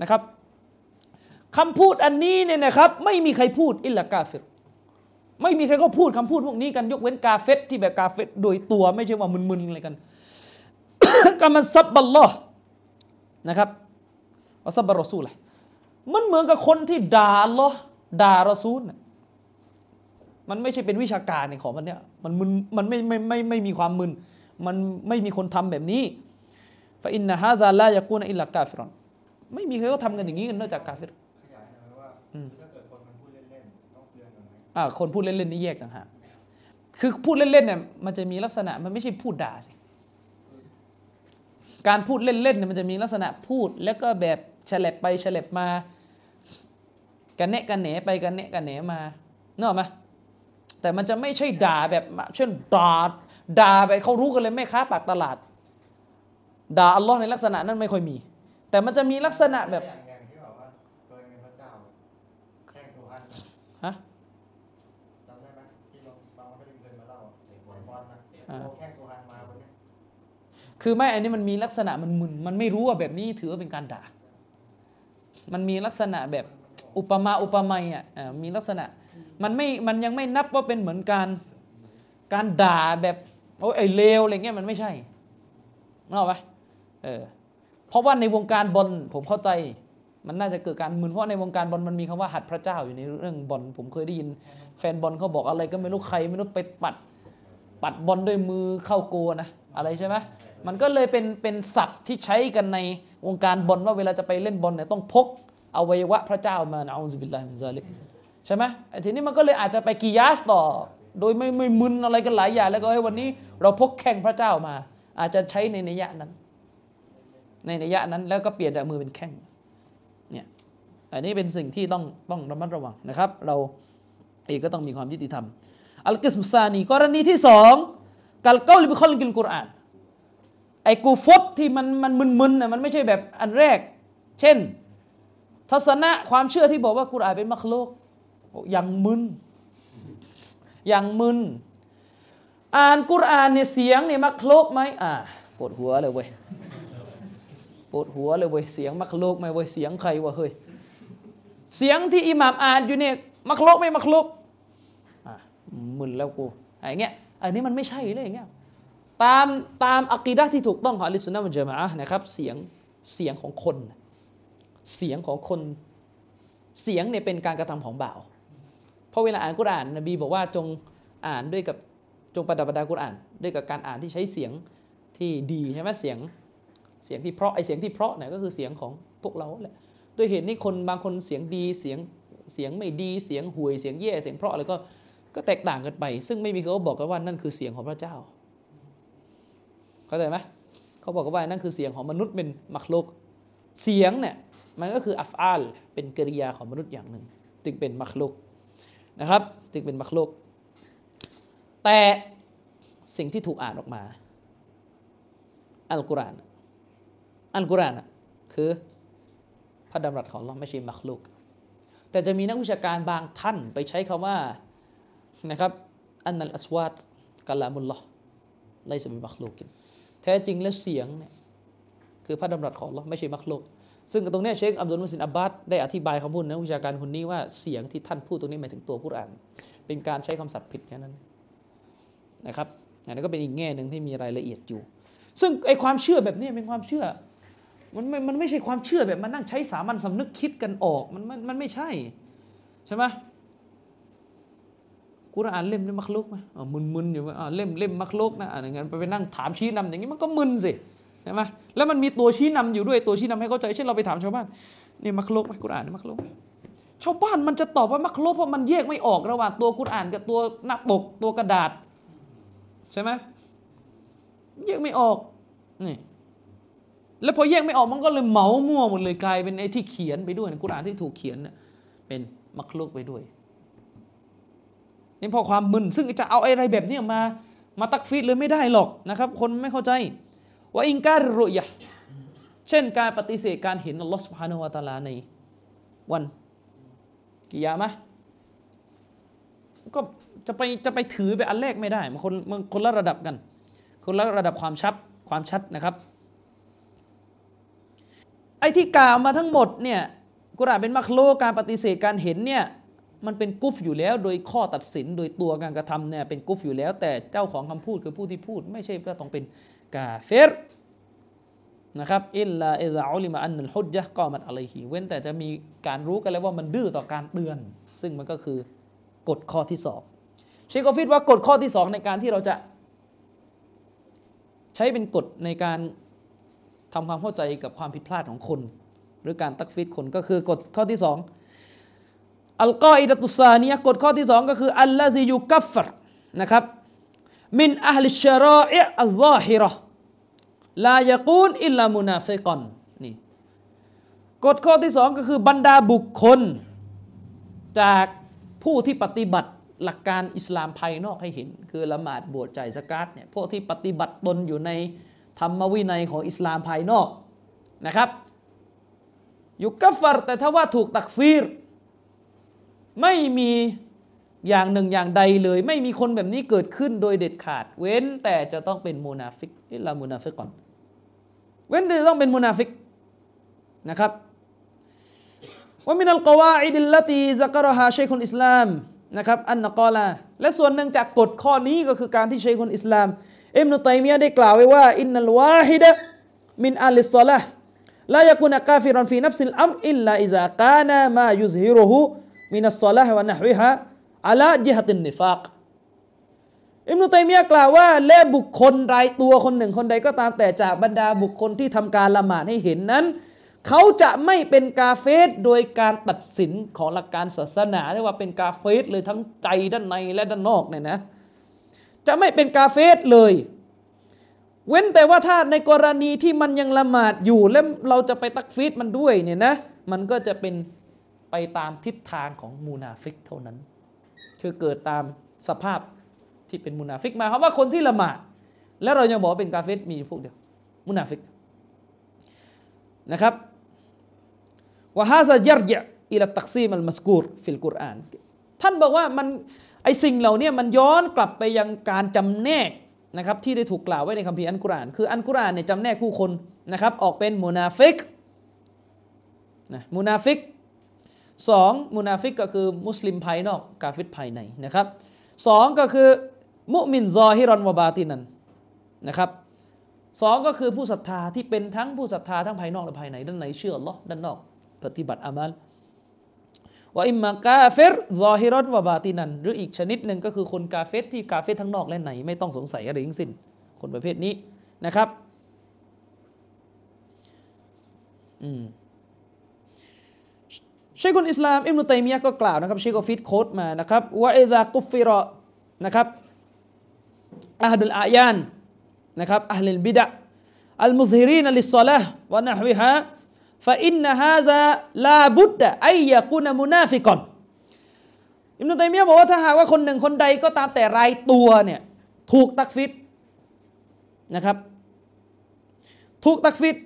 นะครับ คำพูดอันนี้เนี่ยนะครับ ไม่มีใครพูดอิลละกาเฟตไม่มีใครก็พูดคำพูดพวกนี้กันยกเว้นกาเฟตที่แบบกาเฟตโดยตัวไม่ใช่ว่ามึนๆอะไรกันกามันซับบัลลอฮ์นะครับอัซับบารอซูลมันเหมือนกับคนที่ด่าอัลลอฮ์ด่ารอซูลน่ะมันไม่ใช่เป็นวิชาการในของมันเนี่ยมันมึนมันไม่ไม่ไม่ไม่มีความมึน มันไม่มีคนทำแบบนี้فإن هذا لا يكون إلا كافرا ไม่มีใครก็ทำกันอย่างนี้กันนอกจากกาฟิร ถ้าเกิดคนมันพูดเล่นๆต้องเตือนกันไหมอ่าคนพูดเล่นๆนี่แยกต่างหากคือพูดเล่นๆเนี่ยมันจะมีลักษณะมันไม่ใช่พูดด่าสิการพูดเล่นๆเนี่ยมันจะมีลักษณะพูด แล้วก็แบบฉลับไปฉลับมา กันแนะกันแหนไปกันแนะกันแหนมาเนกอะไหมแต่มันจะไม่ใช่ด่าแบบเช่นด่าด่าไปเขารู้กันเลยแม่ค้าปากตลาด ด่าอัลลอฮ์ในลักษณะนั้นไม่ค่อยมี แต่มันจะมีลักษณะแบบ บอลนะอ่าเราแข่งตัวอันมาวันนี้คือไม่อันนี้มันมีลักษณะมันมึนมันไม่รู้ว่าแบบนี้ถือว่าเป็นการด่า มันมีลักษณะแบบอุปมาอุปไมยอะอ่ามีลักษณะ มันไม่มันยังไม่นับว่าเป็นเหมือนการการด่าแบบโอ้ยไอ้เลวอะไรเงี้ยมันไม่ใช่นึกออกปะเออเพราะว่าในวงการบอลผมเข้าใจมันน่าจะเกิดการมึนเพราะในวงการบอลมันมีคำว่าหัดพระเจ้าอยู่ในเรื่องบอลผมเคยได้ยิน แฟนบอลเขาบอกอะไรก็ไม่รู้ใครไม่รู้ไปปัด ปัดบอลด้วยมือเข้าโกนะ อะไรใช่ไหมมันก็เลยเป็นเป็นศัพท์ที่ใช้กันในวงการบอลว่าเวลาจะไปเล่นบอลเนี่ยต้องพกอวัยวะพระเจ้ามานะอูซบิลลาฮิมินซาลิกใช่ไหมไอ้ทีนี้มันก็เลยอาจจะไปกิยาสต่อ โดยไม่ไม่มึนอะไรกันหลายอย่างแล้วก็ให้ยวันนี้ เราพกแข่งพระเจ้ามา อาจจะใช้ในนัยยะนั้น ในนัยยะนั้นแล้วก็เปลี่ยนจากมือเป็นแข้งเนี่ยอันนี้เป็นสิ่งที่ต้องต้องระมัดระวังนะครับ เราเองก็ต้องมีความยุติธรรม อัลกิสมซานีกรณีที่สองกัลเกาลิบิคอลกินกุรอานไอ้กูฟตที่มันมันมึนๆน่ะมันไม่ใช่แบบอันแรก เช่น ทัศนะความเชื่อที่บอกว่ากุรอานเป็นมักโลกอ้ยังมึนอยังมึนอ่านกุรอานเนี่ยเสียงเนี่ยมักโลกไหมอ่าปวดหัวเลยเว้ยปวดหัวเลยเว้ยเสียงมักโลกไหมเว้ยเสียงใครวะเฮ้ยเสียงที่อิหม่ามอ่านอยู่เนี่ยมักโลกไหม่มักโลก มึนแล้วกูไอเงี้ยอันนี้มันไม่ใช่เลยอย่างเงี้ยตามตามอักีดะที่ถูกต้องของอะลิสุนนะฮ์วัลญะมานะครับเสียงเสียงของคน เสียงของคนเสียงเนี่ยเป็นการกระทำของบ่าว เพราะเวลาอ่านกุรอานนบีบอกว่าจงอ่านด้วยกับจงประดับประดากุรอาน ด้วยกับการอ่านที่ใช้เสียงที่ดีใช่ไหมเสียงเสียงที่เพราะไอเสียงที่เพราะเนี่ยก็คือเสียงของพวกเราแหละด้วยเหตุนี้คนบางคนเสียงดีเสียงเสียงไม่ดีเสียงห่วยเสียงแย่เสียงเพราะอะไรก็ ก็แตกต่างกันไป ซึ่งไม่มีเขาบอกกันว่านั่นคือเสียงของพระเจ้า เข้าใจไหมเขาบอกกันว่านั่นคือเสียงของมนุษย์เป็นมักลุก เสียงเนี่ยมันก็คืออัฟอาลเป็นกริยาของมนุษย์อย่างหนึ่ง จึงเป็นมักลุกนะครับ จึงเป็นมักลุก แต่สิ่งที่ถูกอ่านออกมา อัลกุรอาน อัลกุรอานอะคือพระดำรัสของเราไม่ใช่มักลุก แต่จะมีนักวิชาการบางท่านไปใช้คำว่า นะครับอันนัลอัสวาตกัลามุลลอฮ์ไลซะบิมักลุกินแท้จริงแล้วเสียงเนี่ยคือพระดำรัสของเราไม่ใช่มักลุกซึ่งตรงนี้เชคอับดุลมุสินอับบาสได้อธิบายคำพูดนักวิชาการคนนี้ว่าเสียงที่ท่านพูดตรงนี้หมายถึงตัวกุรอาน เป็นการใช้คำศัพท์ผิดแค่นั้นนะครับอันนี้ก็เป็นอีกแง่หนึ่งที่มีรายละเอียดอยู่ ซึ่งไอความเชื่อแบบนี้เป็นความเชื่อมันไม่มันไม่ใช่ความเชื่อแบบมันนั่งใช้สามัญสำนึกคิดกันออกมันมันมันไม่ใช่ใช่ไหม กุรอานเล่มนี้มักลุกไหมอ๋อมึนๆอยู่ว่าอ๋อเล่มเล่มมักลุกนะอ่าอย่างนั้นไปไปนั่งถามชี้นำอย่างนี้มันก็มึนสิใช่ไหมแล้วมันมีตัวชี้นำอยู่ด้วยตัวชี้นำให้เข้าใจเช่นเราไปถามชาวบ้านนี่มักลุกไหมกุรอานนี่มักลุกชาวบ้านมันจะตอบว่ามักลุกเพราะมันแยกไม่ออกระหว่างตัวกุรอานกับตัวหน้าปกตัวกระดาษ ใช่ไหมแยกไม่ออกนี่แล้วพอแยกไม่ออกมันก็เลยเหมามั่วหมดเลยกลายเป็นไอ้ที่เขียนไปด้วยกุรอานที่ถูกเขียนเน่ยเป็นมักลุกไปด้วย นี่พอความมึนซึ่งจะเอาอะไรแบบนี้มา มาตักฟีดเลยไม่ได้หรอกนะครับ คนไม่เข้าใจ ว่าอิงการรุยะห์เช่นการปฏิเสธการเห็นอัลลอฮฺสุบฮานาอะตาลาในวันกิยามะก็จะไปจะไปถือไปอันแรกไม่ได้ มันคนมันคนละระดับกัน คนละระดับความชัดความชัดนะครับ ไอ้ที่กล่าวมาทั้งหมดเนี่ยกุรอานเป็นมักโลการปฏิเสธการเห็นเนี่ย มันเป็นกุฟอยู่แล้ว โดยข้อตัดสินโดยตัวการกระทำเนี่ยเป็นกุฟอยู่แล้ว แต่เจ้าของคำพูดคือผู้ที่พูด ไม่ใช่ว่าต้องเป็นกาเฟรนะครับอิลลาอิลาอุลิมาอันนุลฮุจยะก็มันอะไรหีเว้นแต่จะมีการรู้กันแล้วว่ามันดื้อต่อการเตือน ซึ่งมันก็คือกฎข้อที่สองเชคกอฟิดว่ากฎข้อที่สองในการที่เราจะ ใช้เป็นกฎในการทำความเข้าใจกับความผิดพลาดของคน หรือการตักฟิดคนก็คือกฎข้อที่สอง อัลกออิดะตุซานียกฎข้อที่สองก็คืออัลลาซิยุกัฟฟรนะครับمن أهل الشرائع الظاهرة لا يكون إلا منافقا นี่กฎข้อที่สองก็คือบรรดาบุคคล จากผู้ที่ปฏิบัติหลักการอิสลามภายนอกให้เห็น คือละหมาดบวชจ่ายซะกาตเนี่ยพวกที่ปฏิบัติตนอยู่ในธรรมวินัยของอิสลามภายนอกนะครับيكفر แต่ถ้าว่าถูกตักฟีร ไม่มีอย่างหนึ่งอย่างใดเลย ไม่มีคนแบบนี้เกิดขึ้นโดยเด็ดขาด เว้นแต่จะต้องเป็นมูนาฟิกإلا منافقا เว้นแต่จะต้องเป็นมูนาฟิกนะครับومن القواعد التي ذكرها شيخ الإسلام นะครับ أن قال และส่วนหนึ่งจากกฎข้อนี้ก็คือการที่เชคุลอิสลามอิบนุตัยมียะได้กล่าวไว้ว่าإن الواحد من أهل الصلاةลายกุนกาฟิรันฟีนัฟซิลอัมอิลลาอิซากานามายุซฮิรุฮุ มินัสซอละห์วะนะฮวิฮะอัลาจิฮะตินนิฟากอิมนุตัยมียะกล่าวว่า และบุคคลรายตัวคนหนึ่งคนใดก็ตามแต่จากบรรดาบุคคลที่ทำการละหมาดให้เห็นนั้น เขาจะไม่เป็นกาเฟรโดยการตัดสินของหลักการศาสนาเรียกว่าเป็นกาเฟรเลยทั้งในด้านในและด้านนอกเนี่ยนะ จะไม่เป็นกาเฟรเลย เว้นแต่ว่าถ้าในกรณีที่มันยังละหมาดอยู่ แล้วเราจะไปตักฟีรมันด้วยเนี่ยนะ มันก็จะเป็น ไปตามทิศทางของมุนาฟิกเท่านั้น คือเกิดตามสภาพที่เป็นมุนาฟิกหมายความว่าคนที่ละหมาดแล้วเรายังบอกเป็นกาเฟรมีพวกเดียวมุนาฟิกนะครับ وهذا يرجع إلى التقسيم المذكور في القرآن ท่านบอกว่ามันไอ้สิ่งเหล่านี้มันย้อนกลับไปยังการจำแนกนะครับที่ได้ถูกกล่าวไว้ในคัมภีร์อัลกุรอาน คืออัลกุรอานเนี่ยจำแนกผู้คนนะครับออกเป็นมุนาฟิกนะมุนาฟิก สองมุนาฟิกก็คือมุสลิมภายนอกกาฟิรภายในนะครับสองก็คือمؤمن ظاهرا وباطنا นะครับสองก็คือผู้ศรัทธาที่เป็นทั้งผู้ศรัทธาทั้งภายนอกและภายในด้านในเชื่ออัลลอด้านนอก ปฏิบัติอามัลوإما كافر ظاهرا وباطنا หรืออีกชนิดหนึ่งก็คือคนกาเฟรที่กาเฟรทั้งนอกและในไม่ต้องสงสัยอะไรทั้งสิ้น คนประเภทนี้นะครับ อืม เชคคุลอิสลามอิบนุตัยมียะก็กล่าวนะครับเชคกอฟิด quote มานะครับ وإذا كفر นะครับ أحد الأعيان นะครับ أهل البدع المظهرين للصلاةวะนะฮวิฮะฟะอินนะฮาซาลาบุดดะไอยะกุนมุนาฟิกอนอิมนุตัยมียะบอกว่าถ้าหากว่าคนหนึ่งคนใดก็ตามแต่รายตัวเนี่ยถูกตักฟีรนะครับถูกตักฟีร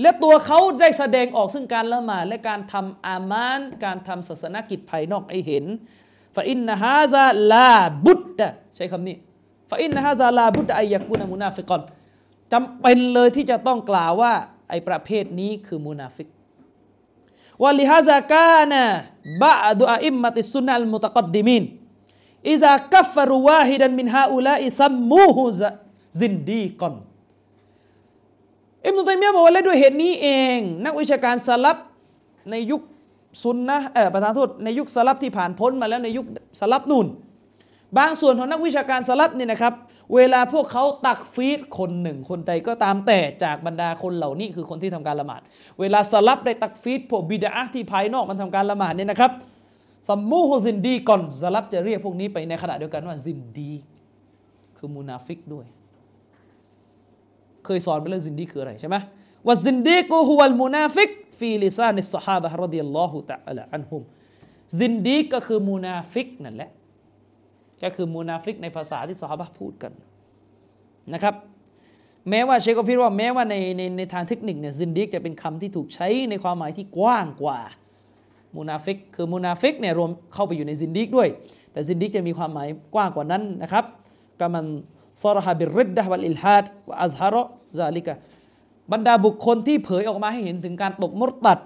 และตัวเขาได้แสดงออกซึ่งการละหมาดและการทำอามัลการทำศาสนกิจภายนอกให้เห็นفإن هذا لا بد ใช้คำนี้فإن هذا لا بد أن يكون منافقا จำเป็นเลยที่จะต้องกล่าวว่า ไอประเภทนี้คือมุนาฟิกวะลิฮาซากานะบะดุอาอิมมัติสุนัลมุตะกัดดิมินอิซากัฟฟรุวาฮิดันมินฮาอุลาอิซัมมูฮุซินดีกอน อิมนุตัยมียะบอกว่าและด้วยเหตุนี้เอง นักวิชาการสลัฟในยุคซุนนะเออประทานโทษในยุคสลัฟที่ผ่านพ้นมาแล้วในยุคสลัฟนู่น บางส่วนของนักวิชาการสลัฟเนี่ยนะครับ เวลาพวกเขาตักฟีรคนหนึ่ง คนใดก็ตามแต่จากบรรดาคนเหล่านี้คือคนที่ทำการละหมาด เวลาสลัฟได้ตักฟีรพวกบิดอะที่ภายนอกมันทำการละหมาดเนี่ยนะครับซัมมูฮซินดีก่อนสลับจะเรียกพวกนี้ไปในขณะเดียวกันว่าซินดีก คือมุนาฟิกด้วย เคยสอนไปแล้วซินดีคืออะไรใช่ไหมว่าซินดีกูฮุวัลมุนาฟิกฟีลิซานิสซะฮาบะฮ์รดิยัลลอฮุตะอาลอันฮุมซินดีกก็คือมุนาฟิกนั่นแหละก็คือมุนาฟิกในภาษาที่ซอฮาบะพูดกันนะครับ แม้ว่าเชคกอฟิดว่าแม้ว่าในในในทางเทคนิคเนี่ยซินดีกจะเป็นคำที่ถูกใช้ในความหมายที่กว้างกว่ามุนาฟิกคือมุนาฟิกเนี่ยรวมเข้าไปอยู่ในซินดีกด้วย แต่ซินดีกจะมีความหมายกว้างกว่านั้นนะครับكمن صرح بالردة والإلحاد وأظهر ذلك บรรดาบุคคลที่เผยออกมาให้เห็นถึงการตกมุรตัด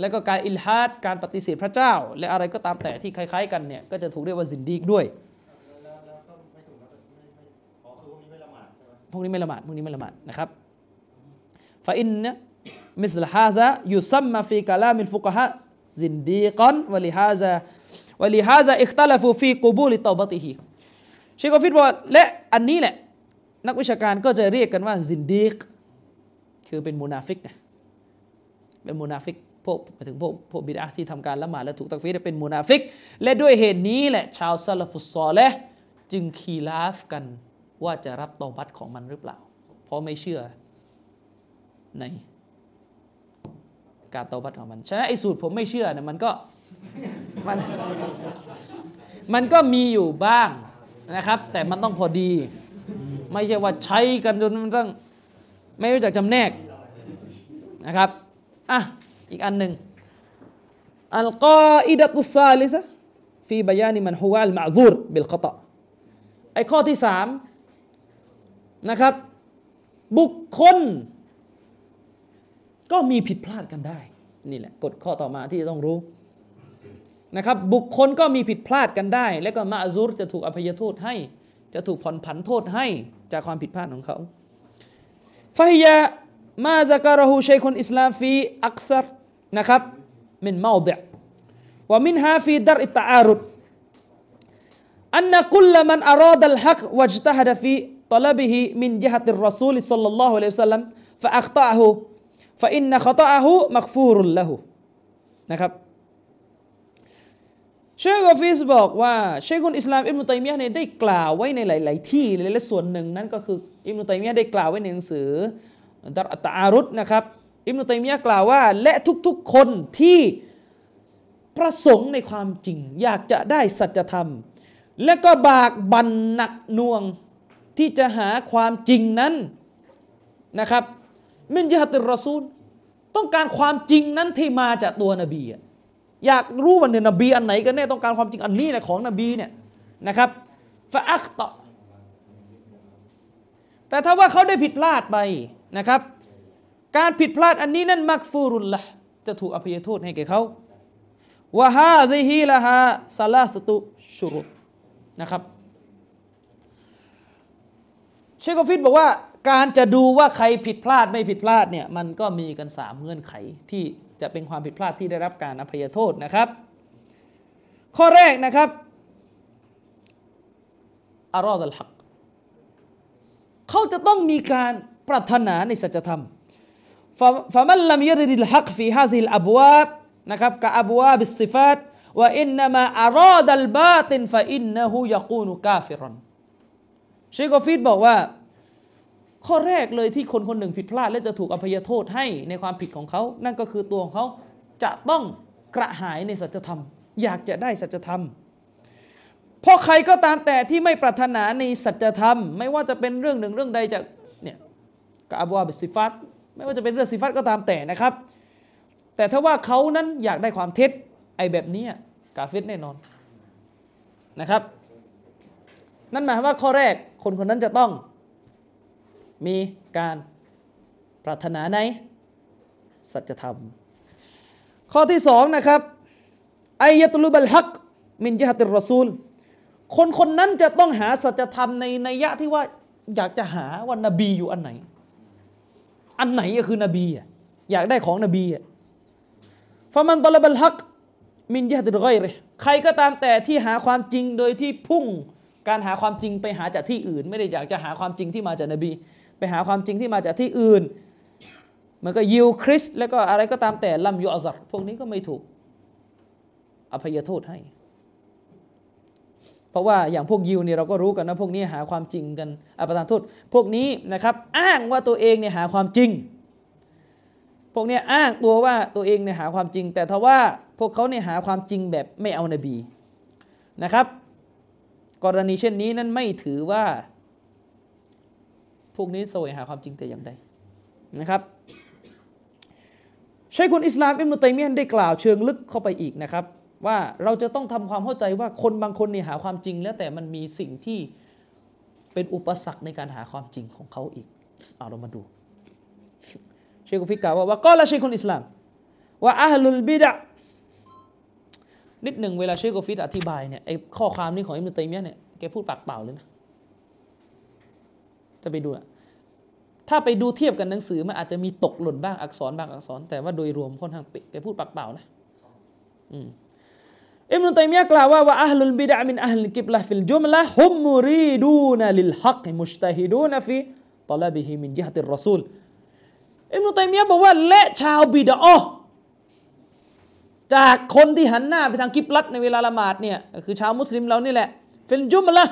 และก็การอิลฮัดการปฏิเสธพระเจ้า และอะไรก็ตามแต่ที่คล้ายๆกันเนี่ยก็จะถูกเรียกว่าซินดีกด้วย พวกนี้ไม่ละหมาดพวกนี้ไม่ละหมาดนะครับفإن مثل هذا يسمى في كلام الفقهاء زنديقا ولهذا ولهذا اختلفوا في قبول توبته เชคกอฟิดบอกและอันนี้แหละ นักวิชาการก็จะเรียกกันว่าซินดีกคือเป็นมุนาฟิกนะเป็นมุนาฟิกพวกถึงพวกพวกบิดอะที่ทำการละหมาดและถูกตักฟีรเป็นมุนาฟิก และด้วยเหตุนี้แหละ ชาวสลัฟุซซอและฮ์จึงคีลาฟกันว่าจะรับเตาบัตของมันหรือเปล่า เพราะไม่เชื่อในการเตาบัตของมัน ฉะนั้นไอ้สูตรผมไม่เชื่อเนี่ยมันก็มันมันก็มีอยู่บ้าง นะครับ แต่มันต้องพอดี ไม่ใช่ว่าใช้กันจนมันต้องไม่รู้จักจำแนกนะครับอะอีกอันหนึ่งอัลกออิดะตุซาลิซะฟีบยานิมันฮุวาลมะซูรบิลขตะไอข้อที่สามนะครับ บุคคล ก็มีผิดพลาดกันได้ นี่แหละกฎข้อต่อมาที่จะต้องรู้ นะครับบุคคลก็มีผิดพลาดกันได้ และก็มาซูรจะถูกอภัยโทษให้ จะถูกผ่อนผันโทษให้จากความผิดพลาดของเขาفهي ما ذكره شيخ الإسلام في أكثر นะครับ من موضع ومنها في درء التعارض أن كل من أراد الحق واجتهد في طلبه من جهة الرسول صلى الله عليه وسلم فأخطأ فإن خطأه مغفور له นะครับ เชคกอฟิสบอกว่าเชคุนอิสลามอิบนุตัยมียะเนี่ยได้กล่าวไว้ในหลาย ๆ ที่และส่วนหนึ่งนั้นก็คืออิบนุตัยมียะได้กล่าวไว้ในหนังสือดัรอัตอารุษนะครับอิบนุตัยมียะกล่าวว่า และทุก ๆ คนที่ประสงค์ในความจริง อยากจะได้สัจธรรม และก็บากบันหนักหน่วงที่จะหาความจริงนั้นนะครับมินยะติรอซูล ต้องการความจริงนั้นที่มาจากตัวนบีอะ อยากรู้ว่าเนี่ยนบีอันไหนกันแน่ต้องการความจริงอันนี้แหละของนบีเนี่ยนะครับฟะอัคตะแต่ถ้าว่าเขาได้ผิดพลาดไปนะครับ การผิดพลาดอันนี้นั่นมักฟูรุลละจะถูกอภัยโทษให้แก่เขาวะฮาซิฮีละฮาซาลาสตุชุรุตนะครับเชคกอฟิดบอกว่าการจะดูว่าใครผิดพลาดไม่ผิดพลาดเนี่ยมันก็มีกันสามเงื่อนไขที่ จะเป็นความผิดพลาดที่ได้รับการอภัยโทษนะครับ ข้อแรกนะครับأراد الحق เขาจะต้องมีการปรารถนาในสัจธรรมفمن لم يرد الحق في هذه الأبواب นะครับ كأبواب الصفات وإنما أراد الباطل فإنه يكون كافراเชคกอฟีดบอกว่า ข้อแรกเลยที่คนคนหนึ่งผิดพลาด และจะถูกอภัยโทษให้ในความผิดของเขา นั่นก็คือตัวของเขาจะต้องกระหายในสัจธรรม อยากจะได้สัจธรรมเพราะใครก็ตามแต่ที่ไม่ปรารถนาในสัจธรรม ไม่ว่าจะเป็นเรื่องหนึ่งเรื่องใดจากเนี่ยกับอับวาบิสิฟาตไม่ว่าจะเป็นเรื่องสิฟัตก็ตามแต่นะครับ แต่ถ้าว่าเขานั้นอยากได้ความเท็จไอ้แบบนี้กาเฟตแน่นอนนะครับ นั่นหมายความว่าข้อแรกคนคนนั้นจะต้อง มีการปรารถนาในสัจธรรม ข้อที่สองนะครับอายะตุลุบัลฮักมินยะติรรอซูล คนคนนั้นจะต้องหาสัจธรรมในนัยยะที่ว่าอยากจะหาว่านบีอยู่อันไหน อันไหนก็คือนบีอะอยากได้ของนบีอะฟะมันตลบัลฮักมินยะติรอยเลยใครก็ตามแต่ที่หาความจริงโดยที่พุ่งการหาความจริงไปหาจากที่อื่น ไม่ได้อยากจะหาความจริงที่มาจากนบี ไปหาความจริงที่มาจากที่อื่น มันก็ยิวคริสแล้วก็อะไรก็ตามแต่ลัมยูอัซัรพวกนี้ก็ไม่ถูกอภัยโทษให้ เพราะว่าอย่างพวกยิวเนี่ยเราก็รู้กันนะพวกนี้หาความจริงกันอภิธานโทษ พวกนี้นะครับ อ้างว่าตัวเองเนี่ยหาความจริง พวกเนี้อ้างตัวว่าตัวเองเนี่ยหาความจริง แต่ทว่าพวกเขาเนี่ยหาความจริงแบบไม่เอานบีนะครับ กรณีเช่นนี้นั้นไม่ถือว่า พวกนี้แสวงหาความจริงแต่อย่างใดนะครับใช้คุณอิสลามอิมนุตัยมียนได้กล่าวเชิงลึกเข้าไปอีกนะครับ ว่าเราจะต้องทำความเข้าใจว่าคนบางคนเนี่ยหาความจริง แล้วแต่มันมีสิ่งที่เป็นอุปสรรคในการหาความจริงของเขาอีกเอาเรามาดูเชคุฟิกกล่าวว่าว่าقال شيخ الإسلام وأهل البدع นิดหนึ่งเวลาเชคุฟิดอธิบายเนี่ยไอ้ข้อความนี้ของอิมนุตัยมียเนี่ยแกพูดปากเปล่าเลยนะ จะไปดูอะถ้าไปดูเทียบกันหนังสือมันอาจจะมีตกหล่นบ้างอักษรบางอักษร แต่ว่าโดยรวมค่อนข้างปิแกพูดปากเปล่านะอืมอิบนุตัยมียะกล่าวว่าوأهل البدع من أهل القبلة في الجملة هم مريدون للحق مجتهدون في طلبه من جهة الرسول อิบนุตัยมียะบอกว่าและชาวบิดอะจากคนที่หันหน้าไปทางกิบลัดในเวลาละหมาดเนี่ยคือชาวมุสลิมเรานี่แหละفي الجملة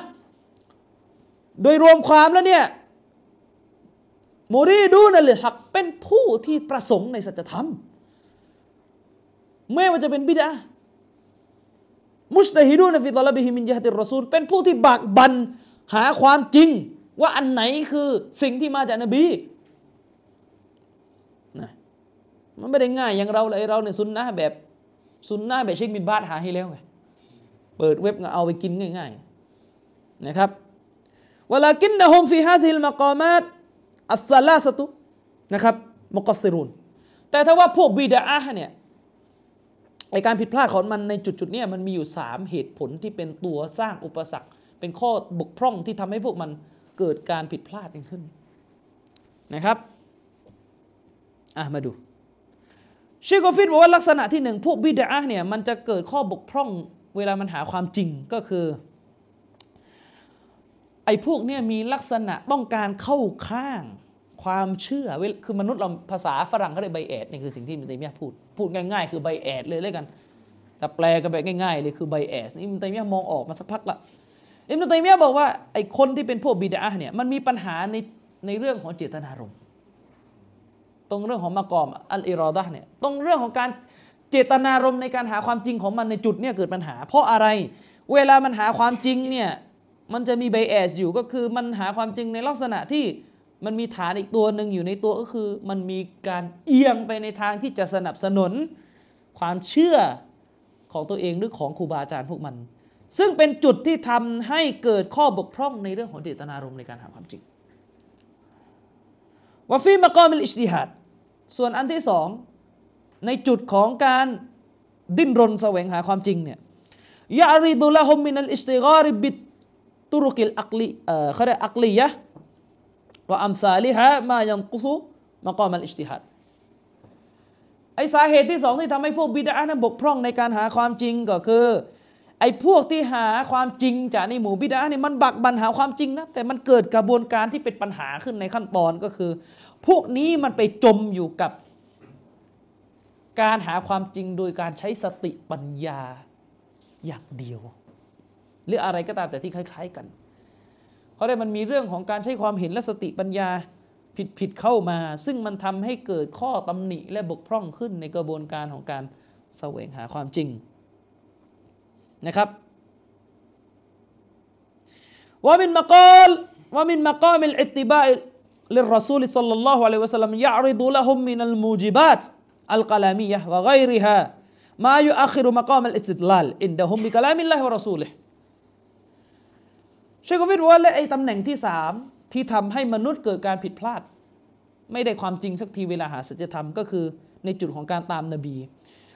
โดยรวมความแล้วเนี่ยمريدون للحق เป็นผู้ที่ประสงค์ในสัจธรรมไม่ว่าจะเป็นบิดามุสตะฮิดูนฟิตลบิฮิมินยะติรอซูลเป็นผู้ที่บากบันหาความจริง ว่าอันไหนคือสิ่งที่มาจากนบีนะมันไม่ได้ง่ายอย่างเราเลยเราเนี่ยซุนนะแบบซุนนะแบบเชคบินบาทหาให้แล้วไงเปิดเว็บก็เอาไปกินง่าย ๆ นะครับ วลากินนะฮุมฟีฮาซิลมะกามาตอัสซาลาสตุนะครับมุกซิรุนแต่ถ้าว่าพวกบิดาเนี่ยไอการผิดพลาดของมันในจุดจุดนี้มันมีอยู่สามเหตุผลที่เป็นตัวสร้างอุปสรรค เป็นข้อบกพร่องที่ทำให้พวกมันเกิดการผิดพลาดขึ้นนะครับอะมาดูเชคโกฟิดบอกว่าลักษณะที่หนึ่งพวกบิดาเนี่ยมันจะเกิดข้อบกพร่องเวลามันหาความจริงก็คือ ไอ้พวกเนี่ยมีลักษณะต้องการเข้าข้างความเชื่อเวลคือมนุษย์เราภาษาฝรั่งเขาเรียก bias นี่คือสิ่งที่มินเตมียพูดพูดง่ายๆ คือ bias เลยเลยกัน แต่แปลกันแบบง่ายๆเลยคือ bias นี่มินเตมียมองออกมาสักพักละอิมนุตัยมียบอกว่าไอ้คนที่เป็นพวกบิดาเนี่ยมันมีปัญหาในในเรื่องของเจตนารมณ์ตรงเรื่องของمقام الإرادة เนี่ยตรงเรื่องของการเจตนารมณ์ในการหาความจริงของมันในจุดเนี่ยเกิดปัญหา เพราะอะไรเวลามันหาความจริงเนี่ย มันจะมีไบแอสอยู่ก็คือมันหาความจริงในลักษณะที่มันมีฐานอีกตัวหนึ่งอยู่ในตัวก็คือ มันมีการเอียงไปในทางที่จะสนับสนุนความเชื่อของตัวเองหรือของครูบาอาจารย์พวกมัน ซึ่งเป็นจุดที่ทำให้เกิดข้อบกพร่องในเรื่องของเจตนารมณ์ในการหาความจริงวาฟีมะกอมิลอิจติฮัดส่วนอันที่สองในจุดของการดิ้นรนแสวงหาความจริงเนี่ยيعرض لهم من الاستدلال بالطرق العقلي เอ่อเขาเรียก عقلية وأمثالها ما ينقص مقام الاجتهاد ไอสาเหตุที่สองที่ทำให้พวกบิดานั้นบกพร่องในการหาความจริงก็คือ ไอพวกที่หาความจริงจากในหมู่บิดาเนี่ยมันบักบันหาความจริงนะแต่มันเกิดกระบวนการที่เป็นปัญหาขึ้นในขั้นตอนก็คือ พวกนี้มันไปจมอยู่กับ การหาความจริงโดยการใช้สติปัญญาอย่างเดียว หรืออะไรก็ตามแต่ที่คล้าย ๆกัน เพราะได้มันมีเรื่องของการใช้ความเห็นและสติปัญญาผิดๆเข้ามา ซึ่งมันทำให้เกิดข้อตำหนิและบกพร่องขึ้นในกระบวนการของการแสวงหาความจริงนะครับومن مقال ومن مقام اتباع الرسول صلى الله عليه وسلم يعرض لهم من الموجبات الكلامية وغيرها ما يؤخر مقام الاستدلال عندهم بكلام الله ورسوله เชควิทว่าและไอ้ตำแหน่งที่สามที่ทำให้มนุษย์เกิดการผิดพลาด ไม่ได้ความจริงสักทีเวลาหาสัจธรรมก็คือในจุดของการตามนบี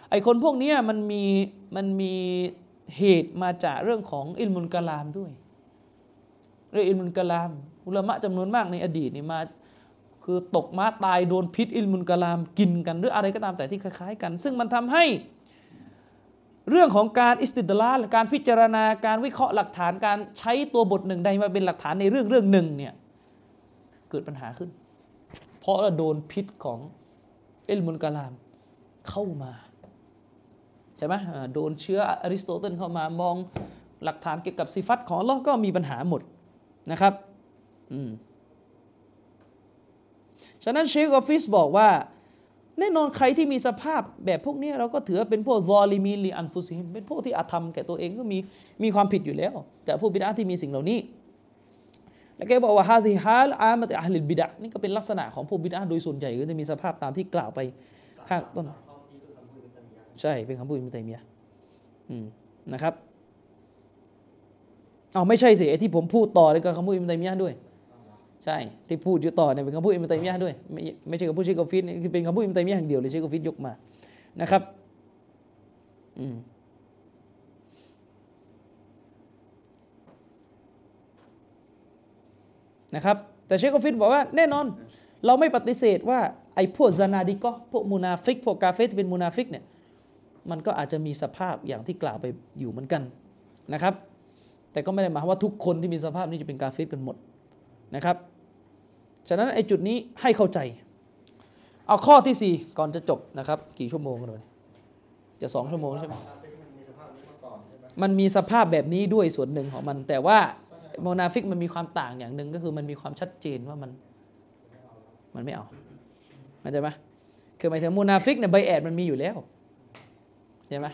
ไอ้คนพวกนี้มันมีมันมีเหตุมาจากเรื่องของอิลมุลกะลามด้วย เรื่องอิลมุลกะลาม อุลามะจำนวนมากในอดีตนี่มาคือตกม้าตายโดนพิษอิลมุลกะลามกินกันหรืออะไรก็ตามแต่ที่คล้ายๆกัน ซึ่งมันทำให้ เรื่องของการอิสติดลาลการพิจารณาการวิเคราะห์หลักฐานการใช้ตัวบทหนึ่งใดมาเป็นหลักฐานในเรื่องเรื่องหนึ่งเนี่ยเกิดปัญหาขึ้น เพราะเราโดนพิษของعلم الكلام เข้ามาใช่ไหมโดนเชื้ออริสโตเติลเข้ามามองหลักฐานเกี่ยวกับสิฟัตของอัลลอฮ์ก็มีปัญหาหมดนะครับอืมฉะนั้นเชคกอฟิดบอกว่า แน่นอนใครที่มีสภาพแบบพวกนี้เราก็ถือว่าเป็นพวกظالمين لأنفسهم เป็นพวกที่อาธรรมแก่ตัวเองก็มีมีความผิดอยู่แล้ว แต่พวกบิดาที่มีสิ่งเหล่านี้ แล้วแกบอกว่าهذه حال عامة أهل البدع นี่ก็เป็นลักษณะของพวกบิดาโดยส่วนใหญ่ก็จะมีสภาพตามที่กล่าวไปข้างต้น ใช่เป็นคำพูดอิบนุตัยมียะห์อืมนะครับเอาไม่ใช่สิไอที่ผมพูดต่อเลยก็คำพูดอิบนุตัยมียะด้วย ใช่ที่พูดอยู่ต่อเนี่ยเป็นคำพูดอิบนุตัยมียะด้วยไม่ไม่ใช่คำพูดเชคกอฟิดนี่คือเป็นคำพูดอิบนุตัยมียะอย่างเดียวเลยเชคกอฟิดยกมานะครับอืมนะครับแต่เชคกอฟิดบอกว่าแน่นอน เราไม่ปฏิเสธว่าไอ้พวกซานาดิกอพวกมูนาฟิก พวกกาเฟรที่เป็นมูนาฟิกเนี่ยมันก็อาจจะมีสภาพอย่างที่กล่าวไปอยู่เหมือนกันนะครับ แต่ก็ไม่ได้หมายความว่าทุกคนที่มีสภาพนี้จะเป็นกาเฟรกันหมดนะครับ ฉะนั้นไอ้จุดนี้ให้เข้าใจ เอาข้อที่สี่ก่อนจะจบนะครับ กี่ชั่วโมงกันเลยจะสองชั่วโมงใช่ไหมกาเฟรมันมีสภาพนี้มาก่อนใช่ไหมมันมีสภาพแบบนี้ด้วยส่วนหนึ่งของมัน แต่ว่ามูนาฟิกมันมีความต่างอย่างหนึ่งก็คือมันมีความชัดเจนว่ามันมันไม่เอาเข้าใจไหมคือหมายถึงมูนาฟิกเนี่ย bias มันมีอยู่แล้วใช่ไหม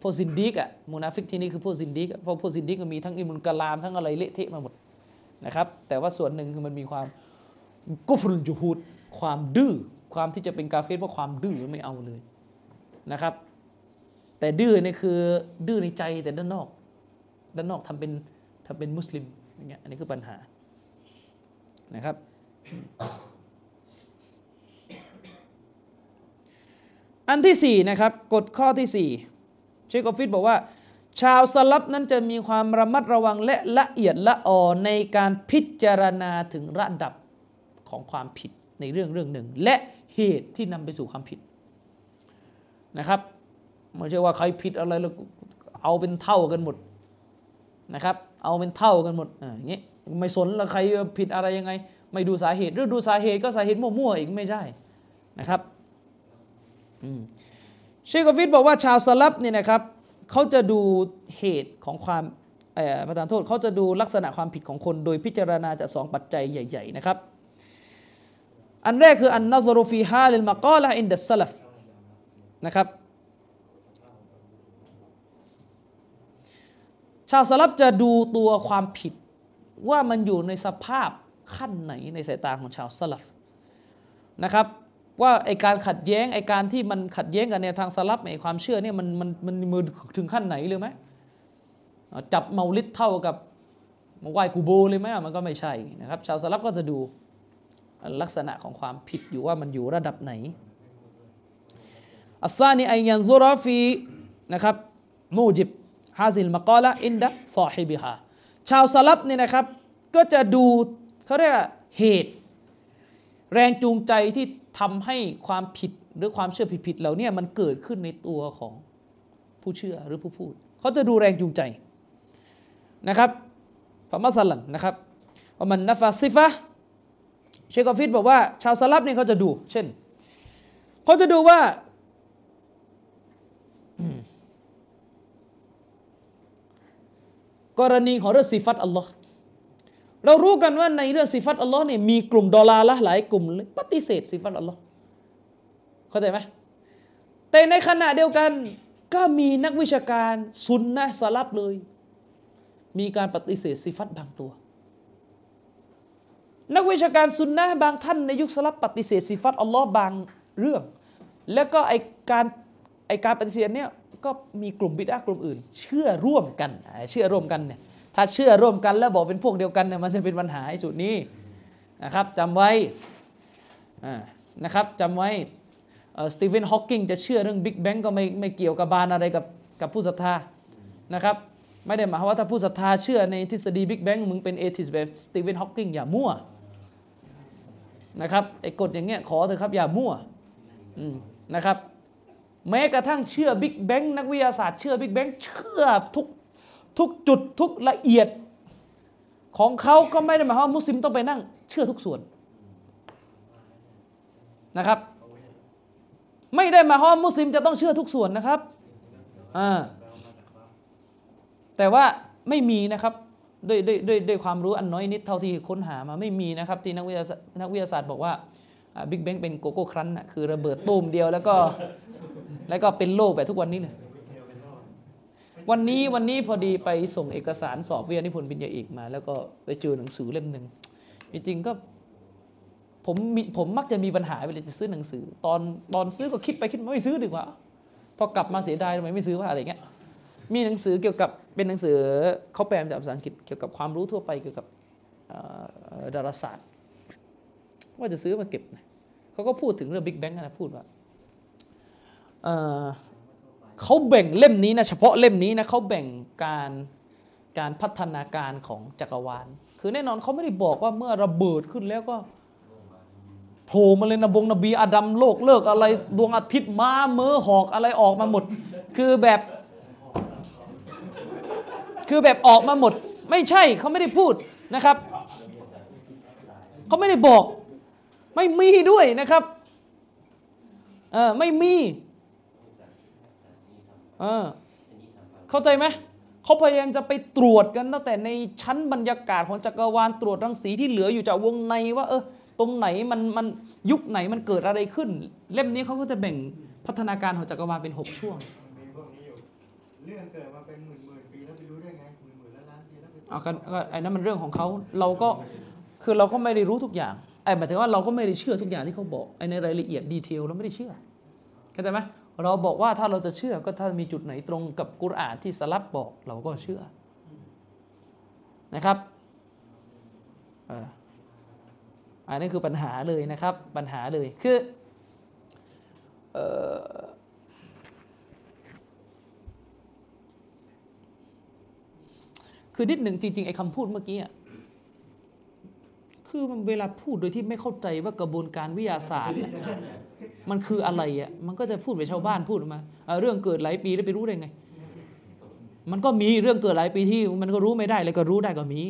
พวกซินดิกอะมูนาฟิกที่นี่คือพวกซินดิกอะเพราะพวกซินดิกมันมีทั้งعلم الكلام ทั้งอะไรเละเทะมาหมดนะครับ แต่ว่าส่วนหนึ่งคือมันมีความ كفر الجحود ความดื้อความที่จะเป็นกาเฟรเพราะความดื้อไม่เอาเลยนะครับ แต่ดื้อนี่คือดื้อในใจแต่ด้านนอก ด้านนอกทำเป็นทำเป็นมุสลิมอย่างเงี้ยอันนี้คือปัญหานะครับอันที่สี่นะครับกฎข้อที่สี่เชคกอฟฟิศบอกว่า ชาวสลับนั้นจะมีความระมัดระวังและละเอียดละออในการพิจารณาถึงระดับ ของความผิดในเรื่องเรื่องหนึ่ง และเหตุที่นำไปสู่ความผิดนะครับไม่ใช่ว่าใครผิดอะไรแล้วเอาเป็นเท่ากันหมดนะครับ เอาเป็นเท่ากันหมดอ่าอย่างเงี้ยไม่สนแล้วใครผิดอะไรยังไง ไม่ดูสาเหตุหรือดูสาเหตุก็สาเหตุมั่วๆอีกไม่ใช่นะครับอืมเชคกฟิดบอกว่าชาวสลับเนี่ยนะครับเขาจะดูเหตุของความประธานโทษเขาจะดูลักษณะความผิดของคน โดยพิจารณาจากสองปัจจัยใหญ่ ๆ นะครับ อันแรกคืออันนซรุฟีฮาลิลมากอละอินดัสลัฟนะครับ ชาวสลับจะดูตัวความผิด ว่ามันอยู่ในสภาพขั้นไหนในสายตาของชาวสลับนะครับ ว่าไอการขัดแย้งไอการที่มันขัดแย้งกันในทางสลับไอความเชื่อเนี่ยมันมันมันมือถึงขั้นไหนเลยไหมจับเมาลิดเท่ากับมาไหว้กูโบเลยไหมมันก็ไม่ใช่นะครับ ชาวสลับก็จะดู ลักษณะของความผิดอยู่ว่ามันอยู่ระดับไหน อัลซานีอัยยันซุรอฟีนะครับมูจิบฮาซิลมะกอละอินดะซอฮิบิฮาชาวสลับเนี่ยนะครับ ก็จะดูเขาเรียกเหตุ แรงจูงใจที่ทำให้ความผิดหรือความเชื่อผิดๆเหล่านี้มันเกิดขึ้นในตัวของผู้เชื่อหรือผู้พูด เขาจะดูแรงจูงใจนะครับفمثلا นะครับ ومن نفى صفة เชคกอฟิดบอกว่า ชาวสลัฟเนี่ยเขาจะดู เช่น เขาจะดูว่า กรณีของเรื่องสิฟัตอัลลอฮ์เรารู้กันว่าในเรื่องสิฟัตอัลลอฮ์เนี่ยมีกลุ่มดอลลาร์ละหลายกลุ่มปฏิเสธสิฟัตอัลลอฮ์เข้าใจไหมแต่ในขณะเดียวกันก็มีนักวิชาการซุนนะสลับเลย มีการปฏิเสธสิฟัตบางตัว นักวิชาการซุนนะบางท่านในยุคสลับปฏิเสธสิฟัตอัลลอฮ์บางเรื่อง แล้วก็ไอการไอการปฏิเสธเนี่ยก็มีกลุ่มบิดอะห์กลุ่มอื่น เชื่อร่วมกันเชื่อร่วมกันเนี่ยถ้าเชื่อร่วมกันแล้วบอกเป็นพวกเดียวกันเนี่ยมันจะเป็นปัญหาจุดนี้นะครับจำไว้นะครับจำไว้สตีเฟนฮอว์กิงจะเชื่อเรื่องบิ๊กแบงก็ไม่ไม่เกี่ยวกับบานอะไรกับกับผู้ศรัทธานะครับไม่ได้หมายว่าถ้าผู้ศรัทธาเชื่อในทฤษฎีบิ๊กแบงมึงเป็น atheist แบบสตีเฟนฮอว์กิงอย่ามั่ว นะครับไอ้กฎอย่างเงี้ยขอเถอะครับอย่ามั่วนะครับ แม้กระทั่งเชื่อบิ๊กแบงนักวิทยาศาสตร์เชื่อบิ๊กแบงเชื่อทุกทุกจุดทุกละเอียดของเขาก็ไม่ได้หมายความว่ามุสลิมต้องไปนั่ง เชื่อทุกส่วนนะครับ ไม่ได้หมายความว่ามุสลิมจะต้องเชื่อทุกส่วนนะครับอ่าแต่ว่าไม่มีนะครับ ด้วยด้วยด้วยด้วยความรู้อันน้อยนิดเท่าที่ค้นหามาไม่มีนะครับ ที่นักวิทยาศาสตร์นักวิทยาศาสตร์บอกว่าบิ๊กแบงเป็นโกโก้ครันนะคือระเบิดตูมเดียวแล้วก็แล้วก็เป็นโลกแบบทุกวันนี้เลยวันนี้วันนี้พอดีไปส่งเอกสารสอบวิทยานิพนธ์ปริญญาเอกมา แล้วก็ไปเจอหนังสือเล่มหนึ่งจริงๆก็ผมมีผมมักจะมีปัญหาเวลาจะซื้อหนังสือ ตอนตอนซื้อก็คิดไปคิดมาไม่ซื้อดีกว่าพอกลับมาเสียดายทำไมไม่ซื้อว่าอะไรเงี้ย มีหนังสือเกี่ยวกับเป็นหนังสือเขาแปลมาจากภาษาอังกฤษเกี่ยวกับความรู้ทั่วไปเกี่ยวกับดาราศาสตร์ ว่าจะซื้อมาเก็บนะเขาก็พูดถึงเรื่องบิ๊กแบงนะพูดว่าเเขาแบ่งเล่มนี้นะเฉพาะเล่มนี้นะเขาแบ่งการการพัฒนาการของจักรวาล คือแน่นอนเขาไม่ได้บอกว่าเมื่อระเบิดขึ้นแล้วก็โผล่มาเลยนะบงนบีอาดัมโลกเลิกอะไร ดวงอาทิตย์ม้าเมื่อหอกอะไรออกมาหมด คือแบบ คือแบบออกมาหมด ไม่ใช่เขาไม่ได้พูดนะครับเขาไม่ได้บอก ไม่มีด้วยนะครับเออไม่มีเออเข้าใจไหมเขาพยายามจะไปตรวจกันตั้งแต่ในชั้นบรรยากาศของจักรวาลตรวจรังสีที่เหลืออยู่จากวงในว่า เออตรงไหนมันมันยุคไหนมันเกิดอะไรขึ้น เล่มนี้เขาก็จะแบ่งพัฒนาการของจักรวาลเป็นหกช่วงเรื่องเกิดมา เอากันก็ไอ้นั้นมันเรื่องของเขาเราก็คือเราก็ไม่ได้รู้ทุกอย่างไอ้หมายถึงว่าเราก็ไม่ได้เชื่อทุกอย่างที่เขาบอกไอ้ในรายละเอียดดีเทลเราไม่ได้เชื่อเข้าใจไหมเราบอกว่าถ้าเราจะเชื่อก็ถ้ามีจุดไหนตรงกับกุรอานที่สลับบอกเราก็เชื่อนะครับอออันนี้คือปัญหาเลยนะครับ ปัญหาเลยคือเอ่อ คือนิดหนึ่งจริงๆไอ้คำพูดเมื่อกี้อะคือมันเวลาพูดโดยที่ไม่เข้าใจว่ากระบวนการวิทยาศาสตร์ มันคืออะไรอะมันก็จะพูดไปชาวบ้านพูดมาเอ่อเรื่องเกิดหลายปีแล้วไปรู้ได้ไง มันก็มีเรื่องเกิดหลายปีที่มันก็รู้ไม่ได้เลยก็รู้ได้ก็มี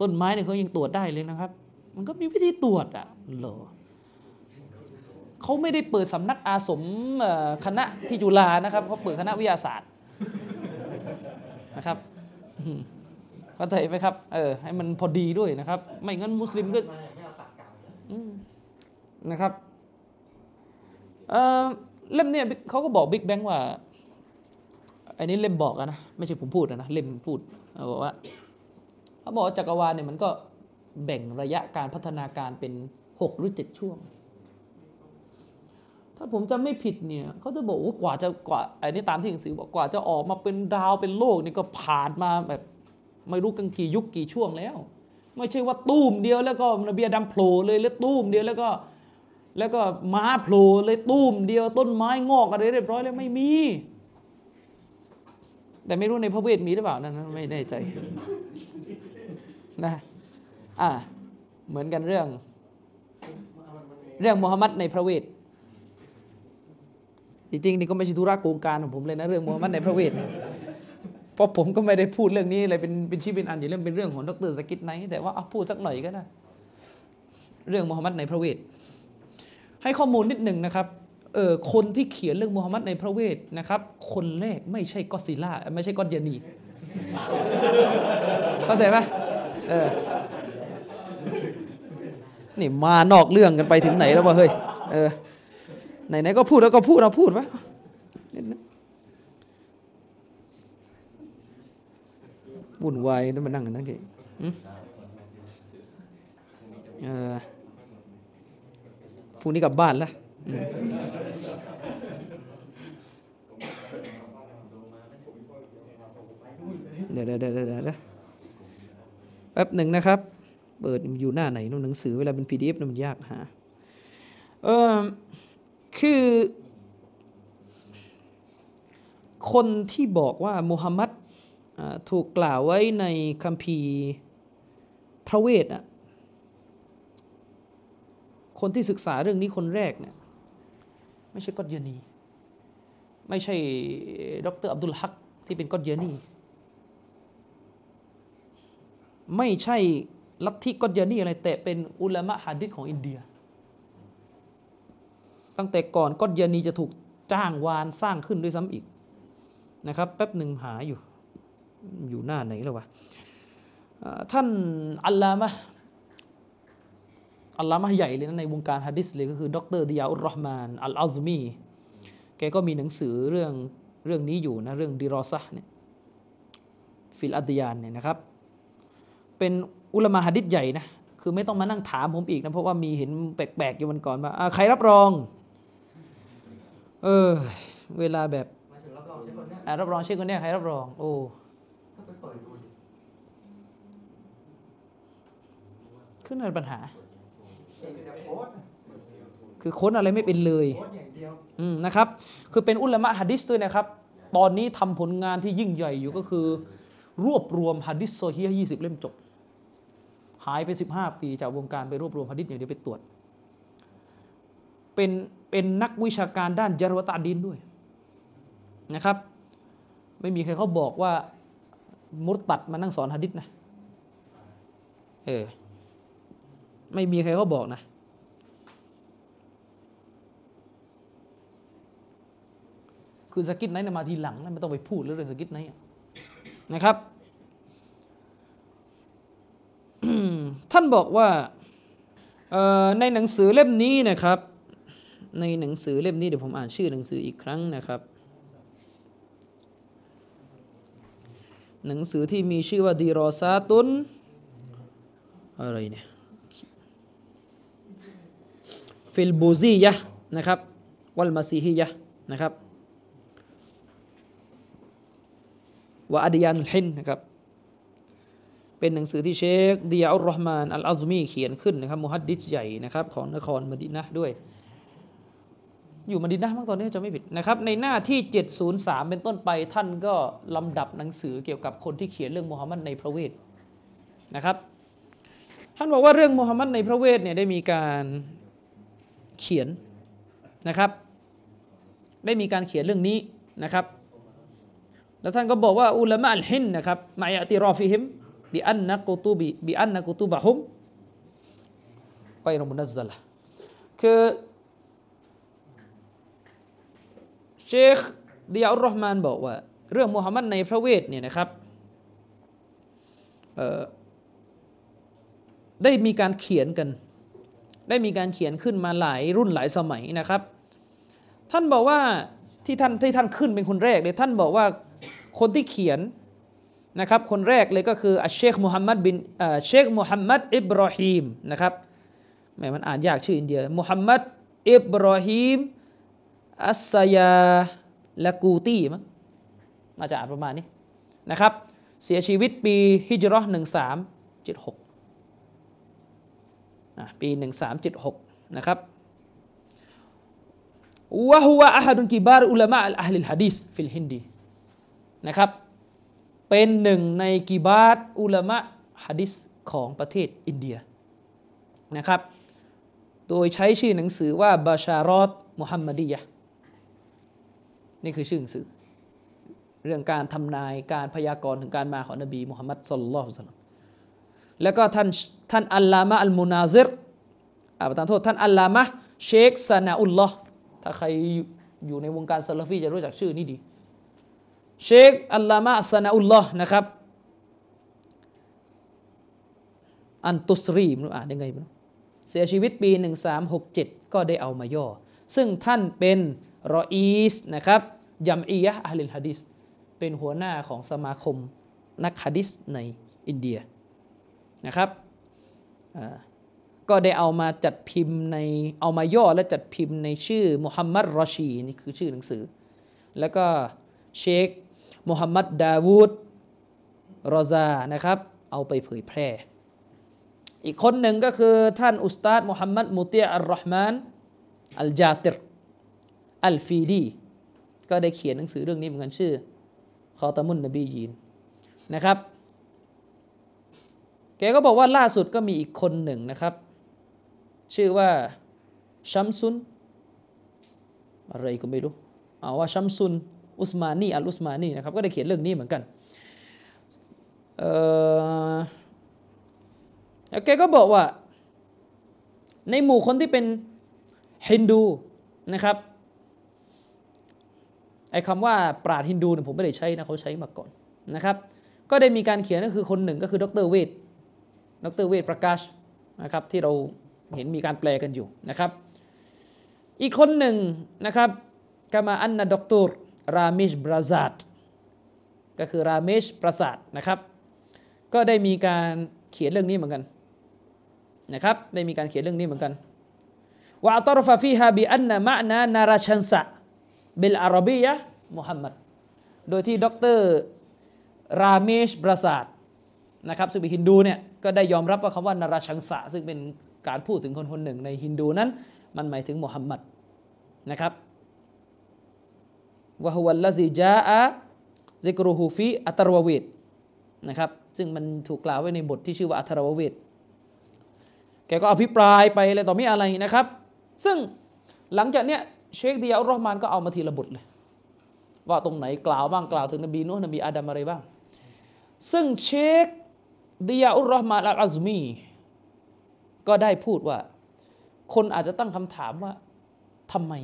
ต้นไม้เนี่ยเขายังตรวจได้เลยนะครับ มันก็มีวิธีตรวจอะเหรอเขาไม่ได้เปิดสำนักอาสมคณะที่จุฬานะครับเขาเปิดคณะวิทยาศาสตร์นะครับ เข้าใจไหมครับ เออ ให้มันพอดีด้วยนะครับ ไม่งั้นมุสลิมก็นะครับเออเล่มเนี่ยเขาก็บอกบิ๊กแบงว่า อันนี้เล่มบอกนะ ไม่ใช่ผมพูดอะนะ เล่มพูดเขาบอกว่าเขาบอกจักรวาลเนี่ยมันก็แบ่งระยะการพัฒนาการเป็นหกหรือเจ็ดช่วง ถ้าผมจำไม่ผิดเนี่ยเขาจะบอกว่ากว่าจะกว่าอันนี้ตามที่หนังสือบอกกว่าจะออกมาเป็นดาวเป็นโลกนี่ก็ผ่านมาแบบไม่รู้กันกี่ยุคกี่ช่วงแล้ว ไม่ใช่ว่าตุ้มเดียวแล้วก็ระเบียดำโผล่เลยแล้วตุ้มเดียวแล้วก็แล้วก็ม้าโผล่เลยตุ้มเดียวต้นไม้งอกอะไรเรียบร้อยแล้วไม่มี แต่ไม่รู้ในพระเวทมีหรือเปล่านั่นไม่แน่ใจนะอ่าเหมือนกันเรื่อง เรื่องมูฮัมหมัดในพระเวท จริงๆนี่ก็ไม่ใช่ธุระโกงการของผมเลยนะเรื่องมูฮัมหมัดในพระเวทเพราะผมก็ไม่ได้พูดเรื่องนี้อะไรเป็นเป็นชี้เป็นอันอยู่เรื่องเป็นเรื่องของดรสกิทไนแต่ว่าเอาพูดสักหน่อยก็ได้เรื่องมูฮัมหมัดในพระเวทให้ข้อมูลนิดหนึ่งนะครับเออคนที่เขียนเรื่องมูฮัมหมัดในพระเวทนะครับ คนแรกไม่ใช่ก็อซิล่าไม่ใช่ก็อดยานีเข้าใจปะเออนี่มานอกเรื่องกันไปถึงไหนแล้ววะเฮ้ยเออ ไหนๆก็พูดแล้วก็พูดเราพูดวะนิดนึงวุ่นวายนั่นมานั่งกันนั่งกี่เออพรุ่งนี้กลับบ้านล้วอืมเดี๋ยวเดี๋ยวเดี๋ยวเดี๋ยวแป๊บหนึ่งนะครับ เปิดอยู่หน้าไหนนู่นหนังสือเวลาเป็น PDF น่ะมันยากหาเออ คือคนที่บอกว่ามูฮัมหมัดถูกกล่าวไว้ในคัมภีร์พระเวทอะคนที่ศึกษาเรื่องนี้คนแรกเนี่ยไม่ใช่กอดเยนี ไม่ใช่ดรอับดุลฮักที่เป็นกอดเยนี ไม่ใช่ลัทธิกอดเยนีอะไรแต่เป็นอุลามะฮะดิษของอินเดีย ตั้งแต่ก่อนกอดเยานีจะถูกจ้างวานสร้างขึ้นด้วยซ้ำอีกนะครับแป๊บหนึ่งหาอยู่ อยู่หน้าไหนแล้ววะท่านอัลลามะอัลลามะห์ใหญ่เลยนะในวงการฮะดิษเลยก็คือ ดรดิยาอุรเราะห์มาน อัลอัลซมี แกก็มีหนังสือเรื่องเรื่องนี้อยู่นะเรื่องดิรอซะเนี่ยฟิลอัดยานเนี่ยนะครับ เป็นอุลามะฮะดิษใหญ่นะ คือไม่ต้องมานั่งถามผมอีกนะ เพราะว่ามีเห็นแปลกๆอยู่วันก่อนว่าใครรับรอง เออ เวลาแบบมาถึงรับรองใช่คนเนี้ยอ่ารับรองชื่อคนเนี้ยใครรับรอง โอ้ก็ไปเปิดดูดิขึ้นอะไรปัญหาเอกแต่โค้ดคือค้นอะไรไม่เป็นเลยโค้ดอย่างเดียวอืมนะครับ คือเป็นอุลามะฮะดิษด้วยนะครับ ตอนนี้ทำผลงานที่ยิ่งใหญ่อยู่ก็คือ รวบรวมฮะดิษโซเฮียยี่สิบเล่มจบ หายไป 15 ปีจากวงการไปรวบรวมฮะดิษอย่างเดียวไปตรวจ เป็นเป็นนักวิชาการด้านจารวตะดินด้วยนะครับ ไม่มีใครเขาบอกว่ามุตตัดมานั่งสอนฮะดิษนะเออไม่มีใครเขาบอกนะ คือสกิทไนท์นมาทีหลังนะไม่ต้องไปพูดเรื่องสกิทไนท์นะครับ ท่านบอกว่าในหนังสือเล่มนี้นะครับ ในหนังสือเล่มนี้เดี๋ยวผมอ่านชื่อหนังสืออีกครั้งนะครับ หนังสือที่มีชื่อว่าดีรอซาตุนอะไรเนี่ยفي اليهودية นะครับ والمسيحية นะครับ وأديان الهند นะครับเป็นหนังสือที่เชคดิยอุรเราะห์มานอัลอาซมีเขียนขึ้นนะครับมุฮัดดิษใหญ่นะครับของนครมดินะด้วย อยู่มะดินะมั้งตอนนี้จะไม่ผิดนะครับ ในหน้าที่ 703 เป็นต้นไปท่านก็ลำดับหนังสือเกี่ยวกับคนที่เขียนเรื่องมูฮัมหมัดในพระเวทนะครับ ท่านบอกว่าเรื่องมูฮัมหมัดในพระเวทเนี่ยได้มีการเขียนนะครับ ได้มีการเขียนเรื่องนี้นะครับ แล้วท่านก็บอกว่าอุลามะอัลฮินนะครับมายะติรอฟิฮิมบิอันนะกุตูบิบิอันนะกุตูบะฮุมไกรมุนัซซะละคือ เชคเดิยอุรเราะห์มานบอกว่า เรื่องมูฮัมหมัดในพระเวทเนี่ยนะครับได้มีการเขียนกัน ได้มีการเขียนขึ้นมาหลายรุ่นหลายสมัยนะครับ ท่านบอกว่าที่ท่านที่ท่านขึ้นเป็นคนแรกเลยท่านบอกว่าคนที่เขียนนะครับคนแรกเลยก็คืออัชเชคมุฮัมมัดบินเอ่อเชคมุฮัมมัดอิบรอฮีมนะครับแหมมันอ่านยากชื่ออินเดียมุฮัมมัดอิบรอฮีม อัสซยาละกูตีมั้งมาจากอ่านประมาณนี้นะครับ เสียชีวิตปีฮิจราะห์หนึ่งสามเจ็ดหกปีหนึ่งสามเจ็ดหกนะครับวะฮุวะอะฮัดุนกิบาร์อุลามะอัลอะฮลิลฮะดีษฟิลฮินดีนะครับ เป็นหนึ่งในกิบาร์อุลามะฮะดิษของประเทศอินเดียนะครับ โดยใช้ชื่อหนังสือว่าบาชารอตมุฮัมมัดียะ นี่คือชื่อหนังสือ เรื่องการทำนายการพยากรณ์ถึงการมาของนบีมุฮัมมัดสุลลัลลอฮุอะลัลลัมแล้วก็ท่านท่านอัลลามะอัลมุนาซิรอาประทานโทษท่านอัลลามะเชคซานาอุลลอฮ์ถ้าใครอยู่ในวงการซาลฟีจะรู้จักชื่อนี้ดี เชคอัลลามะซานาอุลลอฮ์นะครับอันตุสรีมรู้อ่านยังไงมั้เสียชีวิตปี 1367 ก็ได้เอามาย่อ ซึ่งท่านเป็นรออีสนะครับยัมอียะห์อัลลิลฮะดิษเป็นหัวหน้าของสมาคมนักฮะดิษในอินเดียนะครับก็ได้เอามาจัดพิมพ์ในเอามาย่อและจัดพิมพ์ในชื่อมุฮัมมัดรอชีนี่คือชื่อหนังสือ แล้วก็เชคมุฮัมมัดดาวูดรอซานะครับ เอาไปเผยแพร่ อีกคนหนึ่งก็คือท่านอุสตาดมุฮัมมัดมุตียอัลรอฮ์มาน อัลจาติรอัลฟีดี ก็ได้เขียนหนังสือเรื่องนี้เหมือนกันชื่อคอตมุนนบียีนนะครับ แกก็บอกว่าล่าสุดก็มีอีกคนหนึ่งนะครับ ชื่อว่าชัมซุน อะไรก็ไม่รู้เอาว่าชัมซุน อุสมานีอัลอุสมานีนะครับ ก็ได้เขียนเรื่องนี้เหมือนกันเออแล้วแกก็บอกว่า ในหมู่คนที่เป็น ฮินดูนะครับไอ้คำว่าปราดฮินดูเนี่ยผมไม่ได้ใช้นะเขาใช้มาก่อนนะครับ ก็ได้มีการเขียนก็คือคนหนึ่งก็คือดรเวทดรเวทประกาศนะครับที่เราเห็นมีการแปลกันอยู่นะครับ อีกคนหนึ่งนะครับกามาอันนาดรรามิชบราซาดก็คือรามิชประสาทนะครับ ก็ได้มีการเขียนเรื่องนี้เหมือนกันนะครับ ได้มีการเขียนเรื่องนี้เหมือนกัน ว่าอัตรฟะฟีฮาบิอันนะมะนานาราชันสะเบลอารบียะมุฮัมมัดโดยที่ดรรามชประสาทนะครับซึ่งเป็นฮินดูเนี่ยก็ได้ยอมรับว่าคำว่านาราชังสะ ซึ่งเป็นการพูดถึงคนคนหนึ่งในฮินดูนั้น มันหมายถึงมุฮัมมัดนะครับวะฮุวัลลาซีจาอะซิกรุฮูฟีอัตรวเวดนะครับซึ่งมันถูกกล่าวไว้ในบทที่ชื่อว่าอัตรวเวดแกก็อภิปรายไปอะไรต่อมีอะไรนะครับ ซึ่งหลังจากเนี้ยเชคดิยอุรรอห์มานก็เอามาทีละบทเลย ว่าตรงไหนกล่าวบ้างกล่าวถึงนบีนูห์นบีอาดัมอะไรบ้าง ซึ่งเชคดิยอุรรอห์มานอัลอาซมี ก็ได้พูดว่า คนอาจจะตั้งคำถามว่าทำไม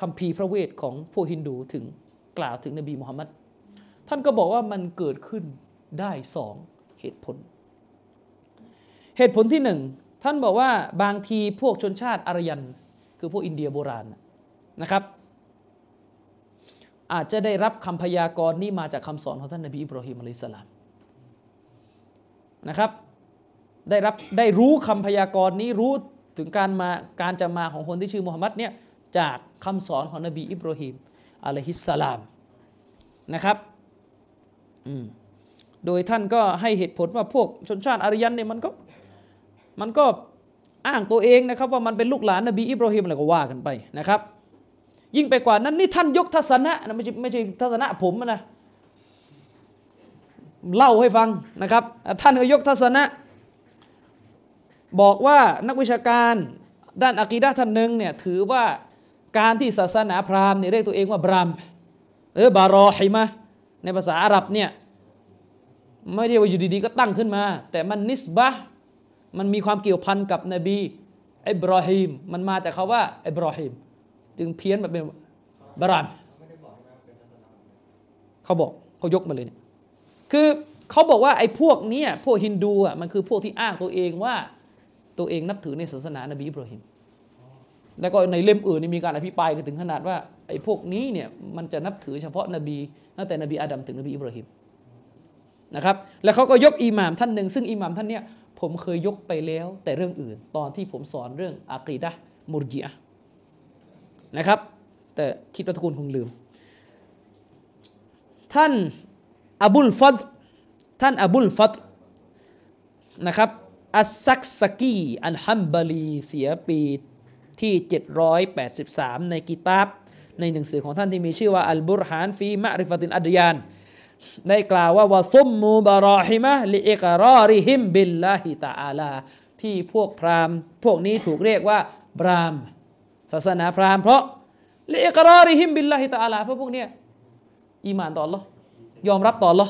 คำพีพระเวทของพวกฮินดูถึงกล่าวถึงนบีมุฮัมมัดท่านก็บอกว่ามันเกิดขึ้นได้สองเหตุผล เหตุผลที่หนึ่ง ท่านบอกว่าบางทีพวกชนชาติอารยัน คือพวกอินเดียโบราณนะครับ อาจจะได้รับคำพยากรณ์นี้มาจากคำสอนของท่านนบีอิบรอฮิมอะลัยฮิสลามนะครับได้รับได้รู้คำพยากรณ์นี้รู้ถึงการมาการจะมาของคนที่ชื่อมุฮัมหมัดเนี่ยจากคำสอนของนบีอิบรอฮิมอะลัยฮิสสลามนะครับอืมโดยท่านก็ให้เหตุผลว่าพวกชนชาติอารยันเนี่ยมันก็ มันก็อ้างตัวเองนะครับว่ามันเป็นลูกหลานนบีอิบรอฮิมอะไรก็ว่ากันไปนะครับ ยิ่งไปกว่านั้นนี่ท่านยกทัศนะนะไม่ใช่ไม่ใช่ทัศนะผมนะเล่าให้ฟังนะครับ ท่านก็ยกทัศนะ บอกว่านักวิชาการด้านอะกีดะท่านหนึ่งเนี่ยถือว่าการที่ศาสนาพราหมณ์เนี่ยเรียกตัวเองว่าบรามหรือบารอฮิมะในภาษาอาหรับเนี่ยไม่ได้ว่าอยู่ดีๆก็ตั้งขึ้นมา แต่มันนิสบะ มันมีความเกี่ยวพันกับนบีอิบรอฮิมมันมาจากคาว่าอิบรอฮิมจึงเพี้ยนมาเป็นบารามไม่ได้บอกใช่ไหมว่าเป็นทัศนเขาบอกเขายกมาเลยเนี่ยคือเขาบอกว่าไอ้พวกเนี้ยพวกฮินดูอะมันคือพวกที่อ้างตัวเองว่าตัวเองนับถือในศาสนานบีอิบรอฮิมแล้วก็ในเล่มอื่นนี่มีการอภิปรายกันถึงขนาดว่าไอ้พวกนี้เนี่ยมันจะนับถือเฉพาะนบีตั้งแต่นบีอาดัมถึงนบีอิบราฮิมนะครับแล้วเขาก็ยกอิหม่ามท่านหนึ่งซึ่งอิหม่ามท่านเนี่ย ผมเคยยกไปแล้ว แต่เรื่องอื่น ตอนที่ผมสอนเรื่องอากีดะมุรจิอะนะครับ แต่คิดว่าทุกคนคงลืม ท่านอบุลฟัดท่านอบุลฟัดนะครับอัสซักสกีอันฮัมบาลีเสียปีที่ 783 ในกิตาบในหนังสือของท่านที่มีชื่อว่าอัลบุรฮานฟีมะริฟตินอัดยาน ได้กล่าวว่าวะซุมมูบารอฮิมะลิอิกรอริฮิมบิลลาฮิตาอาลา ที่พวกพราหมณ์พวกนี้ถูกเรียกว่าพราหมณ์ ศาสนาพราหมณ์เพราะลิอิกรอริฮิมบิลลาฮิตาอาลาเพราะพวกเนี้ยอีหมานต่อ Allah ยอมรับต่อ Allah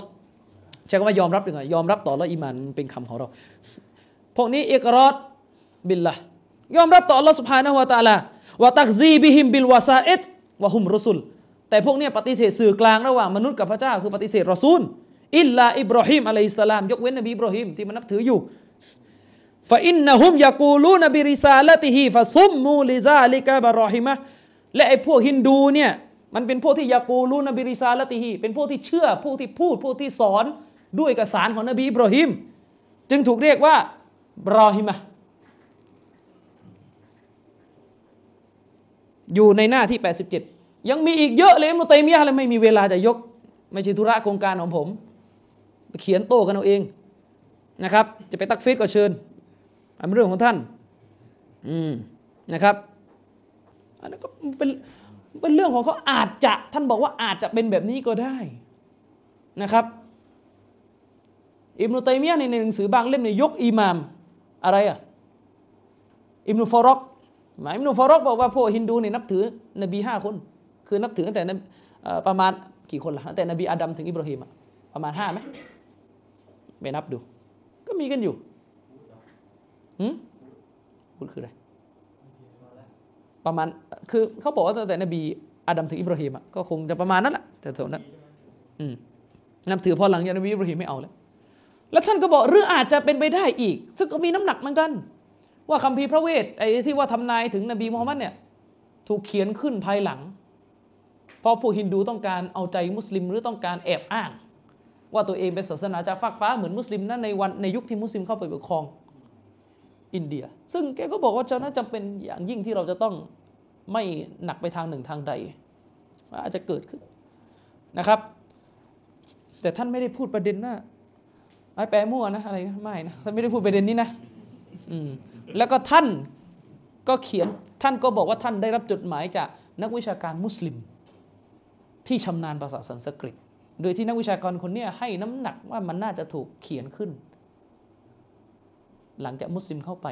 ใช้คำว่ายอมรับดีกว่ายอมรับต่อ Allah อีหมานเป็นคำของเรา พวกนี้อิกรอรบิลละยอมรับต่อ Allah سبحانه และ تعالى วะตักซีบิฮิมบิลวาซาอิตวะฮุมรุสุล แต่พวกเนี้ยปฏิเสธสื่อกลางระหว่างมนุษย์กับพระเจ้าคือปฏิเสธรอซูลإلا إبراهيم عليه السلامยกเว้นนบีอิบราฮิมที่มันนับถืออยู่فإنهم يقولون برسالته فسموا لذلك براهمةและไอ้พวกฮินดูเนี่ยมันเป็นพวกที่يقولون برسالتهเป็นพวกที่เชื่อพวกที่พูดพวกที่สอนด้วยเอกสารของนบีอิบราฮิมจึงถูกเรียกว่าبراهمةอยู่ในหน้าที่ 87 ยังมีอีกเยอะเลยอิบนุตัยมียะเลยไม่มีเวลาจะยก ไม่ใช่ธุระโครงการของผมไปเขียนโต้กันเอาเองนะครับ จะไปตักฟีดก็เชิญอันเป็นเรื่องของท่าน อืมนะครับ อันนั้นก็เป็นเป็นเรื่องของเขาอาจจะท่านบอกว่าอาจจะเป็นแบบนี้ก็ได้นะครับอิบนุตัยมียะในหนังสือบางเล่มเนี่ยยกอิหมามอะไรอะอิบนุฟารอกหมายอิบนุฟารอกบอกว่าพวกฮินดูเนี่ยนับถือนบีห้าคน คือนับถือตั้งแต่นบีเอ่อประมาณกี่คนล่ะตั้งแต่นบีอาดัมถึงอิบราฮิมอะประมาณห้าไหมไปนับดู ก็มีกันอยู่หืมพูดคืออะไร ประมาณ คือเขาบอกว่าตั้งแต่นบีอาดัมถึงอิบราฮิมอะก็คงจะประมาณนั้นแหละแต่แถวนั้นอืมนับถือพอหลังจากนบีอิบราฮิมไม่เอาแล้ว แล้วท่านก็บอกหรืออาจจะเป็นไปได้อีก ซึ่งก็มีน้ำหนักเหมือนกัน ว่าคัมภีร์พระเวทไอ้ที่ว่าทำนายถึงนบีมูฮัมมัดเนี่ย ถูกเขียนขึ้นภายหลัง เพราะพวกฮินดูต้องการเอาใจมุสลิมหรือต้องการแอบอ้าง ว่าตัวเองเป็นศาสนาจากฟากฟ้าเหมือนมุสลิมนะในวันในยุคที่มุสลิมเข้าไปปกครองอินเดีย ซึ่งแกก็บอกว่าจะน่าจะเป็นอย่างยิ่งที่เราจะต้องไม่หนักไปทางหนึ่งทางใดว่าอาจจะเกิดขึ้นนะครับ แต่ท่านไม่ได้พูดประเด็นว่าไอ้แปลมั่วนะอะไรนะไม่นะท่านไม่ได้พูดประเด็นนี้นะอืมแล้วก็ท่านก็เขียนท่านก็บอกว่าท่านได้รับจดหมายจากนักวิชาการมุสลิม ที่ชำนาญภาษาสันสกฤต โดยที่นักวิชาการคนนี้ให้น้ำหนักว่ามันน่าจะถูกเขียนขึ้น หลังจากมุสลิมเข้าไป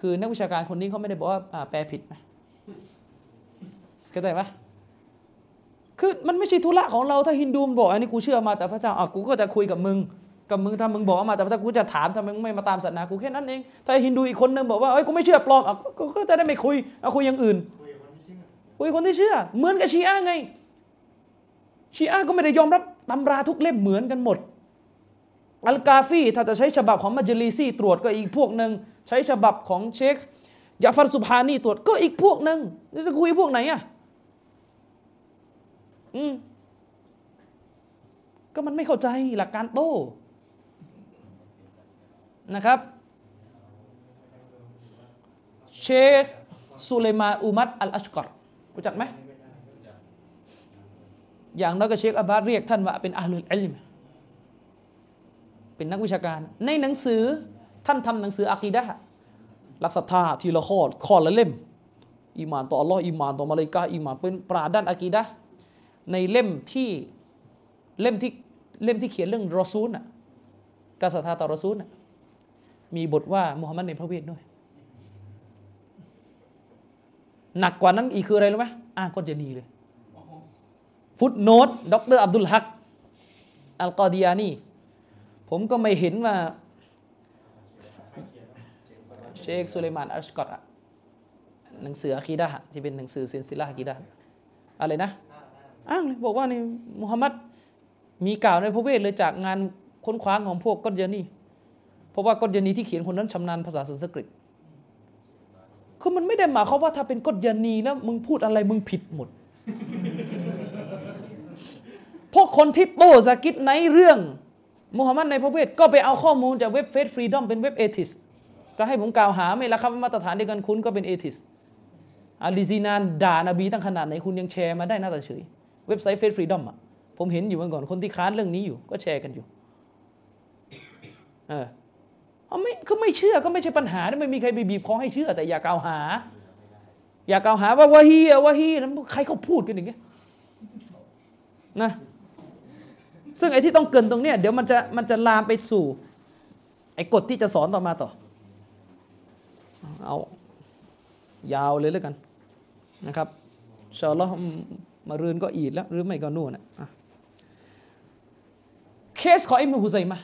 คือนักวิชาการคนนี้เขาไม่ได้บอกว่าาแปลผิดนะเข้าใจปะคือมันไม่ใช่ธุระของเราถ้าฮินดูมบอกอันนี้กูเชื่อมาจากพระเจ้าอะกูก็จะคุยกับมึงกับมึงถ้ามึงบอกมาจากพระเจ้ากูจะถามทำไมมึงไม่มาตามศาสนากูแค่นั้นเองถ้าฮินดูอีกคนนึงบอกว่าเอ้ยกูไม่เชื่อปลอมอะก็ก็จะได้ไม่คุยเอาคุยอย่างอื่น คุยคนที่เชื่อเหมือนกับชีอะไง ชีอะห์ก็ไม่ได้ยอมรับตำราทุกเล่มเหมือนกันหมด อัลกาฟีถ้าจะใช้ฉบับของมัจลิซีตรวจก็อีกพวกหนึ่งใช้ฉบับของเชคยาฟัรสุภานีตรวจก็อีกพวกหนึ่งจะคุยพวกไหนอะอืมก็มันไม่เข้าใจหลักการโต้นะครับเชคสุเลมานอุมัดอัลอัชกอรรู้จักไหม อย่างน้อยก็เชคอับบาสเรียกท่านว่าเป็นอาลุลอิลมเป็นนักวิชาการ ในหนังสือท่านทำหนังสืออะกีดะห์หลักศรัทธาทีละข้อข้อละเล่มอีมานต่ออัลลอฮ์อีมานต่อมาเลกาอีมานเป็นปราด้านอะกีดะห์ในเล่มที่เล่มที่เล่มที่เขียนเรื่องรอซูลน่ะการศรัทธาต่อรอซูลน่ะมีบทว่ามุฮัมมัดในพระเวทด้วย หนักกว่านั้นอีกคืออะไรรู้ไหมอ้างกอจะดีเลย footnote ดรอับดุลฮัก อัลกอดียานีผมก็ไม่เห็นว่า เชคสุเลมานอัชกอตอะหนังสืออะคีดะที่เป็นหนังสือเซนซิลาอะคีดะอะไรนะ อ้างเลยบอกว่านี่มุฮัมมัดมีกล่าวในพระเวทเลยจากงานค้นคว้าของพวกกอดยานีเพราะว่ากอดยานีที่เขียนคนนั้นชำนาญภาษาสันสกฤตคือมันไม่ได้หมายความว่าถ้าเป็นกฎยานีแล้วมึงพูดอะไรมึงผิดหมด พวกคนที่โต้ซากิรในเรื่องมุฮัมมัดในพระเวทก็ไปเอาข้อมูลจากเว็บ Faith Freedom เป็นเว็บ atheist จะให้ผมกล่าวหาไหม่ละครับมาตรฐานเดียวกันคุณก็เป็น atheist อาลีซีนาด่านบีตั้งขนาดไหนคุณยังแชร์มาได้หน้าตาเฉยเว็บไซต์ Faith Freedom อะผมเห็นอยู่เมื่อก่อนคนที่ค้านเรื่องนี้อยู่ก็แชร์กันอยู่เออเอาไม่คือไม่เชื่อก็ไม่ใช่ปัญหาไม่มีใครไปบีบคอให้เชื่อ แต่อย่ากล่าวหา อย่ากล่าวหาว่าวะฮีอะวะฮีนั้นใครเขาพูดกันอย่างเงี้ยนะ ซึ่งไอ้ที่ต้องเกินตรงเนี้ยเดี๋ยวมันจะมันจะลามไปสู่ ไอ้กฎที่จะสอนต่อมาต่อ เอายาวเลยแล้วกันนะครับชาอัลลอฮ์มารืนก็อีดแล้ว หรือไม่ก็นู่นนะอะเคสของอิบนุฮุไซมะ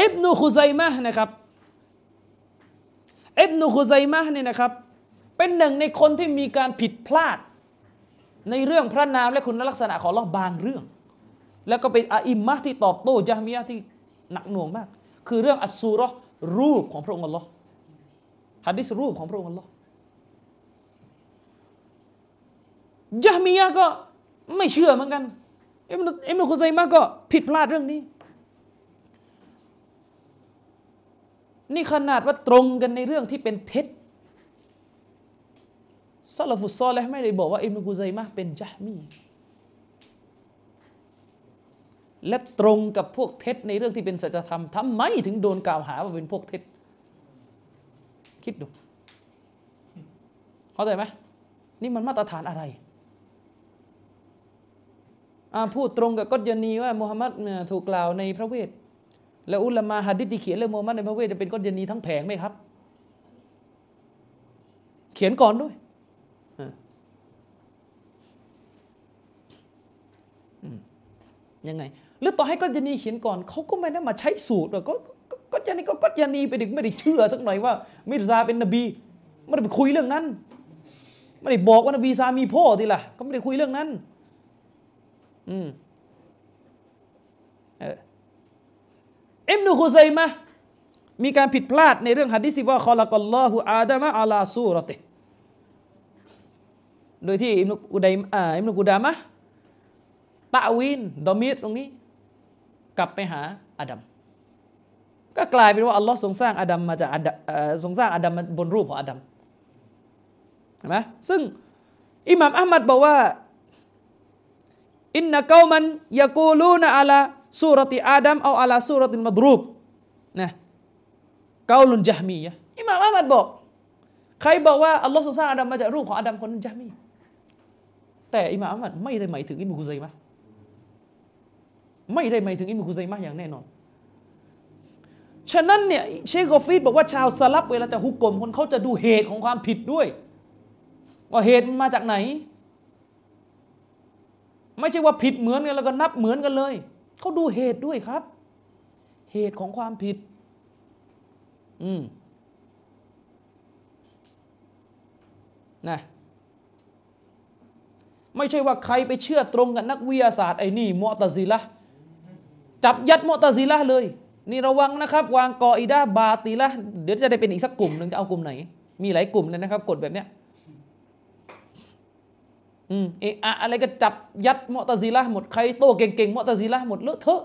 อิบนุฮุไซมะนะครับอิบนุฮุไซมะเนี่ยนะครับ เป็นหนึ่งในคนที่มีการผิดพลาด ในเรื่องพระนามและคุณลักษณะของลอบางเรื่อง แล้วก็เป็นอาอิมมะที่ตอบโต้จามิยะที่หนักหน่วงมาก คือเรื่องอัสซูรรูปของพระองค์อัลลอฮ์ฮะดิษรูปของพระองค์อัลลอฮ์จามิยะก็ไม่เชื่อเหมือนกันเอิบนุอิบนุคุซัยมะห์ก็ผิดพลาดเรื่องนี้ นี่ขนาดว่าตรงกันในเรื่องที่เป็นเท็จซาลฟุตซอลและไม่ได้บอกว่าอิบนุกุซัยมะห์เป็นจามี และตรงกับพวกเท็จในเรื่องที่เป็นสัจธรรมทำไมถึงโดนกล่าวหาว่าเป็นพวกเท็จ คิดดู เข้าใจไหมนี่มันมาตรฐานอะไรพูดตรงกับกฎยานีว่ามุฮัมมัดถูกกล่าวในพระเวท แล้วอุลามาฮัดดิษที่เขียนเรื่องมุฮัมมัดในพระเวทจะเป็นกฎยานีทั้งแผงไหมครับ เขียนก่อนด้วยยังไง หรือต่อให้กฎยานีเขียนก่อนเขาก็ไม่ได้มาใช้สูตรหรอกก็ก็ยานีก็กฎยานีไปดึกไม่ได้เชื่อสักหน่อยว่ามิรซาเป็นนบีไม่ได้ไปคุยเรื่องนั้นไม่ได้บอกว่านบีซามีพ่อทีละเขาไม่ได้คุยเรื่องนั้น อืมเอออิมนุคุซัยมะมีการผิดพลาดในเรื่องหะดีษที่ว่าคอลักัลลอฮุอาดามะอาลาซูรติโดยที่อิมนุกุดัยอ่าอิมนุกุดามะตะวินดอมีดตรงนี้ กลับไปหาอาดัมก็กลายเป็นว่าอัลลอฮ์ทรงสร้างอาดัมมาจากอดัมทรงสร้างอาดัมมาบนรูปของอาดัมเห็นไหมซึ่งอิหม่ามอัลมัดบอกว่าอินนะกามันยากูลูนอาลาสุรติอาดัมเอาอาลาสุรตินมัดรูบนะเกาลุนจามียะอิหม่ามอัลมัดบอก ใครบอกว่าอัลลอฮ์ทรงสร้างอาดัมมาจากรูปของอาดัมคนจามีแต่อิหม่ามอัลมัดไม่ได้หมายถึงอิบนุกุซัยมะ ไม่ได้หมายถึงอิบนุกุซัยมะอย่างแน่นอน ฉะนั้นเนี่ยเชคกอฟีดบอกว่าชาวสลับเวลาจะฮุกกลมคนเขาจะดูเหตุของความผิดด้วย ว่าเหตุมันมาจากไหน ไม่ใช่ว่าผิดเหมือนกันแล้วก็นับเหมือนกันเลย เขาดูเหตุด้วยครับ เหตุของความผิด อืมนะไม่ใช่ว่าใครไปเชื่อตรงกับนักวิทยาศาสตร์ไอ้นี่มอตซิละ จับยัดมตซิละเลย นี่ระวังนะครับ วางกออิดาบาติละเดี๋ยวจะได้เป็นอีกสักกลุ่มหนึ่งจะเอากลุ่มไหน มีหลายกลุ่มเลยนะครับ กฎแบบเนี้ยอืมเออะอะไรก็จับยัดมอตซิละหมดใครโตเก่งๆมอตซิละหมดเลอะเทอะ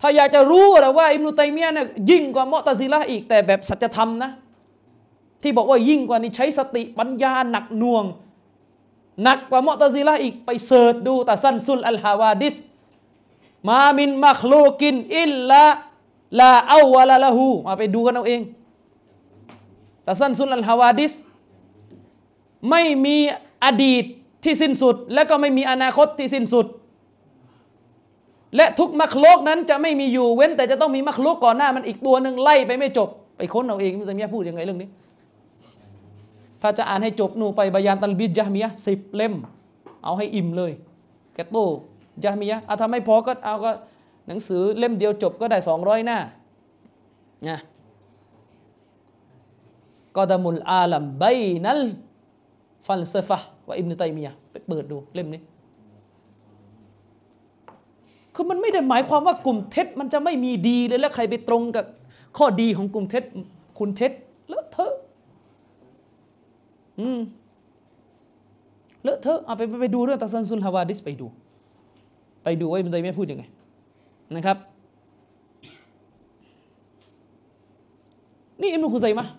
ถ้าอยากจะรู้แล้วว่าอิบนุตัยมียะเนี่ยยิ่งกว่ามอตซิละอีกแต่แบบสัจธรรมนะ ที่บอกว่ายิ่งกว่านี้ใช้สติปัญญาหนักหน่วง หนักกว่ามอตซิละอีกไป search ดู تسلسل الحوادث ما من مخلوق إلا لا أول لهมาไปดูกันเอาเองแตะซันซุลอัลฮาวาดิสไม่มีอดีตที่สิ้นสุด และก็ไม่มีอนาคตที่สิ้นสุด และทุกมักโลกนั้นจะไม่มีอยู่เว้น แต่จะต้องมีมักโลกก่อนหน้ามันอีกตัวหนึ่งไล่ไปไม่จบ ไปค้นเอาเองมิสเมียพูดยังไงเรื่องนี้ ถ้าจะอ่านให้จบหนูไปบายานตัลบิดยะมียะสิบเล่ม เอาให้อิ่มเลย แกโต ยะมียะเอาทำไม่พอก็เอาก็หนังสือเล่มเดียวจบก็ได้สองร้อยหน้านะ قدم العالم بين الفلاسفة وابن تيميةไปเปิดดูเล่มนี้คือมันไม่ได้หมายความว่ากลุ่มเท็จมันจะไม่มีดีเลยแล้วใครไปตรงกับข้อดีของกลุ่มเท็จคุณเท็จเลอะเทอะอืมเลอะเทอะเอาไปไปไปดูเรื่องتسلسل الحوادثไปดู ไปดูว่าอิบนุตัยมียะพูดยังไงนะครับ นี่อิบนุคุซัยมะห์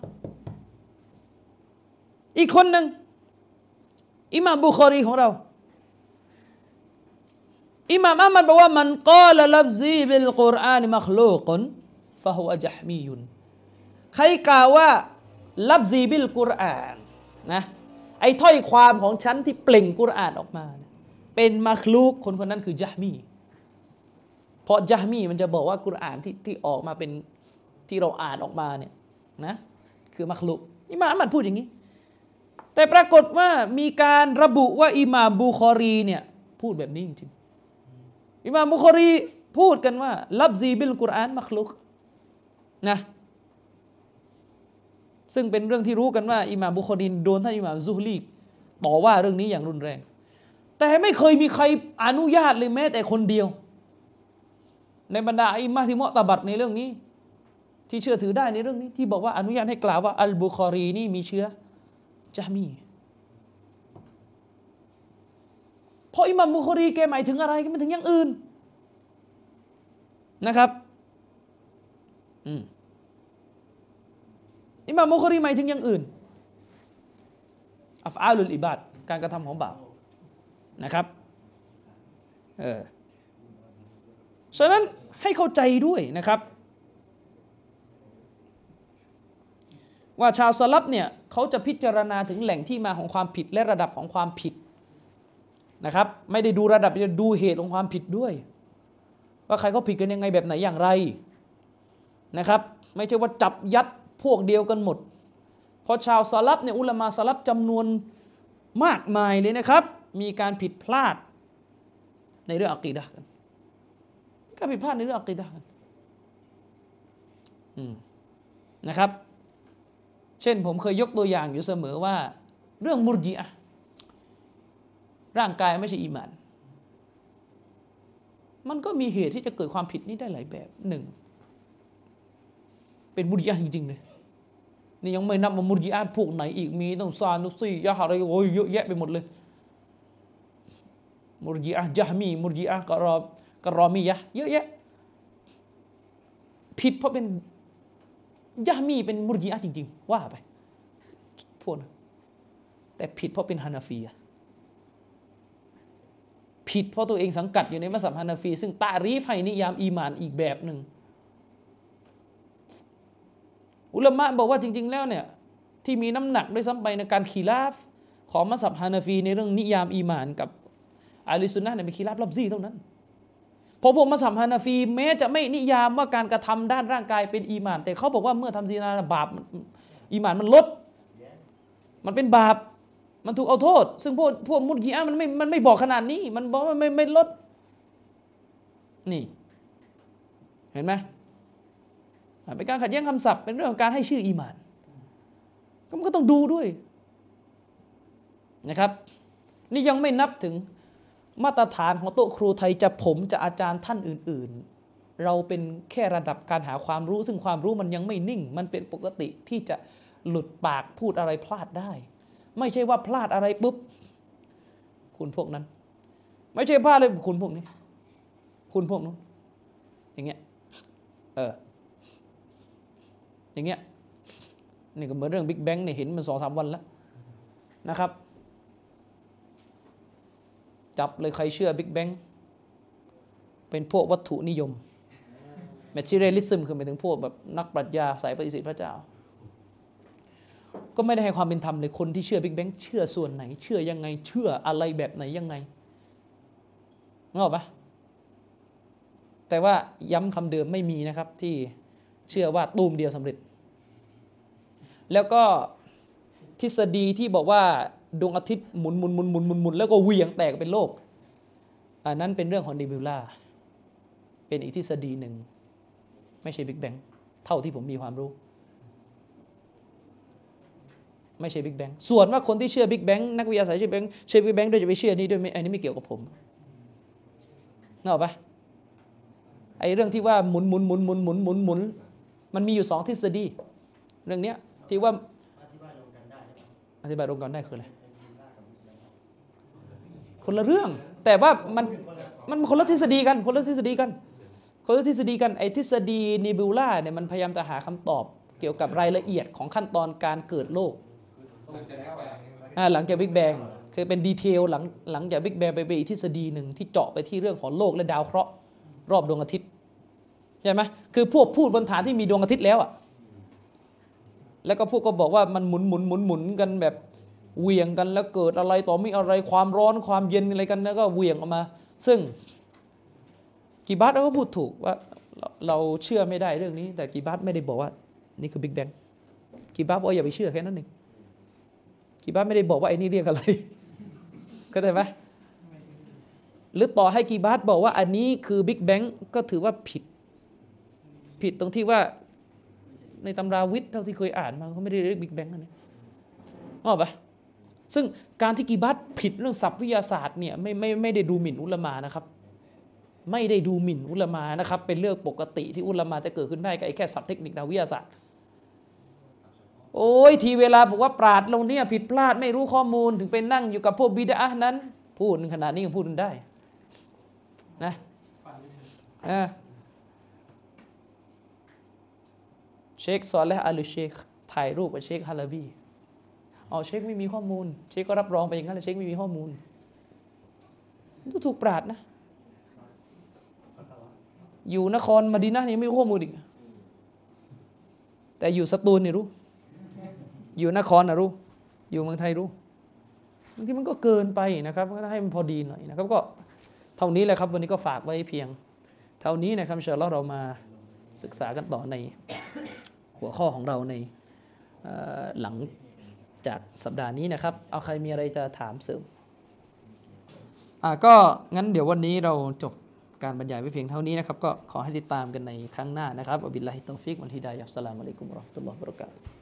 อีกคนหนึ่งอิหม่ามบุคอรีของเราอิหม่ามอัมมัดบอกว่ามันกาลลับซีบิลกุรอานมัคลูกนฟะฮุวะจัฮมียุนใครกล่าวว่าลับซีบิลกุรอานนะไอ้ถ้อยความของฉันที่เปล่งกุรอานออกมา เป็น مخلوقคนคนนั้นคือจัฮมี เพราะจัฮมีมันจะบอกว่ากุรอานที่ที่ออกมาเป็นที่เราอ่านออกมาเนี่ยนะคือ مخلوق อิหม่ามอะหมัดพูดอย่างนี้ แต่ปรากฏว่ามีการระบุว่าอิหม่ามบุคอรีเนี่ยพูดแบบนี้จริงๆอิหม่ามบุคอรีพูดกันว่าلفظي بالقرآن مخلوقนะซึ่งเป็นเรื่องที่รู้กันว่าอิหม่ามบุคอรีโดนท่านอิหม่ามซุฮลีต่อว่าเรื่องนี้อย่างรุนแรง แต่ไม่เคยมีใครอนุญาตเลยแม้แต่คนเดียว ในบรรดาอิมามที่มุตบัตในเรื่องนี้ ที่เชื่อถือได้ในเรื่องนี้ ที่บอกว่าอนุญาตให้กล่าวว่าอัลบุคอรีนี่มีเชื้อจามีเพราะอิมัมบุคอรีแกหมายถึงอะไรก็ไม่ถึงอย่างอื่นนะครับอิมัมบุคอรีหมายถึงอย่างอื่นอัฟอาลุลอิบาดการกระทำของบ่าว นะครับเออฉะนั้นให้เข้าใจด้วยนะครับ ว่าชาวสลับเนี่ยเขาจะพิจารณาถึงแหล่งที่มาของความผิดและระดับของความผิดนะครับ ไม่ได้ดูระดับจะดูเหตุของความผิดด้วย ว่าใครเขาผิดกันยังไงแบบไหนอย่างไรนะครับ ไม่ใช่ว่าจับยัดพวกเดียวกันหมดเพราะชาวสลับเนี่ยอุลามาสลับจำนวนมากมายเลยนะครับ มีการผิดพลาดในเรื่องอักีดะกันการผิดพลาดในเรื่องอักีดะกันนะครับ เช่นผมเคยยกตัวอย่างอยู่เสมอว่า เรื่องมุรจิอะร่างกายไม่ใช่อีมาน มันก็มีเหตุที่จะเกิดความผิดนี้ได้หลายแบบหนึ่ง เป็นมุรจิอะจริง ๆ เลยนี่ยังไม่นับว่ามุรจิอะพวกไหนอีกมีต้องซานุซียะฮะอะไรโอ้ยเยอะแยะไปหมดเลย มุรจิอะจามีมุรจิอะกะรอกะรอมียะเยอะแยะผิดเพราะเป็นยะมีเป็นมุรจิอะจริง ๆ ว่าไปพวกนั้นแต่ผิดเพราะเป็นฮานาฟีอะผิดเพราะตัวเองสังกัดอยู่ในมัซฮับฮานาฟี ซึ่ง تعريفให้นิยามอีมานอีกแบบหนึ่ง อุลามะบอกว่าจริง ๆ แล้วเนี่ยที่มีน้ำหนักด้วยซ้ำไปในการ خلاف ของมัซฮับฮานาฟีในเรื่องนิยามอีมานกับ أهل السنةเนี่ยเป็นخلاف لفظي เท่านั้นเพราะพวกมัซฮับฮานาฟีแม้จะไม่นิยามว่าการกระทำด้านร่างกายเป็นอีมาน แต่เขาบอกว่าเมื่อทำซินาบาปอีมานมันลด มันเป็นบาป มันถูกเอาโทษ ซึ่งพวกพวกมุสยิอะห์มันไม่มันไม่บอกขนาดนี้ มันบอกว่าไม่ไม่ลด นี่ เห็นไหมเป็นการขัดแย้งคำศัพท์เป็นเรื่องของการให้ชื่ออีมานก็มันก็ต้องดูด้วยนะครับ นี่ยังไม่นับถึง มาตรฐานของโต๊ะครูไทยจะผมจะอาจารย์ท่านอื่น ๆ เราเป็นแค่ระดับการหาความรู้ ซึ่งความรู้มันยังไม่นิ่ง มันเป็นปกติที่จะหลุดปากพูดอะไรพลาดได้ ไม่ใช่ว่าพลาดอะไรปุ๊บ คุณพวกนั้น ไม่ใช่พลาดเลยคุณพวกนี้ คุณพวกนู้นอย่างเงี้ยเอออย่างเงี้ยนี่ก็เหมือนเรื่องบิ๊กแบงเนี่ยเห็นมันสองสามวันแล้วนะครับ จับเลยใครเชื่อบิ๊กแบงเป็นพวกวัตถุนิยมแมท e เรลิซึมคือหมายถึงพวกแบบนักปรัชญาสายปฏิเสธพระเจ้า ก็ไม่ได้ให้ความเป็นธรรมเลยคนที่เชื่อบิ๊กแบงเชื่อส่วนไหน เชื่อยังไง เชื่ออะไรแบบไหนยังไงนึกออกปะแต่ว่าย้ำคำเดิมไม่มีนะครับ ที่เชื่อว่าตูมเดียวสำเร็จ แล้วก็ทฤษฎีที่บอกว่า ดวงอาทิตย์หมุนหมุนหมุนหมุนหมุนหมุนแล้วก็เหวี่ยงแตกเป็นโลก อันนั้นเป็นเรื่องของเดบิวล่าเป็นอีกทฤษฎีหนึ่ง ไม่ใช่บิ๊กแบงเท่าที่ผมมีความรู้ ไม่ใช่บิ๊กแบงส่วนว่าคนที่เชื่อบิ๊กแบงนักวิทยาศาสตร์เชื่อบิ๊กแบงเชื่อบิ๊กแบงด้วยจะไปเชื่อนี่ด้วยไม่อันนี้ไม่เกี่ยวกับผมนึกออกปะไอ้เรื่องที่ว่าหมุนหมุนหมุนหมุนหมุนหมุนหมุนมันมีอยู่สองทฤษฎีเรื่องเนี้ยที่ว่าอธิบายรวมกันได้ใช่ไหมอธิบายองค์กรได้คืออะไร คนละเรื่อง แต่ว่ามันมันคนละทฤษฎีกัน คนละทฤษฎีกัน คนละทฤษฎีกันไอ้ทฤษฎีนิบิวล่าเนี่ยมันพยายามจะหาคำตอบเกี่ยวกับรายละเอียดของขั้นตอนการเกิดโลกหลังจากบิ๊กแบงคือเป็นดีเทลหลังหลังจากบิ๊กแบงไปเป็นอีกทฤษฎีหนึ่งที่เจาะไปที่เรื่องของโลกและดาวเคราะห์รอบดวงอาทิตย์ใช่ไหมคือพวกพูดบนฐานที่มีดวงอาทิตย์แล้วอะแล้วก็พวกก็บอกว่ามันหมุนหมุนหมุนหมุนกันแบบ เหวี่ยงกันแล้วเกิดอะไรต่อมีอะไรความร้อนความเย็นอะไรกันแล้วก็เหวี่ยงออกมา ซึ่งกีบัตก็พูดถูกว่าเราเราเชื่อไม่ได้เรื่องนี้ แต่กีบัตไม่ได้บอกว่า นี่คือบิ๊กแบงกีบัตบอกว่าอย่าไปเชื่อแค่นั้นเองกีบาสไม่ได้บอกว่าไอ้นี่เรียกอะไรเข้าใจไหมหรือต่อให้กีบาสบอกว่าอันนี้คือบิ๊กแบงก็ถือว่าผิด ผิดตรงที่ว่าในตำราวิทย์เท่าที่เคยอ่านมาเขาไม่ได้เรียกบิ๊กแบงอันนี้ออปะ ซึ่งการที่กีบาสผิดเรื่องศัพท์วิทยาศาสตร์เนี่ยไม่ไม่ไม่ได้ดูหมิ่นอุลามานะครับ ไม่ได้ดูหมิ่นอุลามานะครับ เป็นเรื่องปกติที่อุลามาจะเกิดขึ้นได้กับไอ้แค่ศัพท์เทคนิคทางวิทยาศาสตร์ โอ้ยทีเวลาบอกว่าปราดลงเนี่ยผิดพลาดไม่รู้ข้อมูลถึงไปนั่งอยู่กับพวกบิดานั้น พูดขนาดนี้ยังพูดกันได้นะเออเชคซอลและอาลูเชคถ่ายรูปกับเชคฮาลาบี อ๋อเช็คไม่มีข้อมูล เชคก็รับรองไปอย่างนั้นแหละเช็คไม่มีข้อมูลดูถูกปราดนะ อยู่นครมดีนะนี่ไม่รู้ข้อมูลอีก แต่อยู่สตูลนี่รู้ อยู่นครนะรู้ อยู่เมืองไทยรู้บางทีมันก็เกินไปนะครับ ก็ให้มันพอดีหน่อยนะครับ ก็เท่านี้แหละครับ วันนี้ก็ฝากไว้เพียง เท่านี้นะครับอินชาอัลลอฮ์เรามาศึกษากันต่อในหัวข้อของเราในหลัง จากสัปดาห์นี้นะครับ เอาใครมีอะไรจะถามเสริมอ่าก็งั้นเดี๋ยววันนี้เราจบการบรรยายไว้เพียงเท่านี้นะครับ ก็ขอให้ติดตามกันในครั้งหน้านะครับوبالله التوفيق والهداية والسلام عليكم ورحمة الله وبركاته